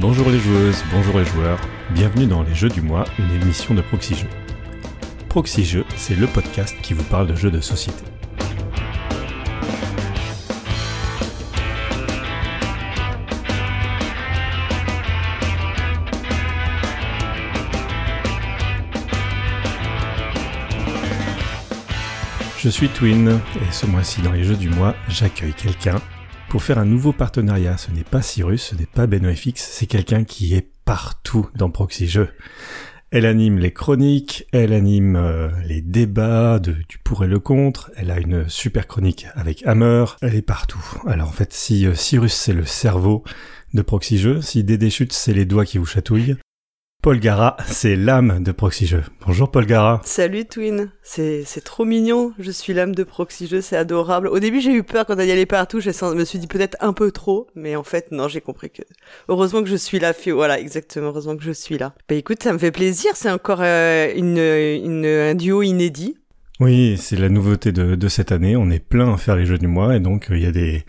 bonjour les joueuses, bonjour les joueurs, bienvenue dans les Jeux du mois, une émission de Proxy Jeux. C'est le podcast qui vous parle de jeux de société. Je suis Twin, et ce mois-ci dans les Jeux du mois, j'accueille quelqu'un pour faire un nouveau partenariat. Ce n'est pas Cyrus, ce n'est pas BenoFX, c'est quelqu'un qui est partout dans Proxy Jeux. Elle anime les chroniques, elle anime euh, les débats du pour et le contre, elle a une super chronique avec Hammer, elle est partout. Alors en fait, si euh, Cyrus c'est le cerveau de Proxy Jeux, si Dédé Chute c'est les doigts qui vous chatouillent, Paul Gara, c'est l'âme de Proxy Jeux. Bonjour Paul Gara. Salut Twin, c'est trop mignon, je suis l'âme de Proxy Jeux, c'est adorable. Au début j'ai eu peur quand elle y allait partout, je me suis dit peut-être un peu trop, mais en fait non, j'ai compris que... Heureusement que je suis là, voilà exactement, heureusement que je suis là. Bah écoute, ça me fait plaisir, c'est encore euh, une, une, un duo inédit. Oui, c'est la nouveauté de, de, cette année, on est plein à faire les jeux du mois, et donc euh, il y a des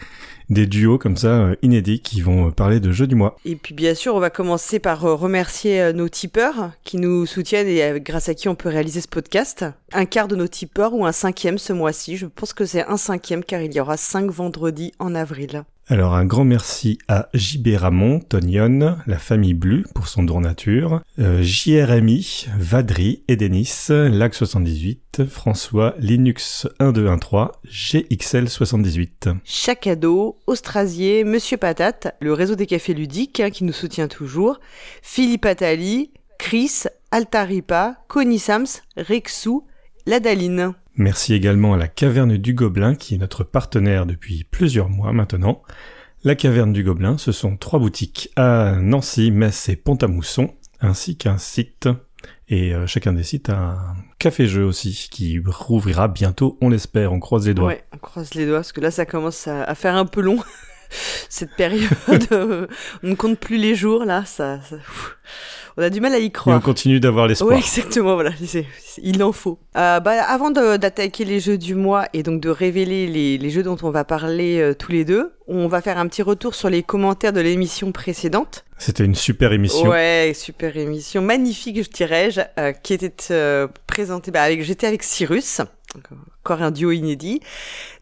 des duos comme ça euh, inédits qui vont euh, parler de jeux du mois. Et puis bien sûr, on va commencer par euh, remercier nos tipeurs qui nous soutiennent et grâce à qui on peut réaliser ce podcast. Un quart de nos tipeurs ou un cinquième ce mois-ci. Je pense que c'est un cinquième car il y aura cinq vendredis en avril. Alors un grand merci à JB Ramon, Tonion, la famille Blue pour son don nature, euh, JRMI, Vadri, Edenis, Lag78, François, Linux 1213, GXL78. Chacado, Austrasier, Monsieur Patate, le réseau des cafés ludiques hein, qui nous soutient toujours, Philippe Attali, Chris, Altaripa, Connie Sams, Rexou, Ladaline. Merci également à la Caverne du Gobelin qui est notre partenaire depuis plusieurs mois maintenant. La Caverne du Gobelin, ce sont trois boutiques à Nancy, Metz et Pont-à-Mousson, ainsi qu'un site. Et euh, chacun des sites a un café-jeu aussi, qui rouvrira bientôt, on l'espère, on croise les doigts. Ouais, on croise les doigts, parce que là ça commence à, faire un peu long, cette période. on ne compte plus les jours, là, ça on a du mal à y croire. Et on continue d'avoir l'espoir. Oui, exactement, voilà, il en faut. Euh, bah, avant d'attaquer les jeux du mois et donc de révéler les, jeux dont on va parler euh, tous les deux, on va faire un petit retour sur les commentaires de l'émission précédente. C'était une super émission. Ouais, super émission, magnifique, je dirais-je, euh, qui était présentée. Bah, avec, j'étais avec Cyrus, encore un duo inédit.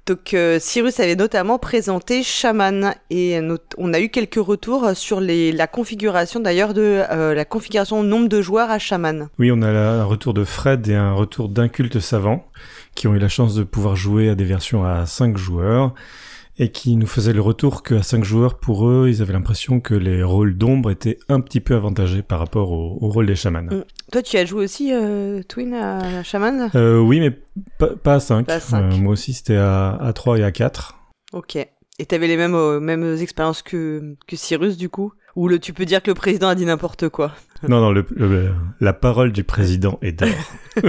Donc euh, Cyrus avait notamment présenté Shaman et on a eu quelques retours sur la configuration d'ailleurs de euh, la configuration nombre de joueurs à Shaman. Oui, on a un retour de Fred et un retour d'un culte savant qui ont eu la chance de pouvoir jouer à des versions à 5 joueurs et qui nous faisait le retour qu'à 5 joueurs, pour eux, ils avaient l'impression que les rôles d'ombre étaient un petit peu avantagés par rapport au, rôle des chamans. Mm. Toi, tu as joué aussi, euh, Twin, à Shaman? Euh, Oui, mais pas, à 5. Euh, moi aussi, c'était à, à 3 et à 4. Ok. Et t'avais les mêmes, euh, mêmes expériences que, que Cyrus, du coup? Ou le, tu peux dire que le président a dit n'importe quoi? Non, non, le, la parole du président est d'or.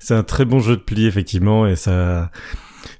C'est un très bon jeu de pli, effectivement, et ça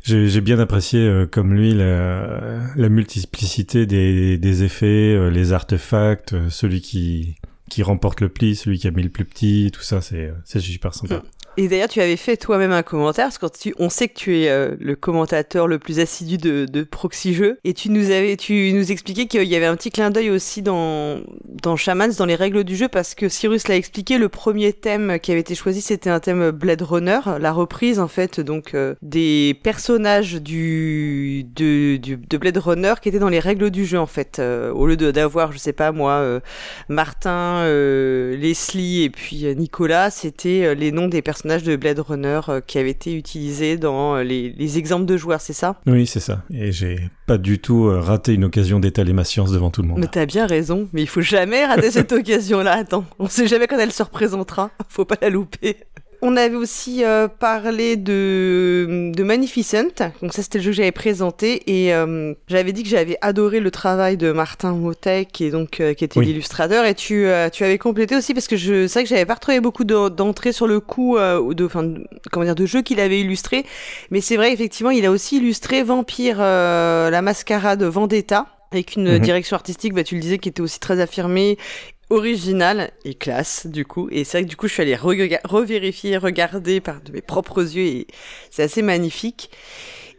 j'ai bien apprécié, euh, comme lui, la, la multiplicité des, des effets, euh, les artefacts, euh, celui qui, qui remporte le pli, celui qui a mis le plus petit, tout ça, c'est super sympa. Et d'ailleurs, tu avais fait toi-même un commentaire, parce que tu, on sait que tu es euh, le commentateur le plus assidu de, de Proxy Jeux, et tu nous avais, tu nous expliquais qu'il y avait un petit clin d'œil aussi dans dans Shamans, dans les règles du jeu, parce que Cyrus l'a expliqué, le premier thème qui avait été choisi, c'était un thème Blade Runner, la reprise en fait, donc euh, des personnages de Blade Runner qui étaient dans les règles du jeu en fait, euh, au lieu d'avoir, je sais pas moi, Martin, Leslie et puis Nicolas, c'était les noms des personnages de Blade Runner euh, qui avait été utilisé dans euh, les, exemples de joueurs, c'est ça? Oui, c'est ça. Et j'ai pas du tout euh, raté une occasion d'étaler ma science devant tout le monde. Mais t'as bien raison, mais il faut jamais rater cette occasion-là. Attends, on sait jamais quand elle se représentera. Faut pas la louper. On avait aussi euh, parlé de, de Magnificent, donc ça c'était le jeu que j'avais présenté. Et euh, j'avais dit que j'avais adoré le travail de Martin Motet qui est donc euh, qui était l'illustrateur. Et tu tu avais complété aussi parce que je c'est vrai que j'avais pas retrouvé beaucoup d'entrées sur le coup ou de enfin comment dire de jeux qu'il avait illustré mais c'est vrai effectivement il a aussi illustré Vampire la mascarade Vendetta avec une mhm. direction artistique, bah, tu le disais, qui était aussi très affirmée original et classe du coup et c'est vrai que du coup je suis allée revérifier regarder par de mes propres yeux et c'est assez magnifique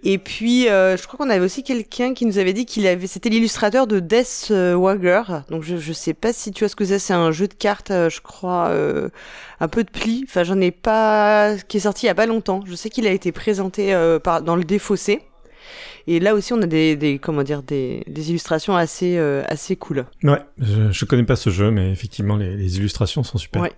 Et puis, euh, je crois qu'on avait aussi quelqu'un qui nous avait dit qu'il avait, c'était l'illustrateur de Death Wagger. Donc, je, je sais pas si tu vois ce que c'est. C'est un jeu de cartes, euh, je crois, euh, un peu de pli. Enfin, j'en ai pas, qui est sorti il y a pas longtemps. Je sais qu'il a été présenté euh, dans le Défaussé. Et là aussi, on a des, des comment dire, des, des illustrations assez, euh, assez cool. Ouais, je, je connais pas ce jeu, mais effectivement, les, les illustrations sont super. Ouais.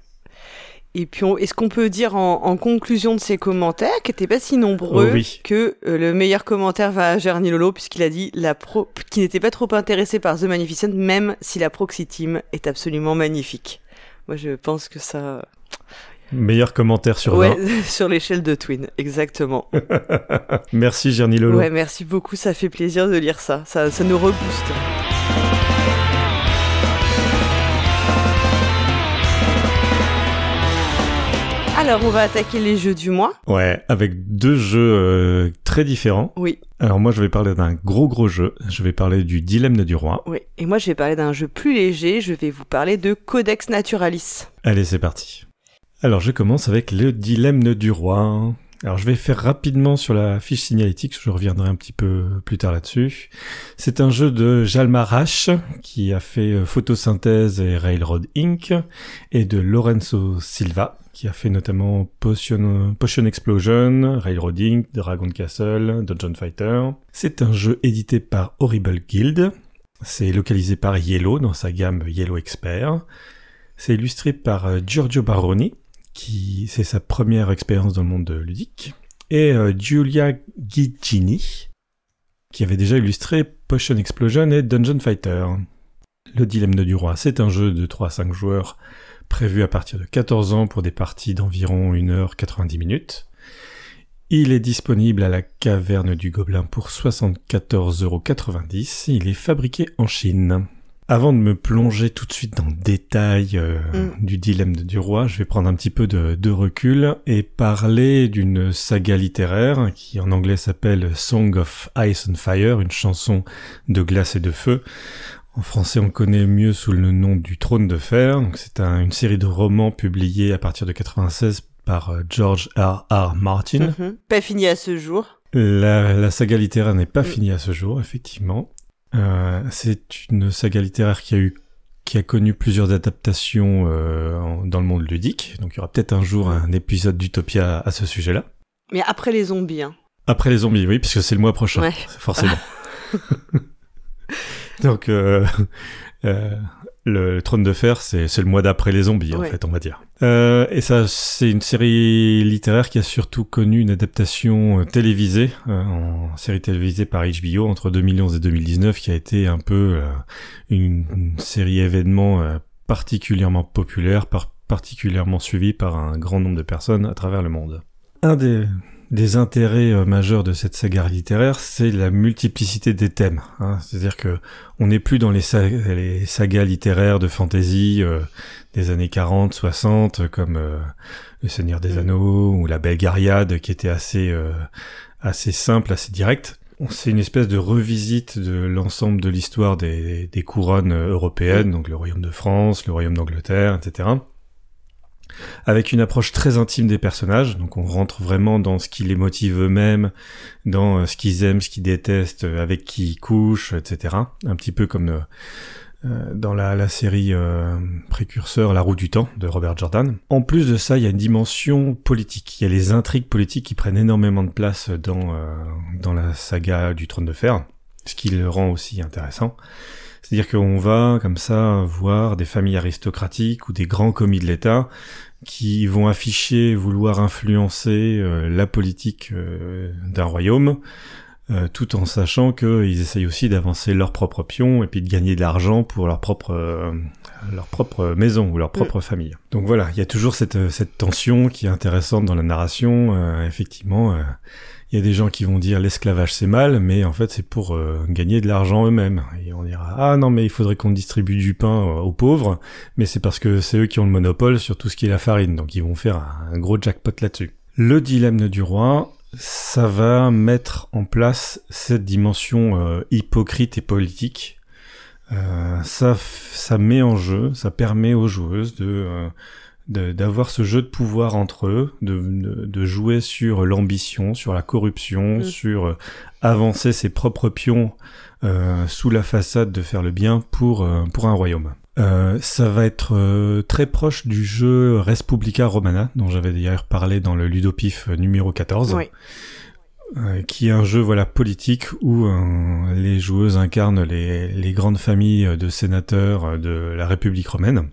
Et puis, est-ce qu'on peut dire en, en conclusion de ces commentaires, qui n'étaient pas si nombreux, Oh oui. que euh, le meilleur commentaire va à Gerny Lolo, puisqu'il a dit la pro qu'il n'était pas trop intéressé par The Magnificent, même si la Proxy Team est absolument magnifique. Moi, je pense que ça... Meilleur commentaire sur ouais, sur l'échelle de Twin, exactement. 20. Merci, Gerny Lolo. Ouais, merci beaucoup, ça fait plaisir de lire ça. Ça, ça nous rebooste. Alors, on va attaquer les jeux du mois. Ouais, avec deux jeux euh, très différents. Oui, Alors moi, je vais parler d'un gros gros jeu. Je vais parler du Dilemme du Roi. oui. Et moi, je vais parler d'un jeu plus léger. Je vais vous parler de Codex Naturalis. Allez, c'est parti. Alors, je commence avec le Dilemme du Roi. Alors, je vais faire rapidement sur la fiche signalétique, je reviendrai un petit peu plus tard là-dessus. C'est un jeu de Jalmar H, qui a fait euh, Photosynthèse et Railroad Inc., et de Lorenzo Silva, qui a fait notamment Potion, Potion Explosion, Railroad Inc., Dragon Castle, Dungeon Fighter. C'est un jeu édité par Horrible Guild. C'est localisé par Yellow dans sa gamme Yellow Expert. C'est illustré par euh, Giorgio Baroni, qui c'est sa première expérience dans le monde ludique, et euh, Giulia qui avait déjà illustré Potion Explosion et Dungeon Fighter. Le Dilemme du Roi, c'est un jeu de 3 à 5 joueurs prévu à partir de 14 ans pour des parties d'environ 1h90 minutes. Il est disponible à la caverne du Gobelin pour 74,90€. Il est fabriqué en Chine. Avant de me plonger tout de suite dans le détail euh, Mm. du dilemme du roi, je vais prendre un petit peu de, de recul et parler d'une saga littéraire qui en anglais s'appelle Song of Ice and Fire, une chanson de glace et de feu. En français, on connaît mieux sous le nom du Trône de Fer. Donc, c'est un- une série de romans publiés à partir de 96 par euh, George R. R. Martin. Mhm. Pas fini à ce jour. La, la saga littéraire n'est pas Mm. finie à ce jour, effectivement. Euh, c'est une saga littéraire qui a eu qui a connu plusieurs adaptations euh, dans le monde ludique. Donc il y aura peut-être un jour un épisode d'Utopia à ce sujet-là. Mais après les zombies, hein. Après les zombies, oui, puisque c'est le mois prochain, Ouais. forcément. Donc euh, euh, le trône de fer, c'est le mois d'après les zombies, en fait, on va dire. Euh, et ça, c'est une série littéraire qui a surtout connu une adaptation euh, télévisée, euh, en série télévisée par HBO entre 2011 et 2019, qui a été un peu une, série événement particulièrement populaire, par, particulièrement suivie par un grand nombre de personnes à travers le monde. Un des, des intérêts euh, majeurs de cette saga littéraire, c'est la multiplicité des thèmes. hein. C'est-à-dire que on n'est plus dans les, sa- les sagas littéraires de fantasy euh, des années 40, 60, euh, comme euh, Le Seigneur des Mm. Anneaux ou La Belgariade, qui était assez euh, assez simple, assez direct. C'est une espèce de revisite de l'ensemble de l'histoire des, des couronnes européennes, donc le royaume de France, le royaume d'Angleterre, etc avec une approche très intime des personnages. Donc on rentre vraiment dans ce qui les motive eux-mêmes, dans euh, ce qu'ils aiment, ce qu'ils détestent, euh, avec qui ils couchent, etc. Un petit peu comme euh, dans la, série précurseur La Roue du Temps de Robert Jordan. En plus de ça, il y a une dimension politique. Il y a les intrigues politiques qui prennent énormément de place dans la saga du Trône de Fer, ce qui le rend aussi intéressant. C'est-à-dire qu'on va comme ça voir des familles aristocratiques ou des grands commis de l'État qui vont afficher vouloir influencer euh, la politique euh, d'un royaume, euh, tout en sachant qu'ils essayent aussi d'avancer leur propre pion et puis de gagner de l'argent pour leur propre leur propre maison ou leur propre famille. Donc voilà, il y a toujours cette, cette tension qui est intéressante dans la narration. Effectivement, il y a des gens qui vont dire l'esclavage c'est mal, mais en fait c'est pour euh, gagner de l'argent eux-mêmes. Et on dira ah non mais il faudrait qu'on distribue du pain euh, aux pauvres, mais c'est parce que c'est eux qui ont le monopole sur tout ce qui est la farine, donc ils vont faire un, gros jackpot là-dessus. Le dilemme du roi, ça va mettre en place cette dimension euh, hypocrite et politique. Ça, ça met en jeu, ça permet aux joueuses de, d'avoir ce jeu de pouvoir entre eux, de, de, jouer sur l'ambition, sur la corruption, mm. sur euh, avancer ses propres pions euh, sous la façade de faire le bien pour, euh, pour un royaume. Euh, ça va être très proche du jeu Respublica Romana, dont j'avais d'ailleurs parlé dans le Ludopif numéro 14. Oui. Euh, qui est un jeu voilà politique où euh, les joueuses incarnent les, les, grandes familles de sénateurs euh, de la République romaine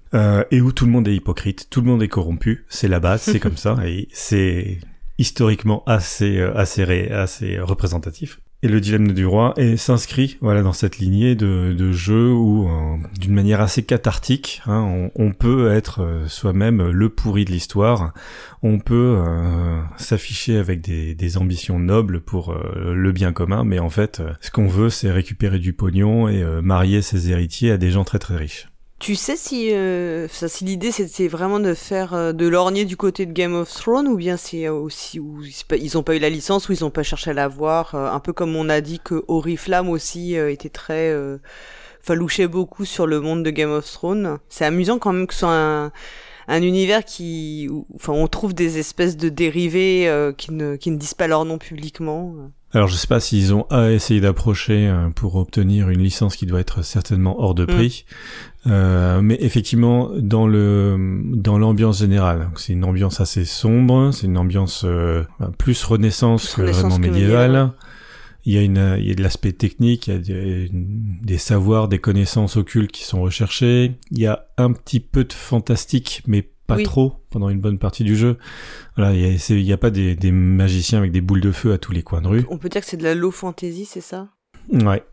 et où tout le monde est hypocrite, tout le monde est corrompu, c'est la base, c'est comme ça et c'est historiquement assez assez assez représentatif. Et le dilemme du roi s'inscrit voilà dans cette lignée de, jeu où, euh, d'une manière assez cathartique, hein, on, peut être euh, soi-même le pourri de l'histoire. On peut euh, s'afficher avec des, ambitions nobles pour le bien commun, mais en fait, ce qu'on veut, c'est récupérer du pognon et marier ses héritiers à des gens très très riches. Tu sais si, euh, si l'idée c'était vraiment de faire euh, de l'ornier du côté de Game of Thrones ou bien c'est aussi où ils ont pas eu la licence ou ils ont pas cherché à l'avoir, euh, un peu comme on a dit que Oriflamme aussi était très falouchait beaucoup sur le monde de Game of Thrones. C'est amusant quand même que ce soit un, un univers qui, enfin, on trouve des espèces de dérivés qui ne qui ne disent pas leur nom publiquement. Alors je sais pas s'ils ont essayé d'approcher euh, pour obtenir une licence qui doit être certainement hors de mm. prix, euh, mais effectivement dans le dans l'ambiance générale, c'est une ambiance assez sombre, c'est une ambiance euh, plus renaissance que vraiment médiévale. Il y a une il y a de l'aspect technique, il y a des, des, savoirs, des connaissances occultes qui sont recherchées. Il y a un petit peu de fantastique, mais pas trop pendant une bonne partie du jeu. Voilà, il n'y a, pas des, des, magiciens avec des boules de feu à tous les coins de rue. On peut dire que c'est de la low fantasy, c'est ça? Ouais.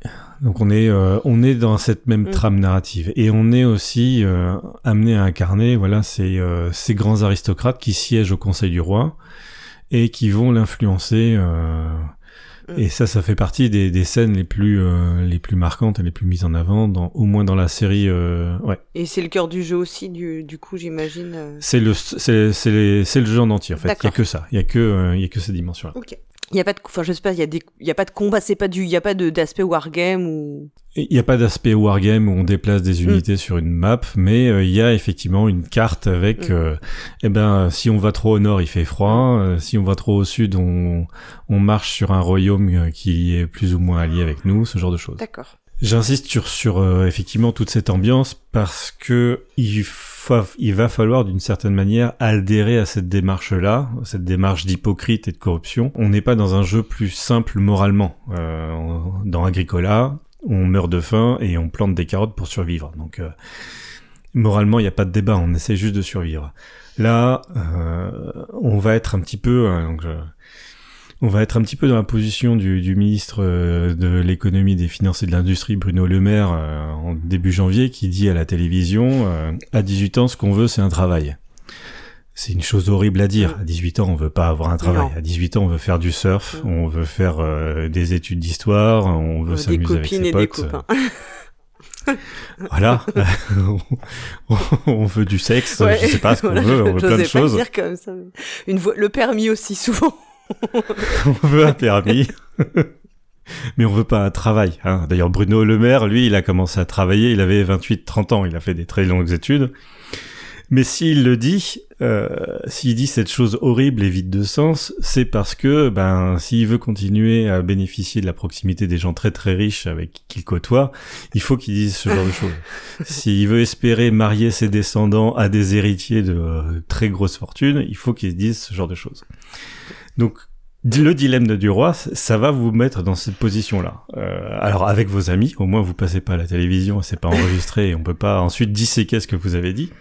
Donc on est euh, on est dans cette même mm. trame narrative et on est aussi euh, amené à incarner voilà ces euh, ces grands aristocrates qui siègent au Conseil du roi et qui vont l'influencer et ça, ça fait partie des, des scènes les plus euh, les plus marquantes et les plus mises en avant, dans, au moins dans la série. Euh, ouais. Et c'est le cœur du jeu aussi, du, du coup, j'imagine. Euh. C'est le c'est c'est le jeu en entier en fait. Il y a que ça. Il y a que il y a que ces dimensions. -là. Ok il y a pas de enfin je sais pas il y a des il y a pas de combat c'est pas du il y a pas de d'aspect wargame ou il n'y a pas d'aspect wargame où on déplace des mm. unités sur une map mais euh, il y a effectivement une carte avec mm. euh, eh ben si on va trop au nord il fait froid euh, si on va trop au sud on on marche sur un royaume qui est plus ou moins allié avec nous ce genre de choses d'accord J'insiste sur, sur effectivement toute cette ambiance parce que il il va falloir d'une certaine manière adhérer à cette démarche-là, cette démarche d'hypocrite et de corruption. On n'est pas dans un jeu plus simple moralement. Euh, dans Agricola, on meurt de faim et on plante des carottes pour survivre. Donc euh, moralement, il n'y a pas de débat, on essaie juste de survivre. Là, euh, on va être un petit peu... donc, on va être un petit peu dans la position du, ministre euh, de l'économie, des finances et de l'industrie, Bruno Le Maire, euh, en début janvier, qui dit à la télévision, euh, à 18 ans, ce qu'on veut, c'est un travail. C'est une chose horrible à dire. À 18 ans, on veut pas avoir un travail. À 18 ans, on veut faire du surf, on veut faire des études d'histoire, on veut s'amuser avec ses potes. voilà, on veut du sexe, je sais pas ce qu'on veut, on veut plein de choses. Dire comme ça. Une le permis aussi souvent. on veut un permis. Mais on veut pas un travail. Hein. D'ailleurs, Bruno Le Maire, lui, il a commencé à travailler, il avait 28-30 ans, il a fait des très longues études. Mais s'il le dit, euh, s'il dit cette chose horrible et vide de sens, c'est parce que, ben, s'il veut continuer à bénéficier de la proximité des gens très très riches avec qui il côtoie, il faut qu'il dise ce genre de choses. S'il veut espérer marier ses descendants à des héritiers de euh, très grosses fortunes, il faut qu'il dise ce genre de choses. Donc le dilemme du roi, ça va vous mettre dans cette position-là. Euh, alors avec vos amis, au moins vous passez pas à la télévision, c'est pas enregistré, et on peut pas ensuite disséquer ce que vous avez dit.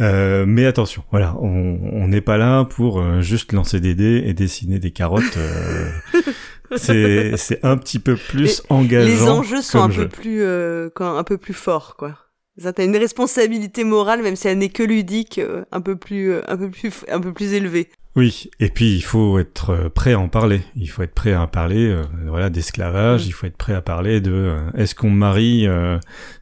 Euh, mais attention, voilà, on n'est pas là pour euh, juste lancer des dés et dessiner des carottes. Euh, c'est un petit peu plus engageant. Les enjeux sont un peu plus un peu plus forts, quoi. T'as une responsabilité morale, même si elle n'est que ludique, un peu plus, un peu plus, un peu plus élevée. Oui, et puis il faut être euh, prêt à en parler. Il faut être prêt à en parler, euh, voilà, d'esclavage. Mm. Il faut être prêt à parler de euh, est-ce qu'on marie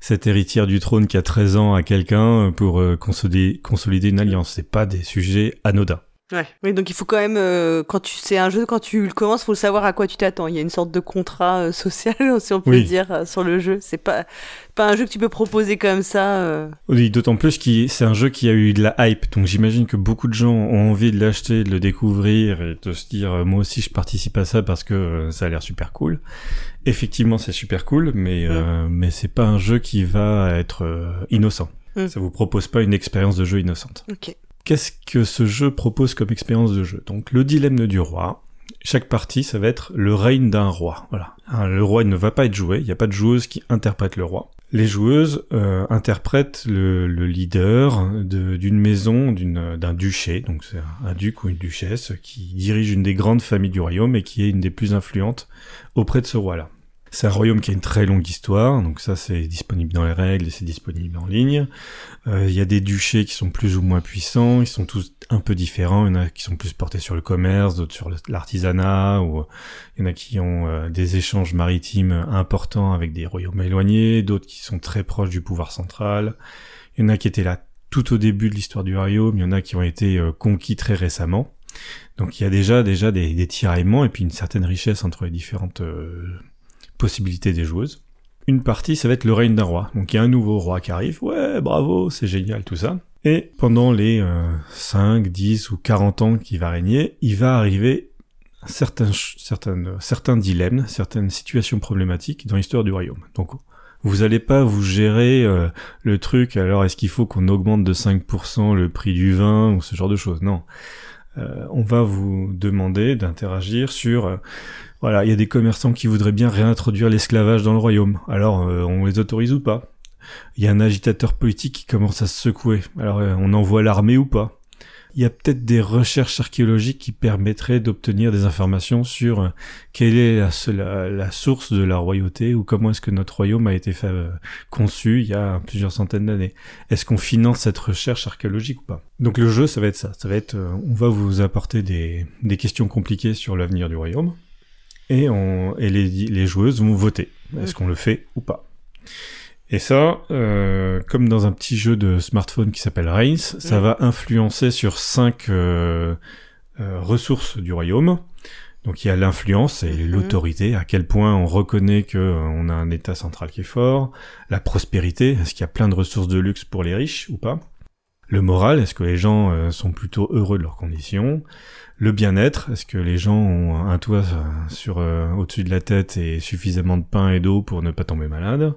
cette héritière du trône qui a 13 ans à quelqu'un pour consolider, consolider une alliance? C'est pas des sujets anodins. Ouais. Oui, donc il faut quand même, euh, quand tu, c'est un jeu, quand tu le commences, faut savoir à quoi tu t'attends. Il y a une sorte de contrat euh, social, si on peut Oui. dire, euh, sur le jeu. C'est pas, pas un jeu que tu peux proposer comme ça. euh. Oui, d'autant plus que c'est un jeu qui a eu de la hype, donc j'imagine que beaucoup de gens ont envie de l'acheter, de le découvrir et de se dire euh, moi aussi je participe à ça parce que euh, ça a l'air super cool. Effectivement, c'est super cool, mais euh, mais c'est pas un jeu qui va être euh, innocent. Mm. Ça vous propose pas une expérience de jeu innocente. Ok. Qu'est-ce que ce jeu propose comme expérience de jeu Donc le dilemme du roi. Chaque partie, ça va être le règne d'un roi. Voilà. Le roi ne va pas être joué. Il n'y a pas de joueuse qui interprète le roi. Les joueuses euh, interprètent le, le leader de- d'une maison, d'un duché. Donc c'est un duc ou une duchesse qui dirige une des grandes familles du royaume et qui est une des plus influentes auprès de ce roi-là. C'est un royaume qui a une très longue histoire, donc ça c'est disponible dans les règles et c'est disponible en ligne. Euh, Il y a des duchés qui sont plus ou moins puissants, ils sont tous un peu différents. Il y en a qui sont plus portés sur le commerce, d'autres sur l'artisanat, ou il y en a qui ont euh, des échanges maritimes importants avec des royaumes éloignés, d'autres qui sont très proches du pouvoir central. Il y en a qui étaient là tout au début de l'histoire du royaume, il y en a qui ont été euh, conquis très récemment. Donc il y a déjà déjà des, des tiraillements et puis une certaine richesse entre les différentes euh, possibilités des joueuses. Une partie, ça va être le règne d'un roi. Donc il y a un nouveau roi qui arrive, ouais, bravo, c'est génial tout ça. Et pendant les euh, 5, 10 ou 40 ans qu'il va régner, il va arriver certaines, certains dilemmes, certaines situations problématiques dans l'histoire du royaume. Donc vous allez pas vous gérer euh, le truc, alors est-ce qu'il faut qu'on augmente de 5% le prix du vin ou ce genre de choses? Non. Euh, on va vous demander d'interagir sur euh, voilà, il y a des commerçants qui voudraient bien réintroduire l'esclavage dans le royaume. Alors, euh, on les autorise ou pas? Il y a un agitateur politique qui commence à se secouer. Alors, euh, on envoie l'armée ou pas? Il y a peut-être des recherches archéologiques qui permettraient d'obtenir des informations sur euh, quelle est la, source de la royauté ou comment est-ce que notre royaume a été conçu il y a plusieurs centaines d'années. Est-ce qu'on finance cette recherche archéologique ou pas? Donc le jeu, ça va être ça. Ça va être, on va vous apporter des questions compliquées sur l'avenir du royaume et, on, et les, les joueuses vont voter. Est-ce qu'on le fait ou pas? Et ça, euh, comme dans un petit jeu de smartphone qui s'appelle Reigns, ça va influencer sur cinq euh, euh, ressources du royaume. Donc il y a l'influence et Mhm. l'autorité, à quel point on reconnaît que euh, on a un État central qui est fort, la prospérité, est-ce qu'il y a plein de ressources de luxe pour les riches ou pas? Le moral, est-ce que les gens sont plutôt heureux de leurs conditions? Le bien-être, est-ce que les gens ont un toit euh, sur euh, au-dessus de la tête et suffisamment de pain et d'eau pour ne pas tomber malade?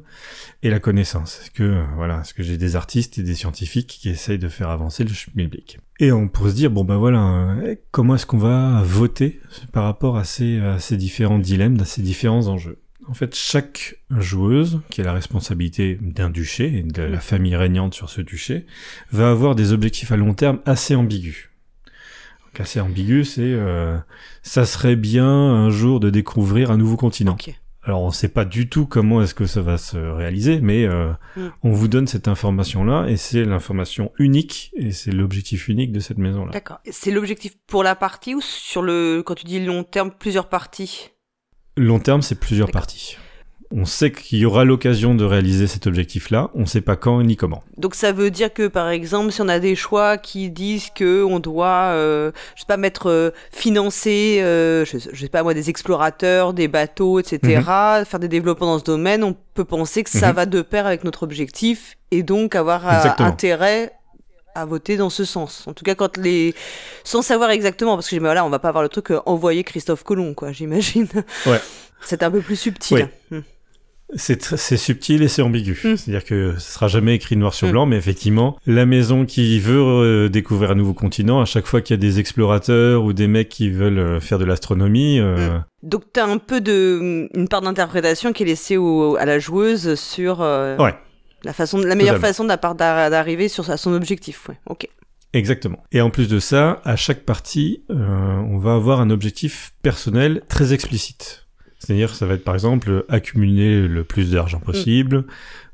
Et la connaissance, est-ce que euh, voilà, est-ce que j'ai des artistes et des scientifiques qui essayent de faire avancer le schmilblick? Et on pourrait se dire bon ben voilà, euh, comment est-ce qu'on va voter par rapport à ces, à ces différents dilemmes, à ces différents enjeux? En fait, chaque joueuse, qui a la responsabilité d'un duché et de la famille régnante sur ce duché, va avoir des objectifs à long terme assez ambigus. Assez ambigu, c'est euh, ça serait bien un jour de découvrir un nouveau continent. Alors on sait pas du tout comment est-ce que ça va se réaliser, mais euh, Mm. on vous donne cette information-là et c'est l'information unique et c'est l'objectif unique de cette maison-là. D'accord. C'est l'objectif pour la partie ou sur le, quand tu dis long terme, plusieurs parties? Long terme, c'est plusieurs parties. On sait qu'il y aura l'occasion de réaliser cet objectif-là, on sait pas quand ni comment. Donc ça veut dire que par exemple, si on a des choix qui disent que on doit, euh, je sais pas, mettre euh, financer, euh, je, je sais pas moi, des explorateurs, des bateaux, etc., faire des développements dans ce domaine, on peut penser que ça Mhm. va de pair avec notre objectif et donc avoir intérêt à voter dans ce sens. En tout cas, quand les, sans savoir exactement, parce que mais voilà, on va pas avoir le truc euh, envoyer Christophe Colomb, quoi, j'imagine. Ouais. C'est un peu plus subtil. Hmm. C'est subtil et c'est ambigu. Mm. C'est-à-dire que ce sera jamais écrit noir sur Mm. blanc, mais effectivement, la maison qui veut euh, découvrir un nouveau continent, à chaque fois qu'il y a des explorateurs ou des mecs qui veulent euh, faire de l'astronomie, euh, Donc t'as un peu de une part d'interprétation qui est laissée au- à la joueuse sur Ouais. la façon, la meilleure Totalement. façon d'arriver sur à son objectif. Ouais. Ok. exactement. Et en plus de ça, à chaque partie, on va avoir un objectif personnel très explicite. C'est-à-dire, ça va être par exemple accumuler le plus d'argent possible,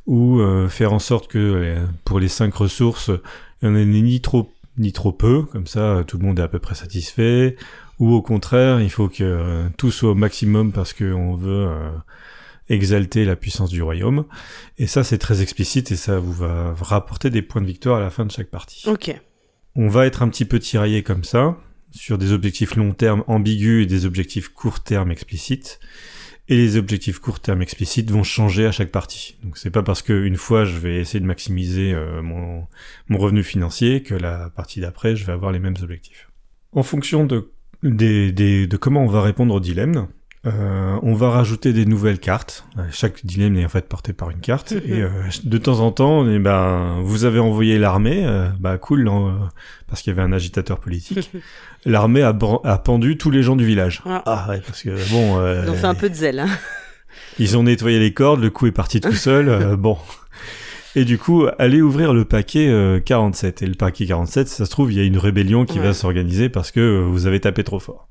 ou euh, faire en sorte que euh, pour les cinq ressources, il n'y en ait ni trop ni trop peu, comme ça tout le monde est à peu près satisfait, ou au contraire, il faut que euh, tout soit au maximum parce qu'on veut euh, exalter la puissance du royaume. Et ça, c'est très explicite et ça vous va rapporter des points de victoire à la fin de chaque partie. Ok. On va être un petit peu tiraillé comme ça. Sur des objectifs long terme ambigus et des objectifs court terme explicites. Et les objectifs court terme explicites vont changer à chaque partie. Donc c'est pas parce qu'une fois je vais essayer de maximiser euh, mon, revenu financier que la partie d'après je vais avoir les mêmes objectifs. En fonction de comment on va répondre au dilemme, euh, on va rajouter des nouvelles cartes. Euh, chaque dilemme est en fait porté par une carte. Et euh, de temps en temps, eh ben, vous avez envoyé l'armée. euh, bah cool, non, euh, parce qu'il y avait un agitateur politique. l'armée a, pendu tous les gens du village. Ah. Ah ouais, parce que bon, euh, Ils ont fait un peu de zèle. Hein. ils ont nettoyé les cordes, le coup est parti tout seul. euh, bon. Et du coup, allez ouvrir le paquet euh, 47. Et le paquet 47, ça se trouve, il y a une rébellion qui Ouais. va s'organiser parce que euh, vous avez tapé trop fort.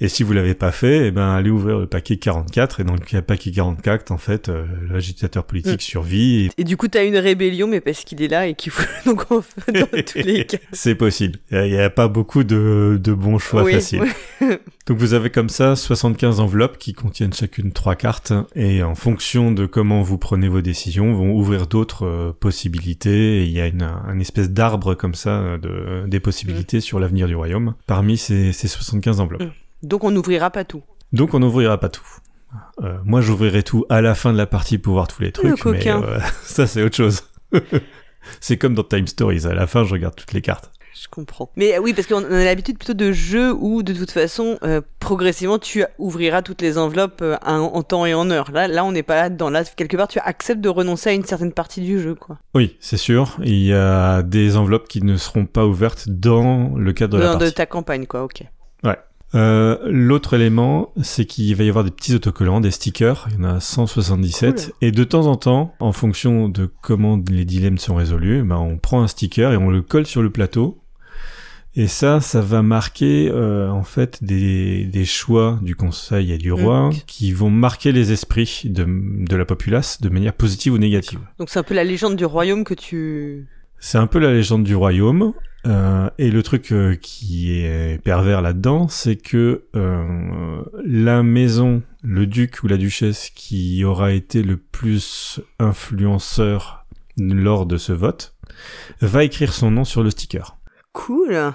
Et si vous l'avez pas fait, eh ben allez ouvrir le paquet 44. Et dans le paquet 44, en fait, euh, l'agitateur politique Mm. survit. Et du coup, t'as une rébellion, mais parce qu'il est là et qu'il faut. Donc, en fait, dans tous les cas. C'est possible. Il n'y a, pas beaucoup de, de bons choix Oui, faciles. Donc vous avez comme ça 75 enveloppes qui contiennent chacune trois cartes et en fonction de comment vous prenez vos décisions vont ouvrir d'autres euh, possibilités et il y a une, un espèce d'arbre comme ça euh, de, des possibilités sur l'avenir du royaume parmi ces, ces 75 enveloppes. Mm. Donc, on n'ouvrira pas tout. Donc on n'ouvrira pas tout. Euh, moi j'ouvrirai tout à la fin de la partie pour voir tous les trucs mais coquin. euh, ça c'est autre chose. c'est comme dans Time Stories, à la fin je regarde toutes les cartes. Je comprends. Mais euh, oui, parce qu'on a l'habitude plutôt de jeux où, de toute façon, euh, progressivement, tu ouvriras toutes les enveloppes euh, en, temps et en heure. Là, là, on n'est pas là-dedans. Là, quelque part, tu acceptes de renoncer à une certaine partie du jeu, quoi. Oui, c'est sûr. Il y a des enveloppes qui ne seront pas ouvertes dans le cadre de la Dans- partie. de ta campagne, quoi. Ok. Euh, L'autre élément, c'est qu'il va y avoir des petits autocollants, des stickers. Il y en a 177. Cool. Et de temps en temps, en fonction de comment les dilemmes sont résolus, ben on prend un sticker et on le colle sur le plateau. Et ça, ça va marquer euh, en fait des, des choix du conseil et du roi Mm. qui vont marquer les esprits de, de la populace de manière positive ou négative. Donc, c'est un peu la légende du royaume que tu. C'est un peu la légende du royaume. euh, et le truc euh, qui est pervers là-dedans, c'est que euh, la maison, le duc ou la duchesse qui aura été le plus influenceur lors de ce vote, va écrire son nom sur le sticker. Cool.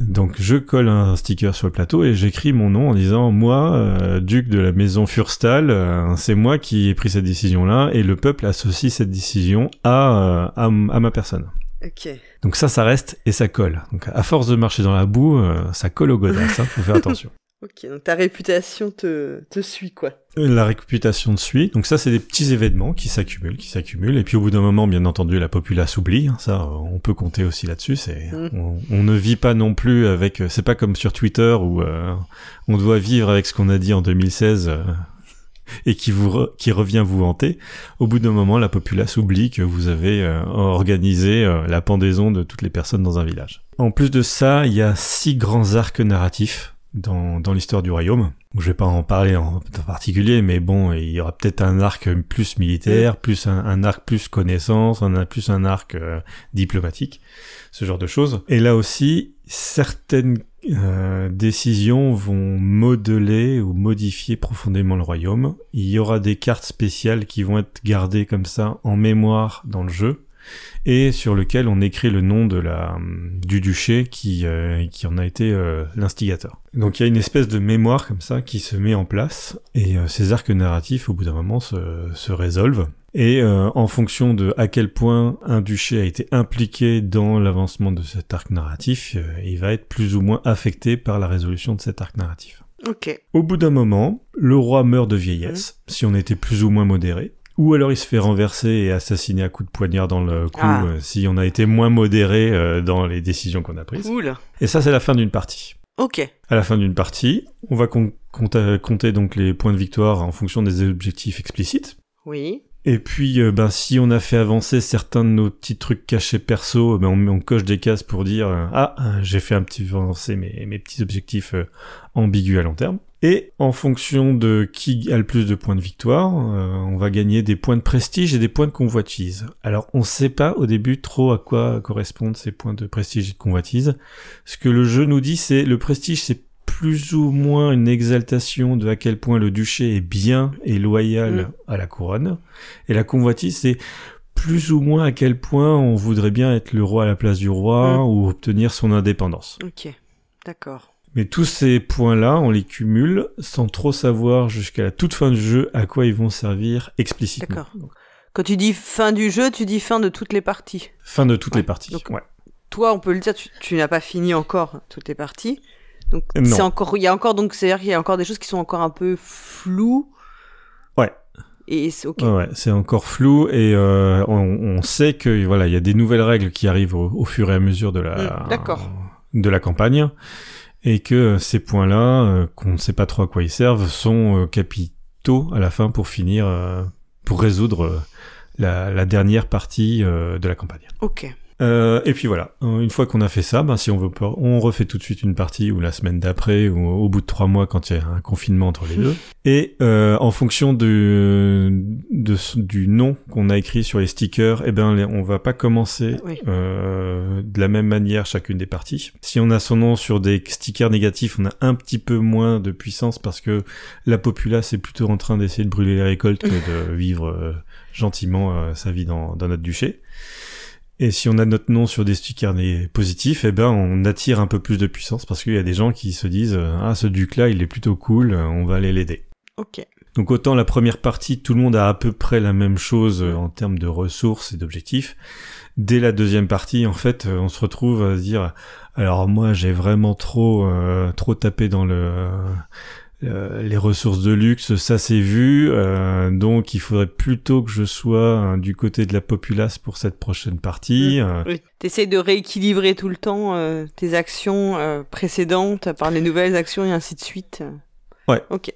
Donc je colle un sticker sur le plateau et j'écris mon nom en disant moi, euh, duc de la maison Furstal, euh, c'est moi qui ai pris cette décision-là et le peuple associe cette décision à, euh, à, ma personne. Ok. Donc ça, ça reste et ça colle. Donc à force de marcher dans la boue, euh, ça colle au godasse, hein, faut faire attention. Ok. Donc, ta réputation te, te suit, quoi. La réputation suit. Donc ça, c'est des petits événements qui s'accumulent, qui s'accumulent. Et puis au bout d'un moment, bien entendu, la populace oublie. hein, Ça, on peut compter aussi là-dessus. C'est, Mm. on, on ne vit pas non plus avec. euh, C'est pas comme sur Twitter où euh, on doit vivre avec ce qu'on a dit en 2016. euh, et qui vous re- qui revient vous hanter, au bout d'un moment, la populace oublie que vous avez euh, organisé la pendaison de toutes les personnes dans un village. En plus de ça, il y a six grands arcs narratifs dans, dans l'histoire du royaume. Je vais pas en parler en, en particulier, mais bon, il y aura peut-être un arc plus militaire, plus un, un arc plus connaissance, un, plus un arc euh, diplomatique, ce genre de choses. Et là aussi, certaines euh, décisions vont modeler ou modifier profondément le royaume. Il y aura des cartes spéciales qui vont être gardées comme ça en mémoire dans le jeu et sur lequel on écrit le nom de la du duché qui euh, qui en a été euh, l'instigateur. Donc il y a une espèce de mémoire comme ça qui se met en place et euh, ces arcs narratifs au bout d'un moment se, se résolvent et euh, en fonction de à quel point un duché a été impliqué dans l'avancement de cet arc narratif, euh, il va être plus ou moins affecté par la résolution de cet arc narratif. Ok. Au bout d'un moment, le roi meurt de vieillesse, si on était plus ou moins modéré. Ou alors il se fait renverser et assassiner à coups de poignard dans le cou Ah. si on a été moins modéré euh, dans les décisions qu'on a prises. Cool. Et ça c'est la fin d'une partie. Ok. À la fin d'une partie, on va com- compter donc les points de victoire en fonction des objectifs explicites. Oui. Et puis, euh, ben, si on a fait avancer certains de nos petits trucs cachés perso, ben, on, on coche des cases pour dire euh, ah j'ai fait un petit avancer mes, mes petits objectifs euh, ambigus à long terme. Et en fonction de qui a le plus de points de victoire, euh, on va gagner des points de prestige et des points de convoitise. Alors, on sait pas au début trop à quoi correspondent ces points de prestige et de convoitise. Ce que le jeu nous dit, c'est le prestige, c'est plus ou moins une exaltation de à quel point le duché est bien et loyal Mm. à la couronne. Et la convoitise, c'est plus ou moins à quel point on voudrait bien être le roi à la place du roi Mm. ou obtenir son indépendance. Ok. D'accord. Mais tous ces points-là, on les cumule sans trop savoir jusqu'à la toute fin du jeu à quoi ils vont servir explicitement. D'accord. Quand tu dis fin du jeu, tu dis fin de toutes les parties. Fin de toutes Ouais. les parties. Donc, ouais. Toi, on peut le dire, tu, tu n'as pas fini encore toutes les parties. Donc Non. c'est encore, il y a encore donc c'est-à-dire qu'il y a encore des choses qui sont encore un peu floues. Ouais. Et c'est ok. Ouais, c'est encore flou et euh, on, on sait que voilà, il y a des nouvelles règles qui arrivent au, au fur et à mesure de la Mm, d'accord. de la campagne et que ces points-là, euh, qu'on ne sait pas trop à quoi ils servent, sont euh, capitaux à la fin pour finir, euh, pour résoudre euh, la, dernière partie euh, de la campagne. Ok. Euh, et puis voilà, une fois qu'on a fait ça, ben, si on veut pas, on refait tout de suite une partie ou la semaine d'après ou au bout de trois mois quand il y a un confinement entre les deux. Et euh, en fonction du, de, du nom qu'on a écrit sur les stickers, eh ben on va pas commencer Oui. euh, de la même manière chacune des parties. Si on a son nom sur des stickers négatifs, on a un petit peu moins de puissance parce que la populace est plutôt en train d'essayer de brûler les récoltes que de vivre euh, gentiment euh, sa vie dans, dans notre duché. Et si on a notre nom sur des stickers positifs, eh ben on attire un peu plus de puissance parce qu'il y a des gens qui se disent euh, ah ce duc là il est plutôt cool, euh, on va aller l'aider. Ok. Donc autant la première partie tout le monde a à peu près la même chose euh, en termes de ressources et d'objectifs. Dès la deuxième partie en fait on se retrouve à se dire alors moi j'ai vraiment trop euh, trop tapé dans le euh, les ressources de luxe, ça c'est vu, euh, donc il faudrait plutôt que je sois euh, du côté de la populace pour cette prochaine partie. euh, Oui. T'essayes de rééquilibrer tout le temps euh, tes actions euh, précédentes par les nouvelles actions et ainsi de suite. Ouais. Ok.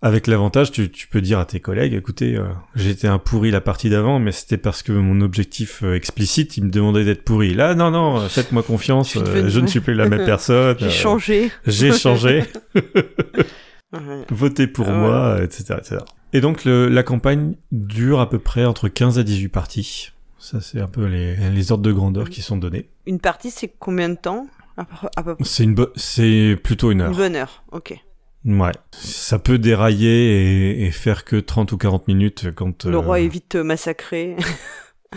Avec l'avantage, tu, tu peux dire à tes collègues, écoutez, euh, j'étais un pourri la partie d'avant, mais c'était parce que mon objectif euh, explicite, il me demandait d'être pourri. Là, non, non, faites-moi confiance, Je euh, je ne suis plus la même personne. J'ai euh, changé. J'ai changé. votez pour Ah, moi, etc., etc. Et donc, le- la campagne dure à peu près entre 15 à 18 parties. Ça, c'est un peu les, les ordres de grandeur qui sont donnés. Une partie, c'est combien de temps à peu, à peu près? C'est une c'est plutôt une heure. Une bonne heure. Ok. Ouais. Ça peut dérailler et, et faire que 30 ou 40 minutes quand... Le euh, roi est vite massacré.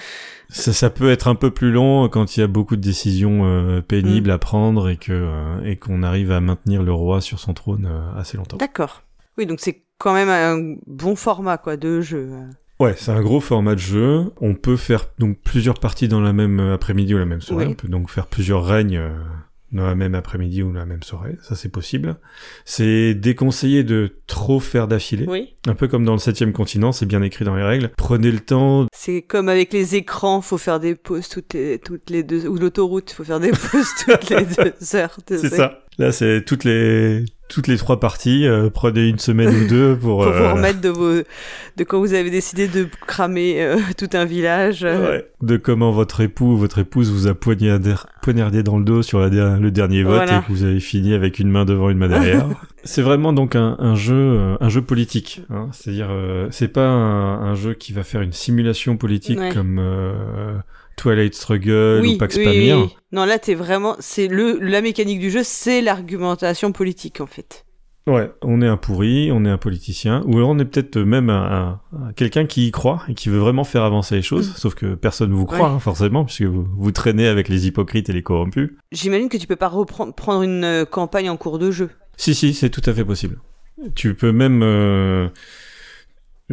Ça, ça peut être un peu plus long quand il y a beaucoup de décisions euh, pénibles à prendre et que euh, et qu'on arrive à maintenir le roi sur son trône euh, assez longtemps. D'accord. Oui, donc c'est quand même un bon format quoi de jeu. Ouais, c'est un gros format de jeu. On peut faire donc plusieurs parties dans la même après-midi ou la même soirée. Oui. On peut donc faire plusieurs règnes dans la même après-midi ou la même soirée. Ça, c'est possible. C'est déconseillé de trop faire d'affilée. Oui. Un peu comme dans le septième continent, c'est bien écrit dans les règles. Prenez le temps C'est comme avec les écrans, faut faire des pauses toutes les, toutes les deux ou l'autoroute, faut faire des pauses toutes les deux heures. C'est ça. Là, c'est toutes les toutes les trois parties. euh, prenez une semaine ou deux pour. Faut vous euh, remettre de vos de quand vous avez décidé de cramer euh, tout un village. ouais, de comment votre époux ou votre épouse vous a poignardé, poignardé dans le dos sur la der- le dernier vote Voilà. et que vous avez fini avec une main devant, une main derrière. c'est vraiment donc un, un jeu, un jeu politique. Hein, C'est-à-dire, euh, c'est pas un, un jeu qui va faire une simulation politique Ouais. comme euh, Twilight Struggle oui, ou Pax oui, Pamir. oui. Non, là, t'es vraiment, c'est le, la mécanique du jeu, c'est l'argumentation politique, en fait. Ouais, on est un pourri, on est un politicien, ou alors on est peut-être même un, un- un- quelqu'un qui y croit et qui veut vraiment faire avancer les choses, Mm. sauf que personne vous croit, Ouais. hein, forcément, puisque vous, vous traînez avec les hypocrites et les corrompus. J'imagine que tu peux pas reprendre, prendre une euh, campagne en cours de jeu. Si, si, c'est tout à fait possible. Tu peux même... euh,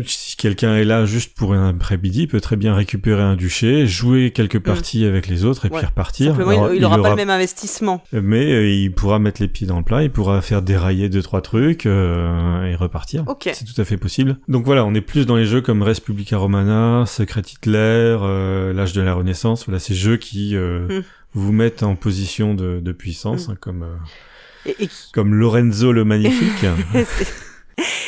si quelqu'un est là juste pour un après-midi, il peut très bien récupérer un duché, jouer quelques parties avec les autres et Mm. Ouais. puis repartir. Alors, il, il aura pas aura- le même investissement. Mais euh, il pourra mettre les pieds dans le plat, il pourra faire dérailler deux trois trucs euh, et repartir. Ok. C'est tout à fait possible. Donc voilà, on est plus dans les jeux comme Res Publica Romana, Secret Hitler, euh, l'âge de la Renaissance. Voilà, ces jeux qui euh, Mm. vous mettent en position de, de puissance, Mm. hein, comme euh, Et, et, comme Lorenzo le Magnifique.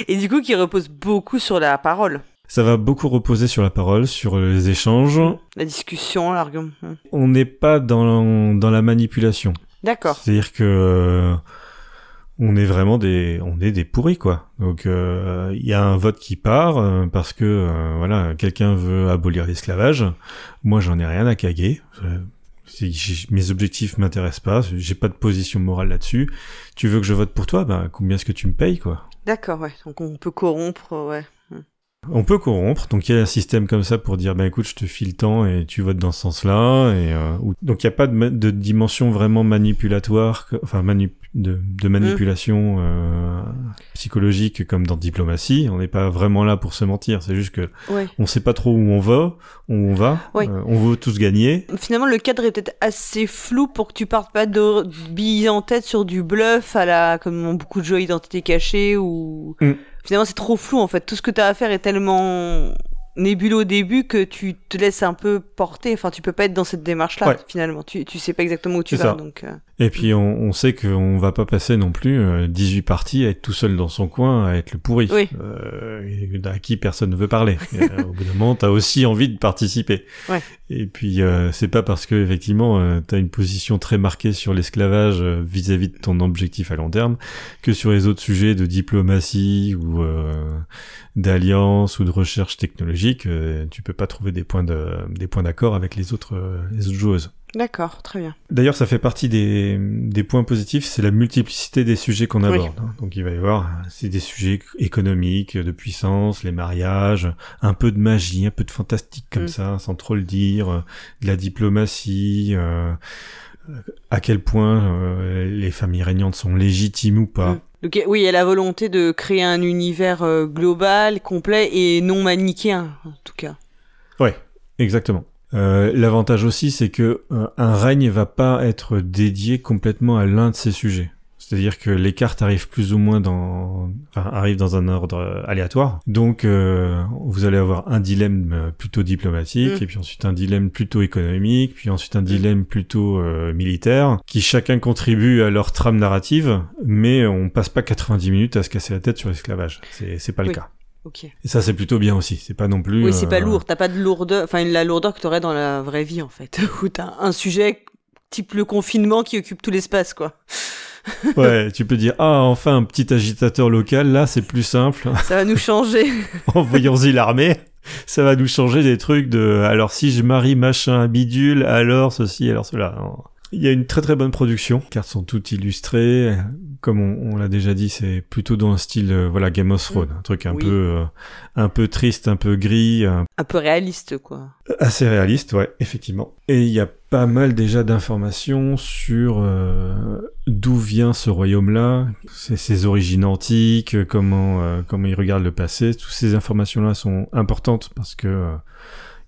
et du coup, qui repose beaucoup sur la parole. Ça va beaucoup reposer sur la parole, sur les échanges. La discussion, l'argument. Hmm. On n'est pas dans, dans la manipulation. D'accord. C'est-à-dire que euh, on est vraiment des on est des pourris quoi. Donc euh, il y a un vote qui part euh, parce que voilà quelqu'un veut abolir l'esclavage. Moi j'en ai rien à caguer. Mes objectifs m'intéressent pas. J'ai pas de position morale là-dessus. Tu veux que je vote pour toi? Ben combien est-ce que tu me payes quoi? D'accord, ouais. Donc on peut corrompre, ouais. On peut corrompre, donc il y a un système comme ça pour dire, bah écoute, je te file temps et tu votes dans ce sens-là. Et euh, donc il n'y a pas de, de, dimension vraiment manipulatoire, enfin manu de, de, manipulation euh, psychologique comme dans diplomatie. On n'est pas vraiment là pour se mentir. C'est juste que on sait pas trop où on va, où on va. Euh, on veut tous gagner. Finalement, le cadre est peut-être assez flou pour que tu partes pas de billes en tête sur du bluff à la comme beaucoup de jeux identité cachée ou. Mm finalement c'est trop flou en fait. Tout ce que tu as à faire est tellement nébuleux au début que tu te laisses un peu porter. Enfin, tu peux pas être dans cette démarche-là finalement. Tu, tu sais pas exactement où tu vas. Donc, euh. Et puis on, on sait qu'on va pas passer non plus 18 euh, parties à être tout seul dans son coin, à être le pourri, oui. euh, à qui personne ne veut parler. Euh, au bout d'un moment, t'as aussi envie de participer. Ouais. Et puis euh, c'est pas parce que effectivement euh, t'as une position très marquée sur l'esclavage vis-à-vis de ton objectif à long terme que sur les autres sujets de diplomatie ou d'alliance ou de recherche technologique, tu peux pas trouver des points de, des points d'accord avec les autres les autres joueuses. D'accord, très bien. D'ailleurs, ça fait partie des, des points positifs, c'est la multiplicité des sujets qu'on aborde. Donc il va y avoir, c'est des sujets économiques, de puissance, les mariages, un peu de magie, un peu de fantastique comme mm. ça, sans trop le dire, de la diplomatie, euh, à quel point euh, les familles régnantes sont légitimes ou pas. Mm. Donc, oui, il y a la volonté de créer un univers euh, global, complet et non manichéen, en tout cas. Ouais, exactement. Euh, l'avantage aussi, c'est que euh, un règne va pas être dédié complètement à l'un de ces sujets. C'est-à-dire que les cartes arrivent plus ou moins dans, enfin, arrivent dans un ordre euh, aléatoire. Donc, vous allez avoir un dilemme plutôt diplomatique, mm. et puis ensuite un dilemme plutôt économique, puis ensuite un mm. dilemme plutôt militaire, qui chacun contribue à leur trame narrative, mais on passe pas 90 minutes à se casser la tête sur l'esclavage. C'est, c'est pas le cas. Et ça, c'est plutôt bien aussi. C'est pas non plus. Oui, c'est pas euh, lourd. T'as pas de lourdeur, enfin, la lourdeur que t'aurais dans la vraie vie, en fait. Où t'as un sujet type le confinement qui occupe tout l'espace, quoi. ouais, tu peux dire, ah, enfin, un petit agitateur local, là, c'est plus simple. Ça va nous changer. Envoyons-y l'armée. Ça va nous changer des trucs de, alors si je marie machin bidule, alors ceci, alors cela. Il y a une très très bonne production. Les cartes sont toutes illustrées. Comme on, l'a déjà dit, c'est plutôt dans un style euh, voilà Game of Thrones, un truc un peu euh, un peu triste, un peu gris, un... peu réaliste quoi. Assez réaliste, ouais, effectivement. Et il y a pas mal déjà d'informations sur euh, d'où vient ce royaume-là, ses, origines antiques, comment comment il regarde le passé. Toutes ces informations-là sont importantes parce que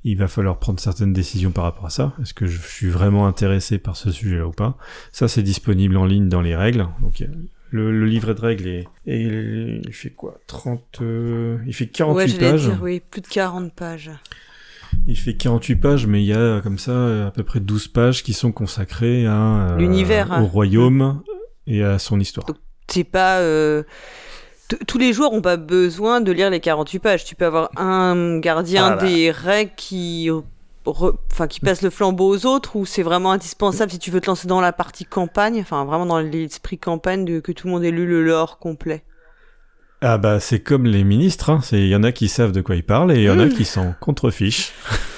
il va falloir prendre certaines décisions par rapport à ça. Est-ce que je suis vraiment intéressé par ce sujet-là ou pas? Ça, c'est disponible en ligne dans les règles. Donc, le, livret de règles est, et il fait quoi? 30 euh, il fait 48 ouais, pages. Dire, oui, plus de 40 pages. Il fait 48 pages, mais il y a comme ça à peu près 12 pages qui sont consacrées à euh, l'univers, au royaume et à son histoire. C'est pas euh, tous les joueurs ont pas besoin de lire les 48 pages. Tu peux avoir un gardien ah des règles qui, enfin, qui passe le flambeau aux autres ou c'est vraiment indispensable si tu veux te lancer dans la partie campagne, enfin vraiment dans l'esprit campagne de que tout le monde ait lu le lore complet. Ah bah c'est comme les ministres, hein. il y en a qui savent de quoi ils parlent et il y en a mmh. qui s'en contrefichent.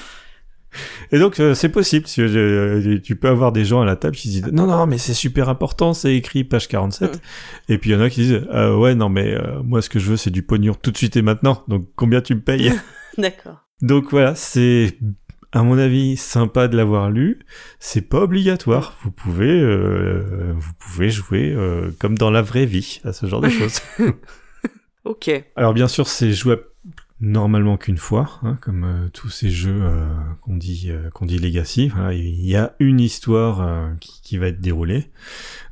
Et donc euh, c'est possible, euh, tu peux avoir des gens à la table qui disent non non mais c'est super important, c'est écrit page 47. Et puis il y en a qui disent euh, ouais non mais moi ce que je veux c'est du pognon tout de suite et maintenant. Donc combien tu me payes? D'accord. Donc voilà, c'est à mon avis sympa de l'avoir lu. C'est pas obligatoire. Vous pouvez vous pouvez jouer comme dans la vraie vie à ce genre de choses. ok. Alors bien sûr c'est jouable normalement qu'une fois, hein, comme euh, tous ces jeux euh, qu'on dit euh, qu'on dit legacy. Voilà, il y a une histoire qui, qui, va être déroulée.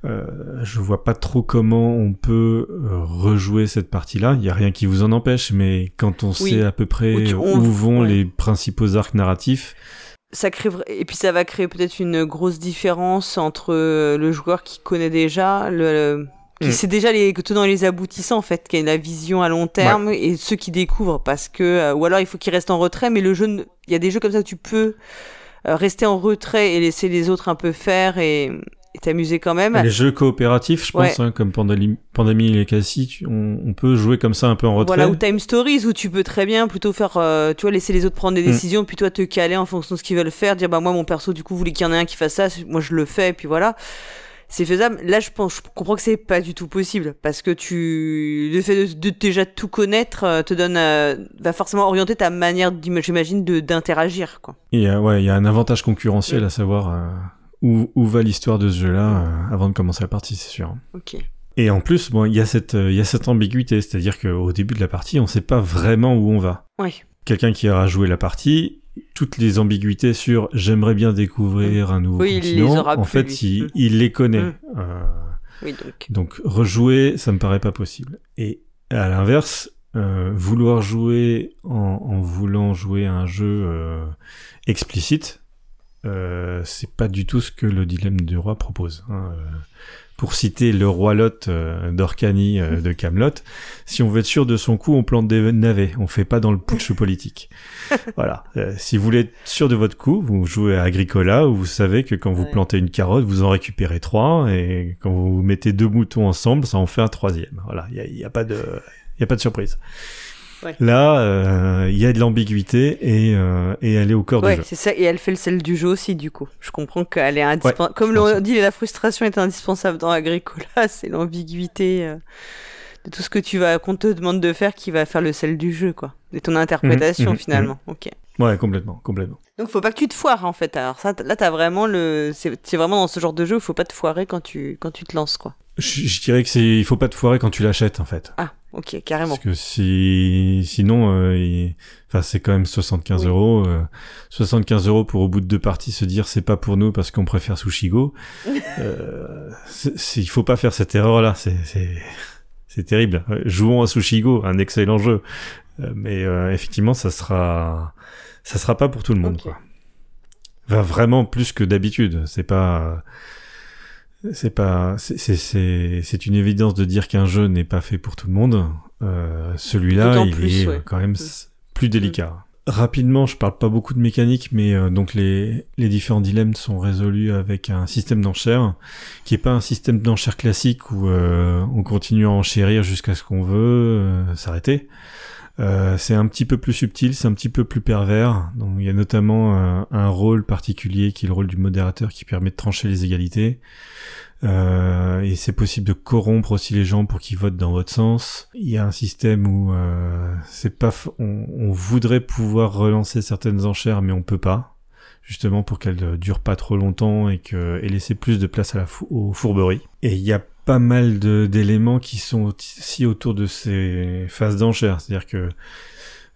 je vois pas trop comment on peut rejouer cette partie-là. Il y a rien qui vous en empêche, mais quand on sait à peu près où, vont les principaux arcs narratifs. Ça crée et puis ça va créer peut-être une grosse différence entre le joueur qui connaît déjà le qui mm. c'est déjà les tenants et les aboutissants en fait, qui a la vision à long terme et ceux qui découvrent parce que euh, ou alors il faut qu'ils restent en retrait, mais le jeu, il y a des jeux comme ça où tu peux euh, rester en retrait et laisser les autres un peu faire et t'amuser quand même. Les jeux coopératifs, je pense, hein, comme Pandémie et Cassie, on, on, peut jouer comme ça un peu en retrait. Voilà, ou Time Stories, où tu peux très bien plutôt faire, euh, tu vois, laisser les autres prendre des mm. décisions, puis toi te caler en fonction de ce qu'ils veulent faire, dire, bah moi mon perso, du coup, vous voulez qu'il y en ait un qui fasse ça, moi je le fais, et puis voilà c'est faisable. Là, je pense, je comprends que c'est pas du tout possible parce que tu, le fait de, déjà tout connaître euh, te donne, euh, va forcément orienter ta manière, j'imagine, de d'interagir, quoi. Et ouais, il y a un avantage concurrentiel à savoir où, où va l'histoire de ce jeu-là avant de commencer la partie, c'est sûr. Ok. Et en plus, bon, il y a cette, il y a cette ambiguïté, c'est-à-dire qu'au début de la partie, on sait pas vraiment où on va. Oui. Quelqu'un qui aura joué la partie, toutes les ambiguïtés sur j'aimerais bien découvrir un nouveau oui, continent, il les aura en plus, fait, lui. il, il les connaît. Mm. Euh, Oui, donc. donc rejouer, ça me paraît pas possible. Et à l'inverse, euh, vouloir jouer en, en voulant jouer à un jeu euh, explicite, euh, c'est pas du tout ce que le dilemme du roi propose. hein. Pour citer le roi Lot euh, d'Orcani euh, de Camelot, si on veut être sûr de son coup, on plante des navets, on fait pas dans le putsch politique. voilà. Euh, si vous voulez être sûr de votre coup, vous jouez à Agricola où vous savez que quand vous Ouais. plantez une carotte, vous en récupérez trois et quand vous mettez deux moutons ensemble, ça en fait un troisième. Voilà. Il y y a pas de, il y a pas de surprise. Ouais. Là, euh, il y a de l'ambiguïté et, euh, et elle est au cœur du Ouais, jeu. c'est ça. Et elle fait le sel du jeu aussi, du coup. Je comprends qu'elle est indispensable. Comme l'on dit, la frustration est indispensable dans Agricola. C'est l'ambiguïté euh, de tout ce que tu vas, qu'on te demande de faire qui va faire le sel du jeu, quoi. De ton interprétation, mhm, finalement. Ok. Ouais, complètement, complètement. Donc, faut pas que tu te foires, en fait. Alors, ça, là, t'as vraiment le. C'est c'est vraiment dans ce genre de jeu où faut pas te foirer quand tu, quand tu te lances, quoi. Je, je dirais que c'est, il faut pas te foirer quand tu l'achètes en fait. Ah, ok, carrément. Parce que si, sinon, euh, il- enfin, c'est quand même 75 Oui. euros. euh, 75 euros pour au bout de deux parties se dire c'est pas pour nous parce qu'on préfère Sushigo. euh, il faut pas faire cette erreur là. C'est, terrible. Euh, Jouons à Sushigo, un excellent jeu. Euh, mais euh, effectivement, ça sera, ça sera pas pour tout le monde. Quoi. Enfin, vraiment plus que d'habitude. C'est pas. C'est pas, c'est, c'est, c'est, une évidence de dire qu'un jeu n'est pas fait pour tout le monde. Euh, celui-là, il plus, est ouais. euh, quand même plus délicat. Rapidement, je parle pas beaucoup de mécanique, mais euh, donc les, les différents dilemmes sont résolus avec un système d'enchères qui est pas un système d'enchères classique où euh, on continue à enchérir jusqu'à ce qu'on veut euh, s'arrêter. Euh, c'est un petit peu plus subtil, c'est un petit peu plus pervers. Donc il y a notamment euh, un rôle particulier qui est le rôle du modérateur qui permet de trancher les égalités. Euh, et c'est possible de corrompre aussi les gens pour qu'ils votent dans votre sens. Il y a un système où c'est pas, on, voudrait pouvoir relancer certaines enchères, mais on peut pas, justement pour qu'elles durent pas trop longtemps et que et laisser plus de place à la aux fourberies. Et il y a pas mal d'éléments qui sont aussi autour de ces phases d'enchères, c'est-à-dire que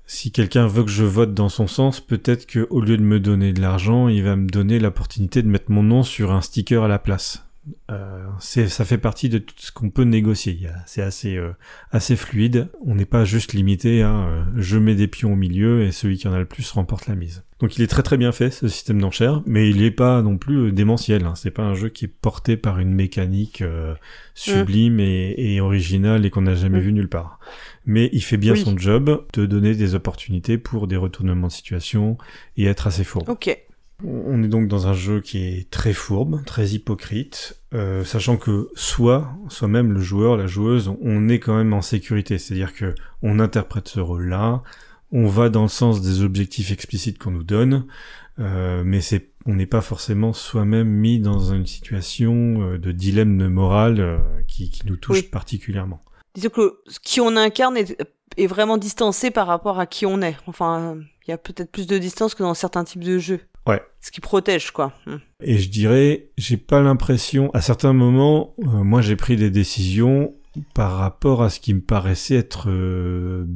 si quelqu'un veut que je vote dans son sens, peut-être que au lieu de me donner de l'argent, il va me donner l'opportunité de mettre mon nom sur un sticker à la place. Euh, c'est, ça fait partie de tout ce qu'on peut négocier. C'est assez, euh, assez fluide. On n'est pas juste limité à euh, je mets des pions au milieu et celui qui en a le plus remporte la mise. Donc il est très très bien fait ce système d'enchères, mais il n'est pas non plus euh, démentiel. Hein. C'est pas un jeu qui est porté par une mécanique euh, sublime et, et originale et qu'on n'a jamais vu nulle part. Mais il fait bien Oui. son job de donner des opportunités pour des retournements de situation et être assez fourbe. Ok. On est donc dans un jeu qui est très fourbe, très hypocrite, euh, sachant que soit, soit même le joueur, la joueuse, on est quand même en sécurité, c'est-à-dire que on interprète ce rôle-là, on va dans le sens des objectifs explicites qu'on nous donne, euh, mais c'est, on n'est pas forcément soi-même mis dans une situation euh, de dilemme de morale euh, qui, qui nous touche Oui. particulièrement. Disons que ce qui on incarne est, est vraiment distancé par rapport à qui on est. Enfin, il y a peut-être plus de distance que dans certains types de jeux. Ouais. Ce qui protège, quoi. Hmm. Et je dirais, j'ai pas l'impression, à certains moments, euh, moi j'ai pris des décisions par rapport à ce qui me paraissait être euh,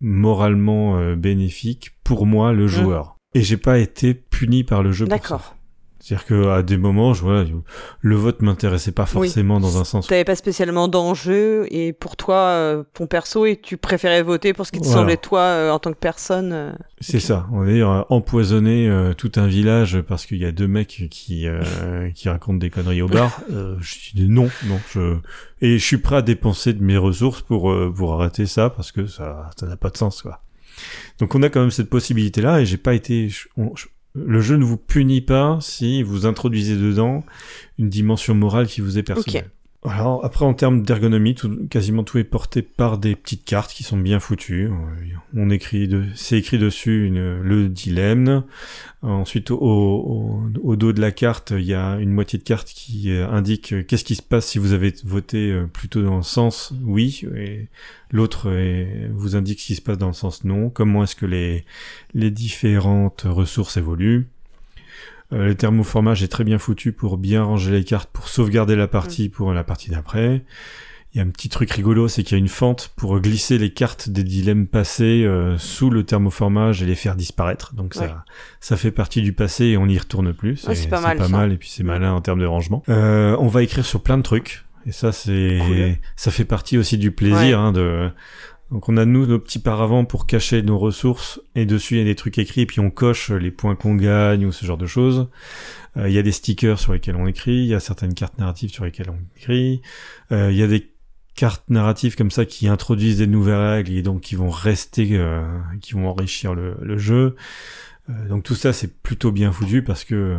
moralement euh, bénéfique pour moi, le joueur. Et j'ai pas été puni par le jeu pour ça. D'accord. C'est-à-dire que à des moments, je, voilà, le vote m'intéressait pas Oui. forcément dans un sens. T'avais pas spécialement d'enjeu et pour toi, euh, ton perso, et tu préférais voter pour ce qui te Voilà. semblait toi euh, en tant que personne. euh. C'est ça. On est euh, empoisonner euh, tout un village parce qu'il y a deux mecs qui euh, qui racontent des conneries au bar. Euh, je suis dit non, non. Je et je suis prêt à dépenser de mes ressources pour euh, pour arrêter ça parce que ça ça n'a pas de sens quoi. Donc on a quand même cette possibilité là et j'ai pas été. je- on- je- le jeu ne vous punit pas si vous introduisez dedans une dimension morale qui vous est personnelle. Alors après en termes d'ergonomie, quasiment tout est porté par des petites cartes qui sont bien foutues. Euh, on écrit c'est écrit dessus le dilemme. Ensuite au, au, au, dos de la carte, il y a une moitié de carte qui euh, indique euh, qu'est-ce qui se passe si vous avez voté plutôt dans le sens oui, et l'autre vous indique ce qui se passe dans le sens non. Comment est-ce que les les différentes ressources évoluent. Euh, le thermoformage est très bien foutu pour bien ranger les cartes, pour sauvegarder la partie pour la partie d'après. Il y a un petit truc rigolo, c'est qu'il y a une fente pour glisser les cartes des dilemmes passés euh, sous le thermoformage et les faire disparaître. Donc ça, ça fait partie du passé et on n'y retourne plus. C'est pas, mal, pas mal et puis c'est malin en termes de rangement. Euh, on va écrire sur plein de trucs. Et ça, c'est, ça fait partie aussi du plaisir hein, de, donc on a nous nos petits paravents pour cacher nos ressources et dessus il y a des trucs écrits et puis on coche les points qu'on gagne ou ce genre de choses. Euh, il y a des stickers sur lesquels on écrit, il y a certaines cartes narratives sur lesquelles on écrit, euh, il y a des cartes narratives comme ça qui introduisent des nouvelles règles et donc qui vont rester, euh, qui vont enrichir le, le jeu. donc tout ça c'est plutôt bien foutu parce que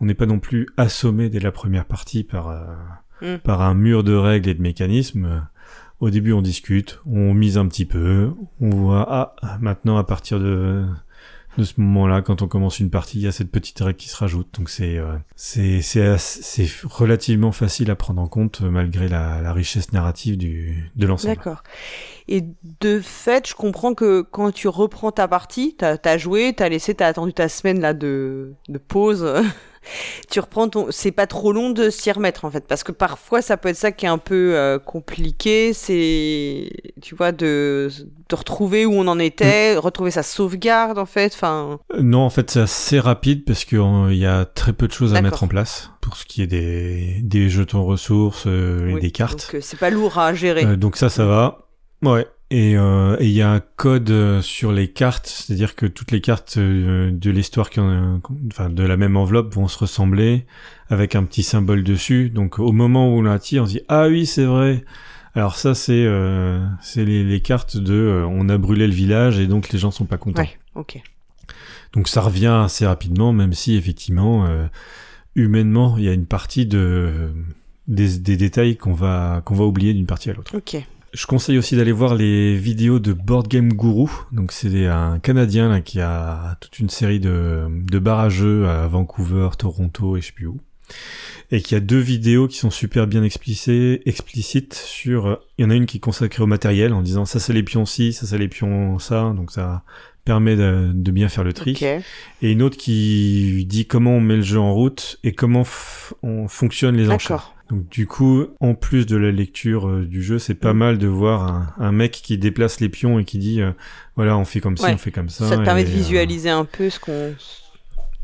on n'est pas non plus assommé dès la première partie par mm. par un mur de règles et de mécanismes au début, on discute, on mise un petit peu, on voit, ah, maintenant, à partir de, de ce moment-là, quand on commence une partie, il y a cette petite règle qui se rajoute. Donc c'est euh, relativement facile à prendre en compte euh, malgré la, la richesse narrative du de l'ensemble. D'accord. Et de fait, je comprends que quand tu reprends ta partie, t'as as joué, t'as laissé, t'as attendu ta semaine là de de pause. tu reprends ton. C'est pas trop long de s'y remettre en fait, parce que parfois ça peut être ça qui est un peu euh, compliqué. C'est, tu vois, de, de retrouver où on en était, mm. retrouver sa sauvegarde en fait. Enfin. Euh, non, en fait c'est assez rapide parce qu'il y a très peu de choses à mettre en place pour ce qui est des, des jetons ressources euh, et des cartes. Donc c'est pas lourd à gérer. donc ça, ça va. Ouais. Euh, et il y a un code euh, sur les cartes, c'est-à-dire que toutes les cartes euh, de l'histoire, enfin de la même enveloppe, vont se ressembler avec un petit symbole dessus. Donc au moment où on la tire, on se dit ah oui c'est vrai. Alors ça c'est c'est les, les, cartes de on a brûlé le village et donc les gens sont pas contents. Ouais, ok. Donc ça revient assez rapidement, même si effectivement humainement il y a une partie de des, des détails qu'on va qu'on va oublier d'une partie à l'autre. Ok. Je conseille aussi d'aller voir les vidéos de Board Game Guru. Donc c'est un Canadien là, qui a toute une série de, de bars à jeux à Vancouver, Toronto et je sais plus où. Et qui a deux vidéos qui sont super bien explicites sur... Il y en a une qui est consacrée au matériel en disant ça c'est les pions ci, ça c'est les pions ça. Donc ça permet de, bien faire le tri. Et une autre qui dit comment on met le jeu en route et comment on fonctionne les enchères. Donc du coup, en plus de la lecture euh, du jeu, c'est pas mm. mal de voir un, mec qui déplace les pions et qui dit euh, voilà, on fait comme ci, on fait comme ça. Ça te permet de euh, visualiser un peu ce qu'on.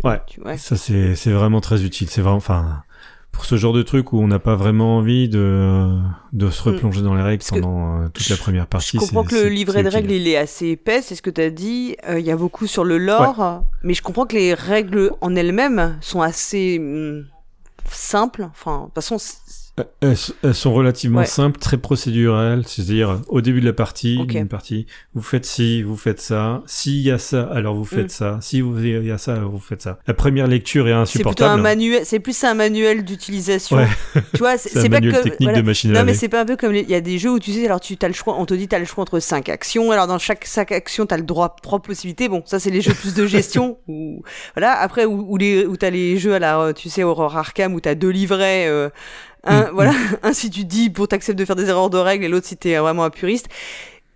Ouais. Ça c'est c'est vraiment très utile. C'est vraiment enfin pour ce genre de truc où on n'a pas vraiment envie de, de se mm. replonger dans les règles pendant toute la première partie. Je comprends que le livret de règles il est assez épais, c'est ce que tu as dit. Il y a beaucoup sur le lore, mais je comprends que les règles en elles-mêmes sont assez hmm, simple. Enfin, de toute façon, elles, sont relativement simples, très procédurales. C'est-à-dire, au début de la partie, une partie, vous faites ci, vous faites ça. S'il y a ça, alors vous faites mm. ça. Si vous il y a ça, alors vous faites ça. La première lecture est insupportable. C'est un manuel. C'est plus un manuel d'utilisation. Tu vois, c'est pas manuel technique de machine Non, mais c'est pas un peu comme il y a des jeux où tu sais, alors tu as le choix. On te dit, tu as le choix entre cinq actions. Alors dans chaque cinq actions, tu as le droit trois possibilités. Bon, ça c'est les jeux plus de gestion. ou voilà. Après, où, les où t'as les jeux à la, tu sais, Aurore Arkham où t'as deux livrets. Euh, un, mm, voilà, mm. un si tu dis pour t'accepter de faire des erreurs de règles et l'autre si t'es vraiment un puriste.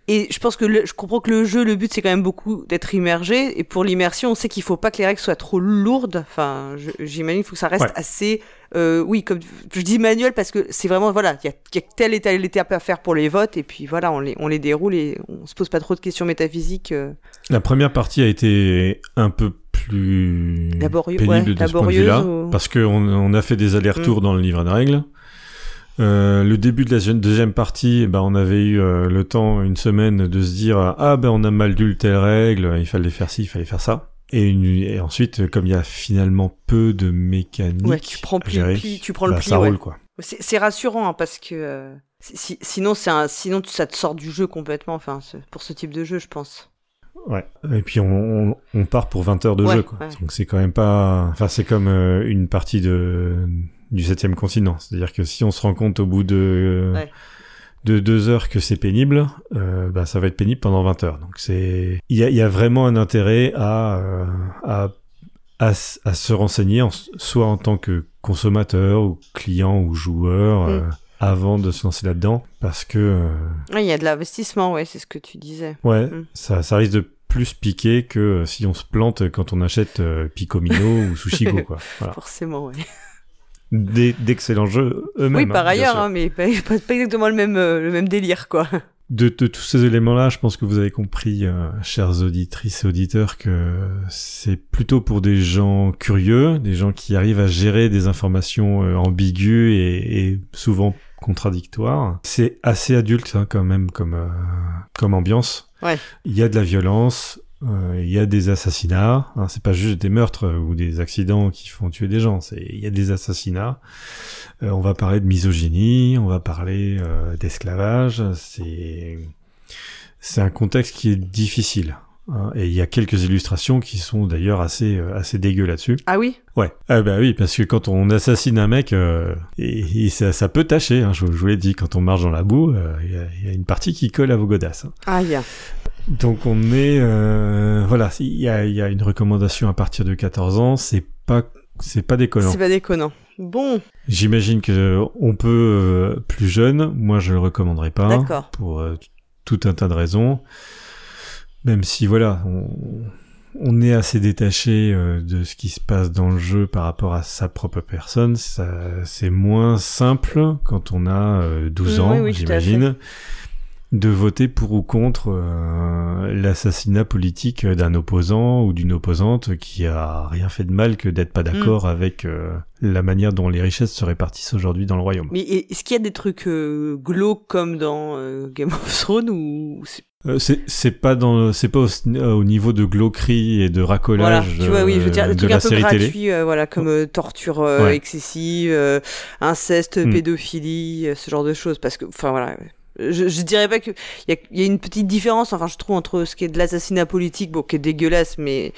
Et je pense que je comprends que le jeu, le but c'est quand même beaucoup d'être immergé. Et pour l'immersion, on sait qu'il faut pas que les règles soient trop lourdes. Enfin, j'imagine qu'il faut que ça reste assez, euh, oui, comme je dis manuel parce que c'est vraiment voilà, il y a, y a telle et telle étape à faire pour les votes et puis voilà, on les on les déroule et on se pose pas trop de questions métaphysiques. Euh. La première partie a été un peu plus pénible de ce point de vue-là parce qu'on on a fait des allers-retours mm. dans le livre de règles. Euh, le début de la deuxième partie, ben on avait eu euh, le temps, une semaine, de se dire ah ben on a mal lu telle règle, il fallait faire ci, il fallait faire ça. Et, et ensuite, comme il y a finalement peu de mécanique, tu prends, pli, tu prends le bah, ça roule quoi. C'est rassurant hein, parce que euh, sinon c'est un, sinon ça te sort du jeu complètement. Enfin, pour ce type de jeu, je pense. Ouais. Et puis on, on, part pour 20 heures de jeu, quoi. Donc c'est quand même pas. Enfin, c'est comme une partie de du septième continent. C'est-à-dire que si on se rend compte au bout de Ouais. de deux heures que c'est pénible, euh, bah, ça va être pénible pendant 20 heures. Donc c'est il y a, il y a vraiment un intérêt à euh, à, à, s- à se renseigner, en- soit en tant que consommateur ou client ou joueur. Mm. euh, avant de se lancer là-dedans, parce que euh, Ouais, il y a de l'investissement, ouais, c'est ce que tu disais. ouais, Mm. ça, ça risque de plus piquer que si on se plante quand on achète euh, Picomino ou Sushigo, quoi. Voilà. Forcément, ouais. D'excellents jeux eux-mêmes. Oui, hein, par ailleurs, hein, mais pas, exactement le même, euh, le même délire, quoi. De, de tous ces éléments-là, je pense que vous avez compris, euh, chers auditrices et auditeurs, que c'est plutôt pour des gens curieux, des gens qui arrivent à gérer des informations euh, ambiguës et, et souvent contradictoires. C'est assez adulte hein, quand même comme, euh, comme ambiance. Ouais. Il y a de la violence, il y a des assassinats. Hein, c'est pas juste des meurtres euh, ou des accidents qui font tuer des gens. C'est il y a des assassinats. Euh, on va parler de misogynie, on va parler euh, d'esclavage. C'est c'est un contexte qui est difficile. hein, et il y a quelques illustrations qui sont d'ailleurs assez euh, assez dégueu là-dessus. Ah oui? Ouais. Ah bah oui, parce que quand on assassine un mec, euh, et, et ça, ça peut tâcher. Hein, je, je vous l'ai dit, quand on marche dans la boue, euh, il y, a, il y a une partie qui colle à vos godasses. hein. Ah, il y a. Donc on est euh, voilà, il y a, y a une recommandation à partir de 14 ans, c'est pas c'est pas déconnant. C'est pas déconnant. Bon, J'imagine que on peut euh, plus jeune, moi je le recommanderais pas pour euh, tout un tas de raisons. Même si voilà, on, on est assez détaché euh, de ce qui se passe dans le jeu par rapport à sa propre personne, ça c'est moins simple quand on a euh, 12 Mm, ans, oui, oui, j'imagine, de voter pour ou contre euh, l'assassinat politique d'un opposant ou d'une opposante qui a rien fait de mal que d'être pas d'accord avec euh, la manière dont les richesses se répartissent aujourd'hui dans le royaume. mais est-ce qu'il y a des trucs euh, glauques comme dans euh, Game of Thrones ou c'est- pas dans le- c'est pas au, au niveau de glauquerie et de voilà, racolage tu vois, oui, je veux dire des de trucs la un peu série télé. gratuits, voilà, comme torture Ouais. excessive, inceste, Hmm. pédophilie, ce genre de choses, parce que, enfin voilà. Je, je dirais pas que il y a, il y a une petite différence, enfin je trouve entre ce qui est de l'assassinat politique, bon qui est dégueulasse, mais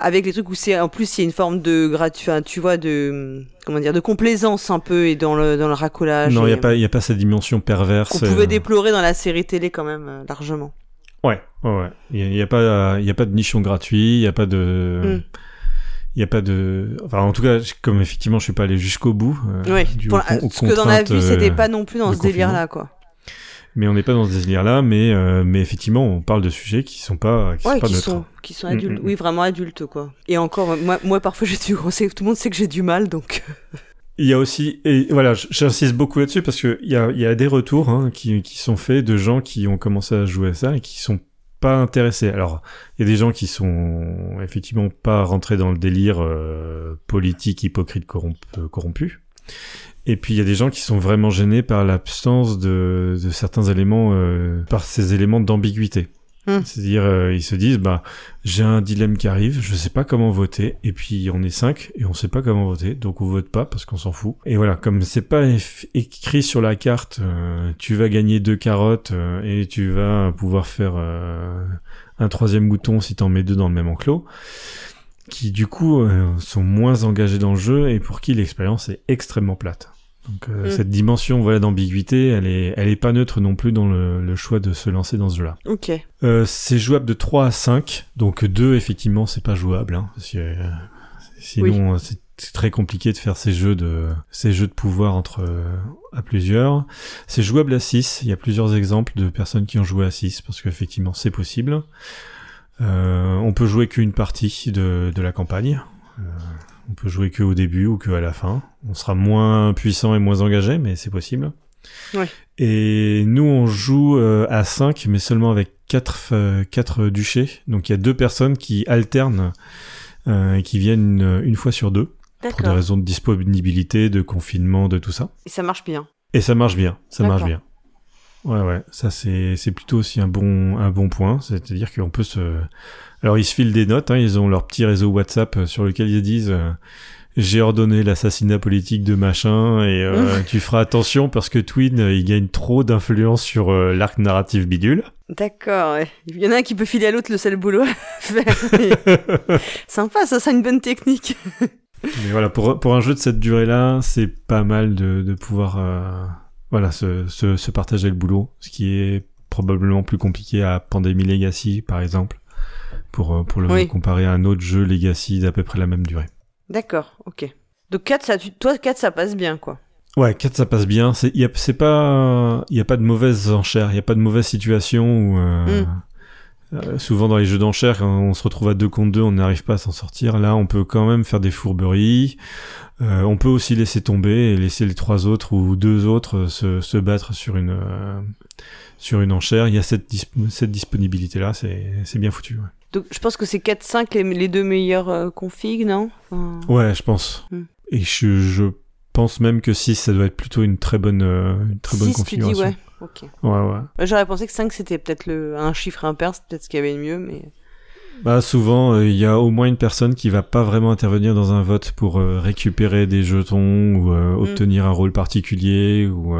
avec les trucs où c'est en plus il y a une forme de gratu, enfin, tu vois de comment dire de complaisance un peu et dans le dans le racolage. Non, il y a pas il y a pas cette dimension perverse. qu'on pouvait euh, déplorer dans la série télé quand même euh, largement. Ouais, ouais, ouais. Il y a, il y a pas il y a pas de nichon gratuit, il y a pas de Hmm. il y a pas de enfin en tout cas comme effectivement je suis pas allé jusqu'au bout euh, Oui, dû pour aux la- con- aux ce que dans la vue, c'était euh, pas non plus dans ce délire-là, quoi. Mais on n'est pas dans ce délire là mais euh, mais effectivement on parle de sujets qui sont pas qui Ouais, sont pas qui neutres. sont, qui sont Mm, adultes. mm, Oui, vraiment adultes, quoi. Et encore, moi, moi parfois, j'ai du, tout le monde sait que j'ai du mal, donc. Il y a aussi, et voilà, j'insiste beaucoup là-dessus parce que il y a, il y a des retours hein, qui, qui sont faits de gens qui ont commencé à jouer à ça et qui sont pas intéressés. Alors, il y a des gens qui sont effectivement pas rentrés dans le délire euh, politique, hypocrite, euh, corrompu. Et puis il y a des gens qui sont vraiment gênés par l'absence de, de certains éléments, euh, par ces éléments d'ambiguïté. Hmm. C'est-à-dire, euh, ils se disent, bah, j'ai un dilemme qui arrive, je sais pas comment voter, et puis on est cinq et on sait pas comment voter, donc on vote pas parce qu'on s'en fout. Et voilà, comme c'est pas écrit sur la carte, euh, tu vas gagner deux carottes euh, et tu vas pouvoir faire euh, un troisième bouton si t'en mets deux dans le même enclos, qui du coup euh, sont moins engagés dans le jeu et pour qui l'expérience est extrêmement plate. Donc euh, Mm. cette dimension voilà d'ambiguïté, elle est elle est pas neutre non plus dans le, le choix de se lancer dans ce jeu-là. Ok. Euh, c'est jouable de 3 à 5, donc 2 effectivement c'est pas jouable, hein, parce que, euh, sinon euh, c'est c'est très compliqué de faire ces jeux de ces jeux de pouvoir entre euh, à plusieurs. C'est jouable à 6, il y a plusieurs exemples de personnes qui ont joué à 6 parce qu'effectivement c'est possible. Euh, on peut jouer qu'une partie de, de la campagne. Euh, on peut jouer que au début ou que à la fin. On sera moins puissant et moins engagé, mais c'est possible. Ouais. Et nous, on joue euh, à 5, mais seulement avec 4, quatre duchés. Donc il y a deux personnes qui alternent euh, et qui viennent une, une fois sur deux, pour des raisons de disponibilité, de confinement, de tout ça. Et ça marche bien. Et ça marche bien, ça marche bien. Ouais, ouais, ça c'est c'est plutôt aussi un bon un bon point, c'est-à-dire qu'on peut se. Alors ils se filent des notes, hein, ils ont leur petit réseau WhatsApp euh, sur lequel ils disent. euh, j'ai ordonné l'assassinat politique de machin et euh, tu feras attention parce que Twin il gagne trop d'influence sur euh, l'arc narratif bidule. D'accord. Il y en a un qui peut filer à l'autre le sale boulot Sympa, ça, c'est une bonne technique. Mais voilà, pour, pour un jeu de cette durée-là, c'est pas mal de, de pouvoir euh, voilà, se, se, se partager le boulot, ce qui est probablement plus compliqué à Pandemic Legacy, par exemple, pour, euh, pour le Oui. comparer à un autre jeu Legacy d'à peu près la même durée. D'accord, ok. Donc 4, ça, toi, 4, ça passe bien, quoi. Ouais, 4 ça passe bien. C'est y a, pas il y a pas de mauvaise enchère, il y a pas de mauvaise situation où euh, euh, souvent dans les jeux d'enchères quand on se retrouve à deux contre deux, on n'arrive pas à s'en sortir. Là, on peut quand même faire des fourberies. Euh, on peut aussi laisser tomber et laisser les trois autres ou deux autres euh, se, se battre sur une euh, sur une enchère. Il y a cette dis- cette disponibilité là, c'est c'est bien foutu. Ouais. Donc je pense que c'est 4, 5 les, les deux meilleurs euh, configs, non? Enfin, Ouais, je pense. Hmm. Et je, je pense même que 6 ça doit être plutôt une très bonne une très bonne six, tu dis, configuration. ouais. Ok. ouais ouais. J'aurais pensé que 5 c'était peut-être le... un chiffre impair, c'est peut-être ce qu'il y avait de mieux, mais. Bah souvent, euh, il y a au moins une personne qui va pas vraiment intervenir dans un vote pour euh, récupérer des jetons ou euh, obtenir un rôle particulier ou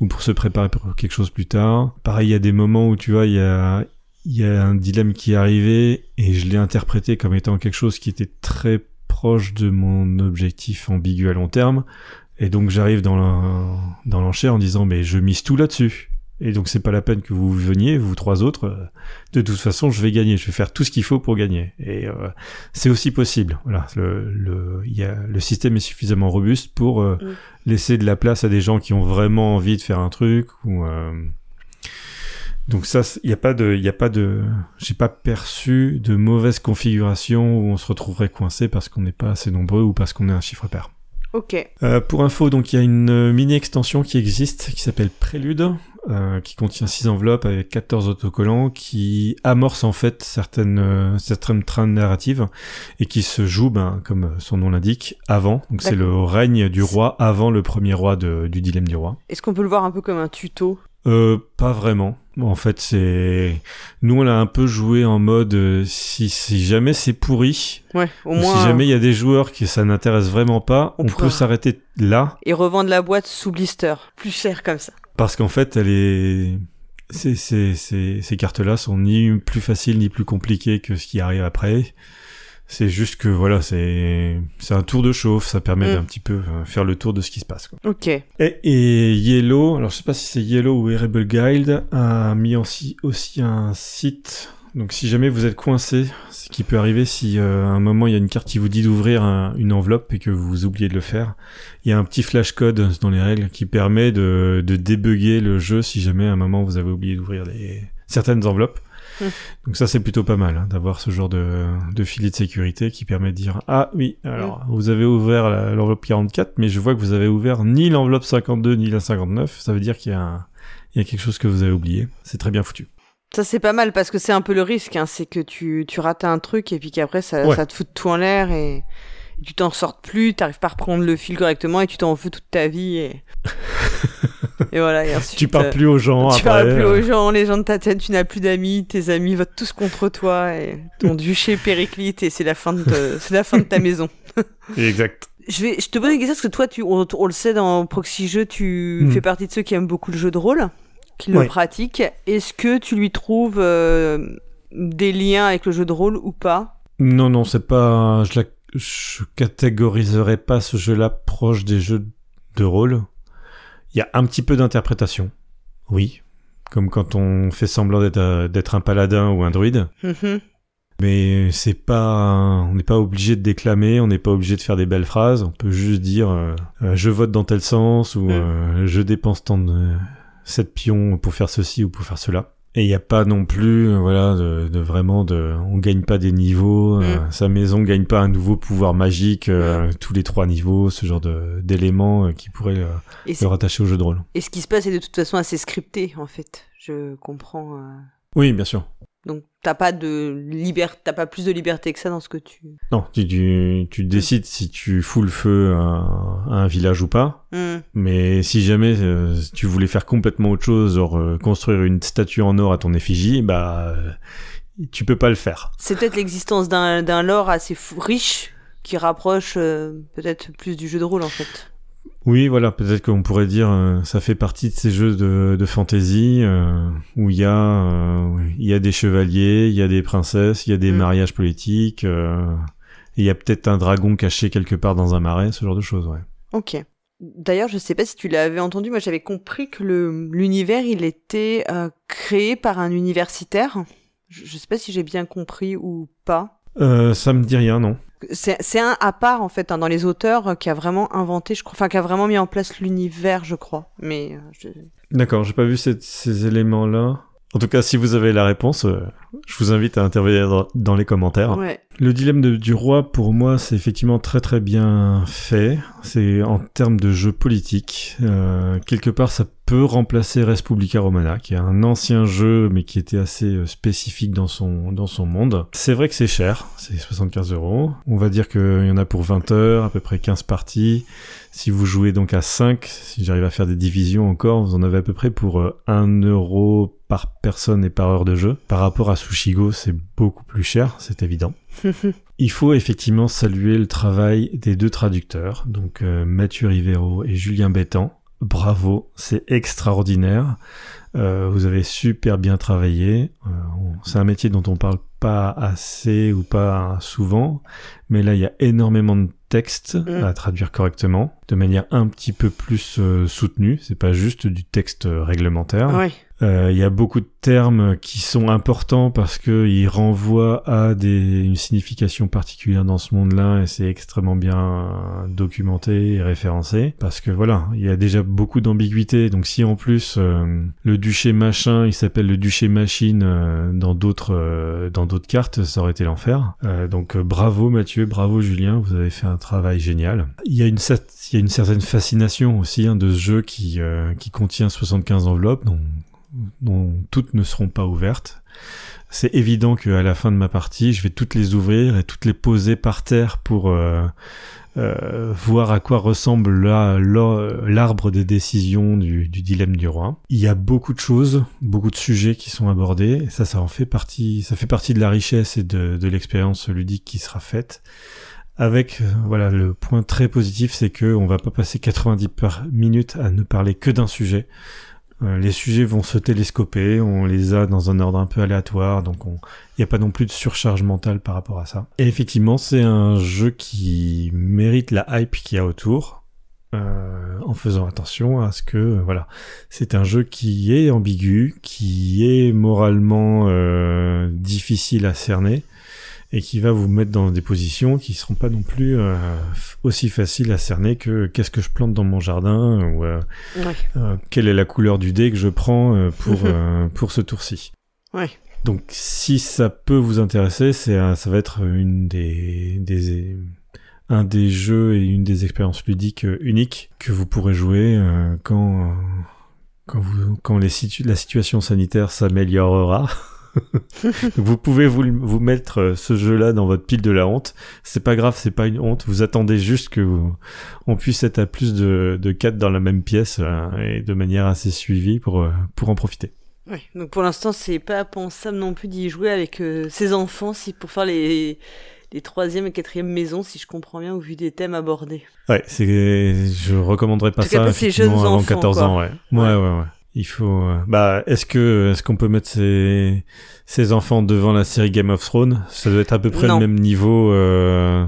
ou pour se préparer pour quelque chose plus tard. Pareil, il y a des moments où tu vois, il y a il y a un dilemme qui est arrivé et je l'ai interprété comme étant quelque chose qui était très proche de mon objectif ambigu à long terme. Et donc j'arrive dans l'enchère en disant mais je mise tout là-dessus. Et donc c'est pas la peine que vous veniez, vous trois autres. de toute façon, je vais gagner. Je vais faire tout ce qu'il faut pour gagner. Et euh, c'est aussi possible. Voilà, le, le, y a, le système est suffisamment robuste pour euh, Mm. laisser de la place à des gens qui ont vraiment envie de faire un truc. Ou euh, donc ça, il y a pas de, il y a pas de, j'ai pas perçu de mauvaise configuration où on se retrouverait coincé parce qu'on n'est pas assez nombreux ou parce qu'on est un chiffre pair. Ok. Euh, pour info, donc il y a une euh, mini extension qui existe qui s'appelle Prélude, euh, qui contient 6 enveloppes avec 14 autocollants, qui amorce en fait certaines euh, certaines trames narratives et qui se joue, ben, comme son nom l'indique, avant. Donc c'est le règne du roi avant le premier roi de- du dilemme du roi. Est-ce qu'on peut le voir un peu comme un tuto? Euh, pas vraiment. En fait, c'est nous on l'a un peu joué en mode euh, si si jamais c'est pourri, Ouais, au moins. si jamais il y a des joueurs qui ça n'intéresse vraiment pas, On peut s'arrêter là Et revendre la boîte sous blister. Plus cher comme ça. Parce qu'en fait, elle est... Ces, ces, ces, ces cartes-là sont ni plus faciles ni plus compliquées que ce qui arrive après. C'est juste que voilà, c'est c'est un tour de chauffe, ça permet Mm. d'un petit peu euh, faire le tour de ce qui se passe. Quoi. Ok. Et, et Yellow, alors je sais pas si c'est Yellow ou Rebel Guide, a mis aussi, aussi un site. Donc si jamais vous êtes coincé, ce qui peut arriver si euh, à un moment il y a une carte qui vous dit d'ouvrir un- une enveloppe et que vous oubliez de le faire, il y a un petit flash code dans les règles qui permet de, de débugger le jeu si jamais à un moment vous avez oublié d'ouvrir les certaines enveloppes. Donc ça c'est plutôt pas mal hein, d'avoir ce genre de, de filet de sécurité qui permet de dire ah oui alors vous avez ouvert l'enveloppe 44 mais je vois que vous avez ouvert ni l'enveloppe 52 ni la 59 ça veut dire qu'il y a y quelque chose que vous avez oublié. C'est très bien foutu. Ça c'est pas mal parce que c'est un peu le risque, hein, c'est que tu, tu rates un truc et puis qu'après ça, Ouais. ça te fout tout en l'air et tu t'en sortes plus, t'arrives pas à reprendre le fil correctement et tu t'en veux toute ta vie et, et voilà. Et ensuite, tu parles euh, plus aux gens tu après parles plus euh, aux gens, les gens de ta tête, tu n'as plus d'amis, tes amis votent tous contre toi et ton duché périclite et c'est la fin de, c'est la fin de ta maison. exact Je vais, je te pose une question parce que toi, tu, on, on le sait dans Proxy Jeux, tu Hmm. fais partie de ceux qui aiment beaucoup le jeu de rôle, qui le pratiquent. Est-ce que tu lui trouves euh, des liens avec le jeu de rôle ou pas? Non non c'est pas je la je catégoriserais pas ce jeu-là proche des jeux de rôle il y a un petit peu d'interprétation oui comme quand on fait semblant d'être euh, un paladin ou un druide Mhm. Mais c'est pas, on n'est pas obligé de déclamer, on n'est pas obligé de faire des belles phrases. On peut juste dire euh, euh, je vote dans tel sens ou Mm. euh, je dépense tant de cette pions pour faire ceci ou pour faire cela. Et il n'y a pas non plus, euh, voilà, de, de vraiment de, on gagne pas des niveaux, euh, Mm. sa maison gagne pas un nouveau pouvoir magique euh, tous les trois niveaux, ce genre de d'éléments euh, qui pourraient le rattacher au jeu de rôle. et ce qui se passe est de toute façon assez scripté, en fait. Je comprends. Oui, bien sûr. Donc, t'as pas de liberté, t'as pas plus de liberté que ça dans ce que tu. Non, tu, tu, tu décides si tu fous le feu à, à un village ou pas. Hmm. Mais si jamais euh, tu voulais faire complètement autre chose, genre euh, construire une statue en or à ton effigie, bah euh, tu peux pas le faire. C'est peut-être l'existence d'un d'un lore assez fou- riche qui rapproche peut-être plus du jeu de rôle, en fait. Oui, voilà, peut-être qu'on pourrait dire euh, ça fait partie de ces jeux de, de fantasy euh, où il y a euh, il y a des chevaliers, il y a des princesses, il y a des Mm. mariages politiques euh, il y a peut-être un dragon caché quelque part dans un marais, ce genre de choses, ouais. Ok. D'ailleurs, je sais pas si tu l'avais entendu, moi j'avais compris que l'univers il était créé par un universitaire. Je, je sais pas si j'ai bien compris ou pas. Euh, ça me dit rien, non. C'est un à part en fait hein, dans les auteurs euh, qui a vraiment inventé, je crois, enfin qui a vraiment mis en place l'univers, je crois. Mais euh, je... D'accord, j'ai pas vu ces, ces éléments-là. En tout cas, si vous avez la réponse, euh, je vous invite à intervenir dans, dans les commentaires. ouais. Le dilemme de- du roi, pour moi, c'est effectivement très très bien fait. C'est en termes de jeu politique. Euh, quelque part, ça peut remplacer Respublica Romana, qui est un ancien jeu, mais qui était assez euh, spécifique dans son, dans son monde. C'est vrai que c'est cher, c'est 75 euros. On va dire qu'il y en a pour 20 heures, à peu près 15 parties. Si vous jouez donc à 5, si j'arrive à faire des divisions encore, vous en avez à peu près pour euh, 1 euro par personne et par heure de jeu. Par rapport à Sushigo, c'est beaucoup plus cher, c'est évident. Il faut effectivement saluer le travail des deux traducteurs, donc euh, Mathieu Rivero et Julien Bétan. Bravo, c'est extraordinaire. Euh, vous avez super bien travaillé. Euh, c'est un métier dont on parle pas assez ou pas souvent, mais là il y a énormément de textes Mm. à traduire correctement, de manière un petit peu plus euh, soutenue. C'est pas juste du texte euh, réglementaire. Ouais. Euh, Il y a beaucoup de termes qui sont importants parce que ils renvoient à des, une signification particulière dans ce monde-là et c'est extrêmement bien documenté et référencé parce que voilà, il y a déjà beaucoup d'ambiguïté. Donc si en plus euh, le duché machin, il s'appelle le duché machine euh, dans d'autres euh, dans d'autres cartes, ça aurait été l'enfer. Euh, donc euh, bravo Mathieu, bravo Julien, vous avez fait un travail génial. Il y a une certaine fascination aussi hein, de ce jeu qui euh, contient 75 enveloppes dont dont toutes ne seront pas ouvertes. C'est évident qu'à la fin de ma partie, je vais toutes les ouvrir et toutes les poser par terre pour euh, euh, voir à quoi ressemble la- la- l'arbre des décisions du, dilemme du roi. Il y a beaucoup de choses, beaucoup de sujets qui sont abordés, ça, ça en fait partie, ça fait partie de la richesse et de, l'expérience ludique qui sera faite. Avec, euh, voilà, le point très positif, c'est que on va pas passer 90 par minutes à ne parler que d'un sujet. Euh, les sujets vont se télescoper, on les a dans un ordre un peu aléatoire, donc il n'y a pas non plus de surcharge mentale par rapport à ça. Et effectivement, c'est un jeu qui mérite la hype qu'il y a autour, euh, en faisant attention à ce que, euh, voilà, c'est un jeu qui est ambigu, qui est moralement euh, difficile à cerner, et qui va vous mettre dans des positions qui seront pas non plus euh, aussi faciles à cerner que qu'est-ce que je plante dans mon jardin ou euh, Ouais. euh, quelle est la couleur du dé que je prends euh, pour euh, pour ce tour-ci. Ouais. Donc si ça peut vous intéresser, c'est ça va être une des des un des jeux et une des expériences ludiques uniques que vous pourrez jouer euh, quand quand vous quand les situ- la situation sanitaire s'améliorera. vous pouvez vous, vous mettre euh, ce jeu-là dans votre pile de la honte. C'est pas grave, c'est pas une honte. Vous attendez juste que vous- on puisse être à plus de, de 4 dans la même pièce euh, et de manière assez suivie pour, euh, pour en profiter. Ouais. Donc pour l'instant, c'est pas pensable non plus d'y jouer avec euh, ses enfants si pour faire les les troisième et quatrième maisons, si je comprends bien, au vu des thèmes abordés. Ouais, c'est, je recommanderais pas cas, ça ces effectivement jeunes avant enfants, 14 quoi. ans, ouais. Ouais, ouais, ouais. Il faut, euh, bah, est-ce que, est-ce qu'on peut mettre ces, ces enfants devant la série Game of Thrones? Ça doit être à peu près Non. le même niveau, euh,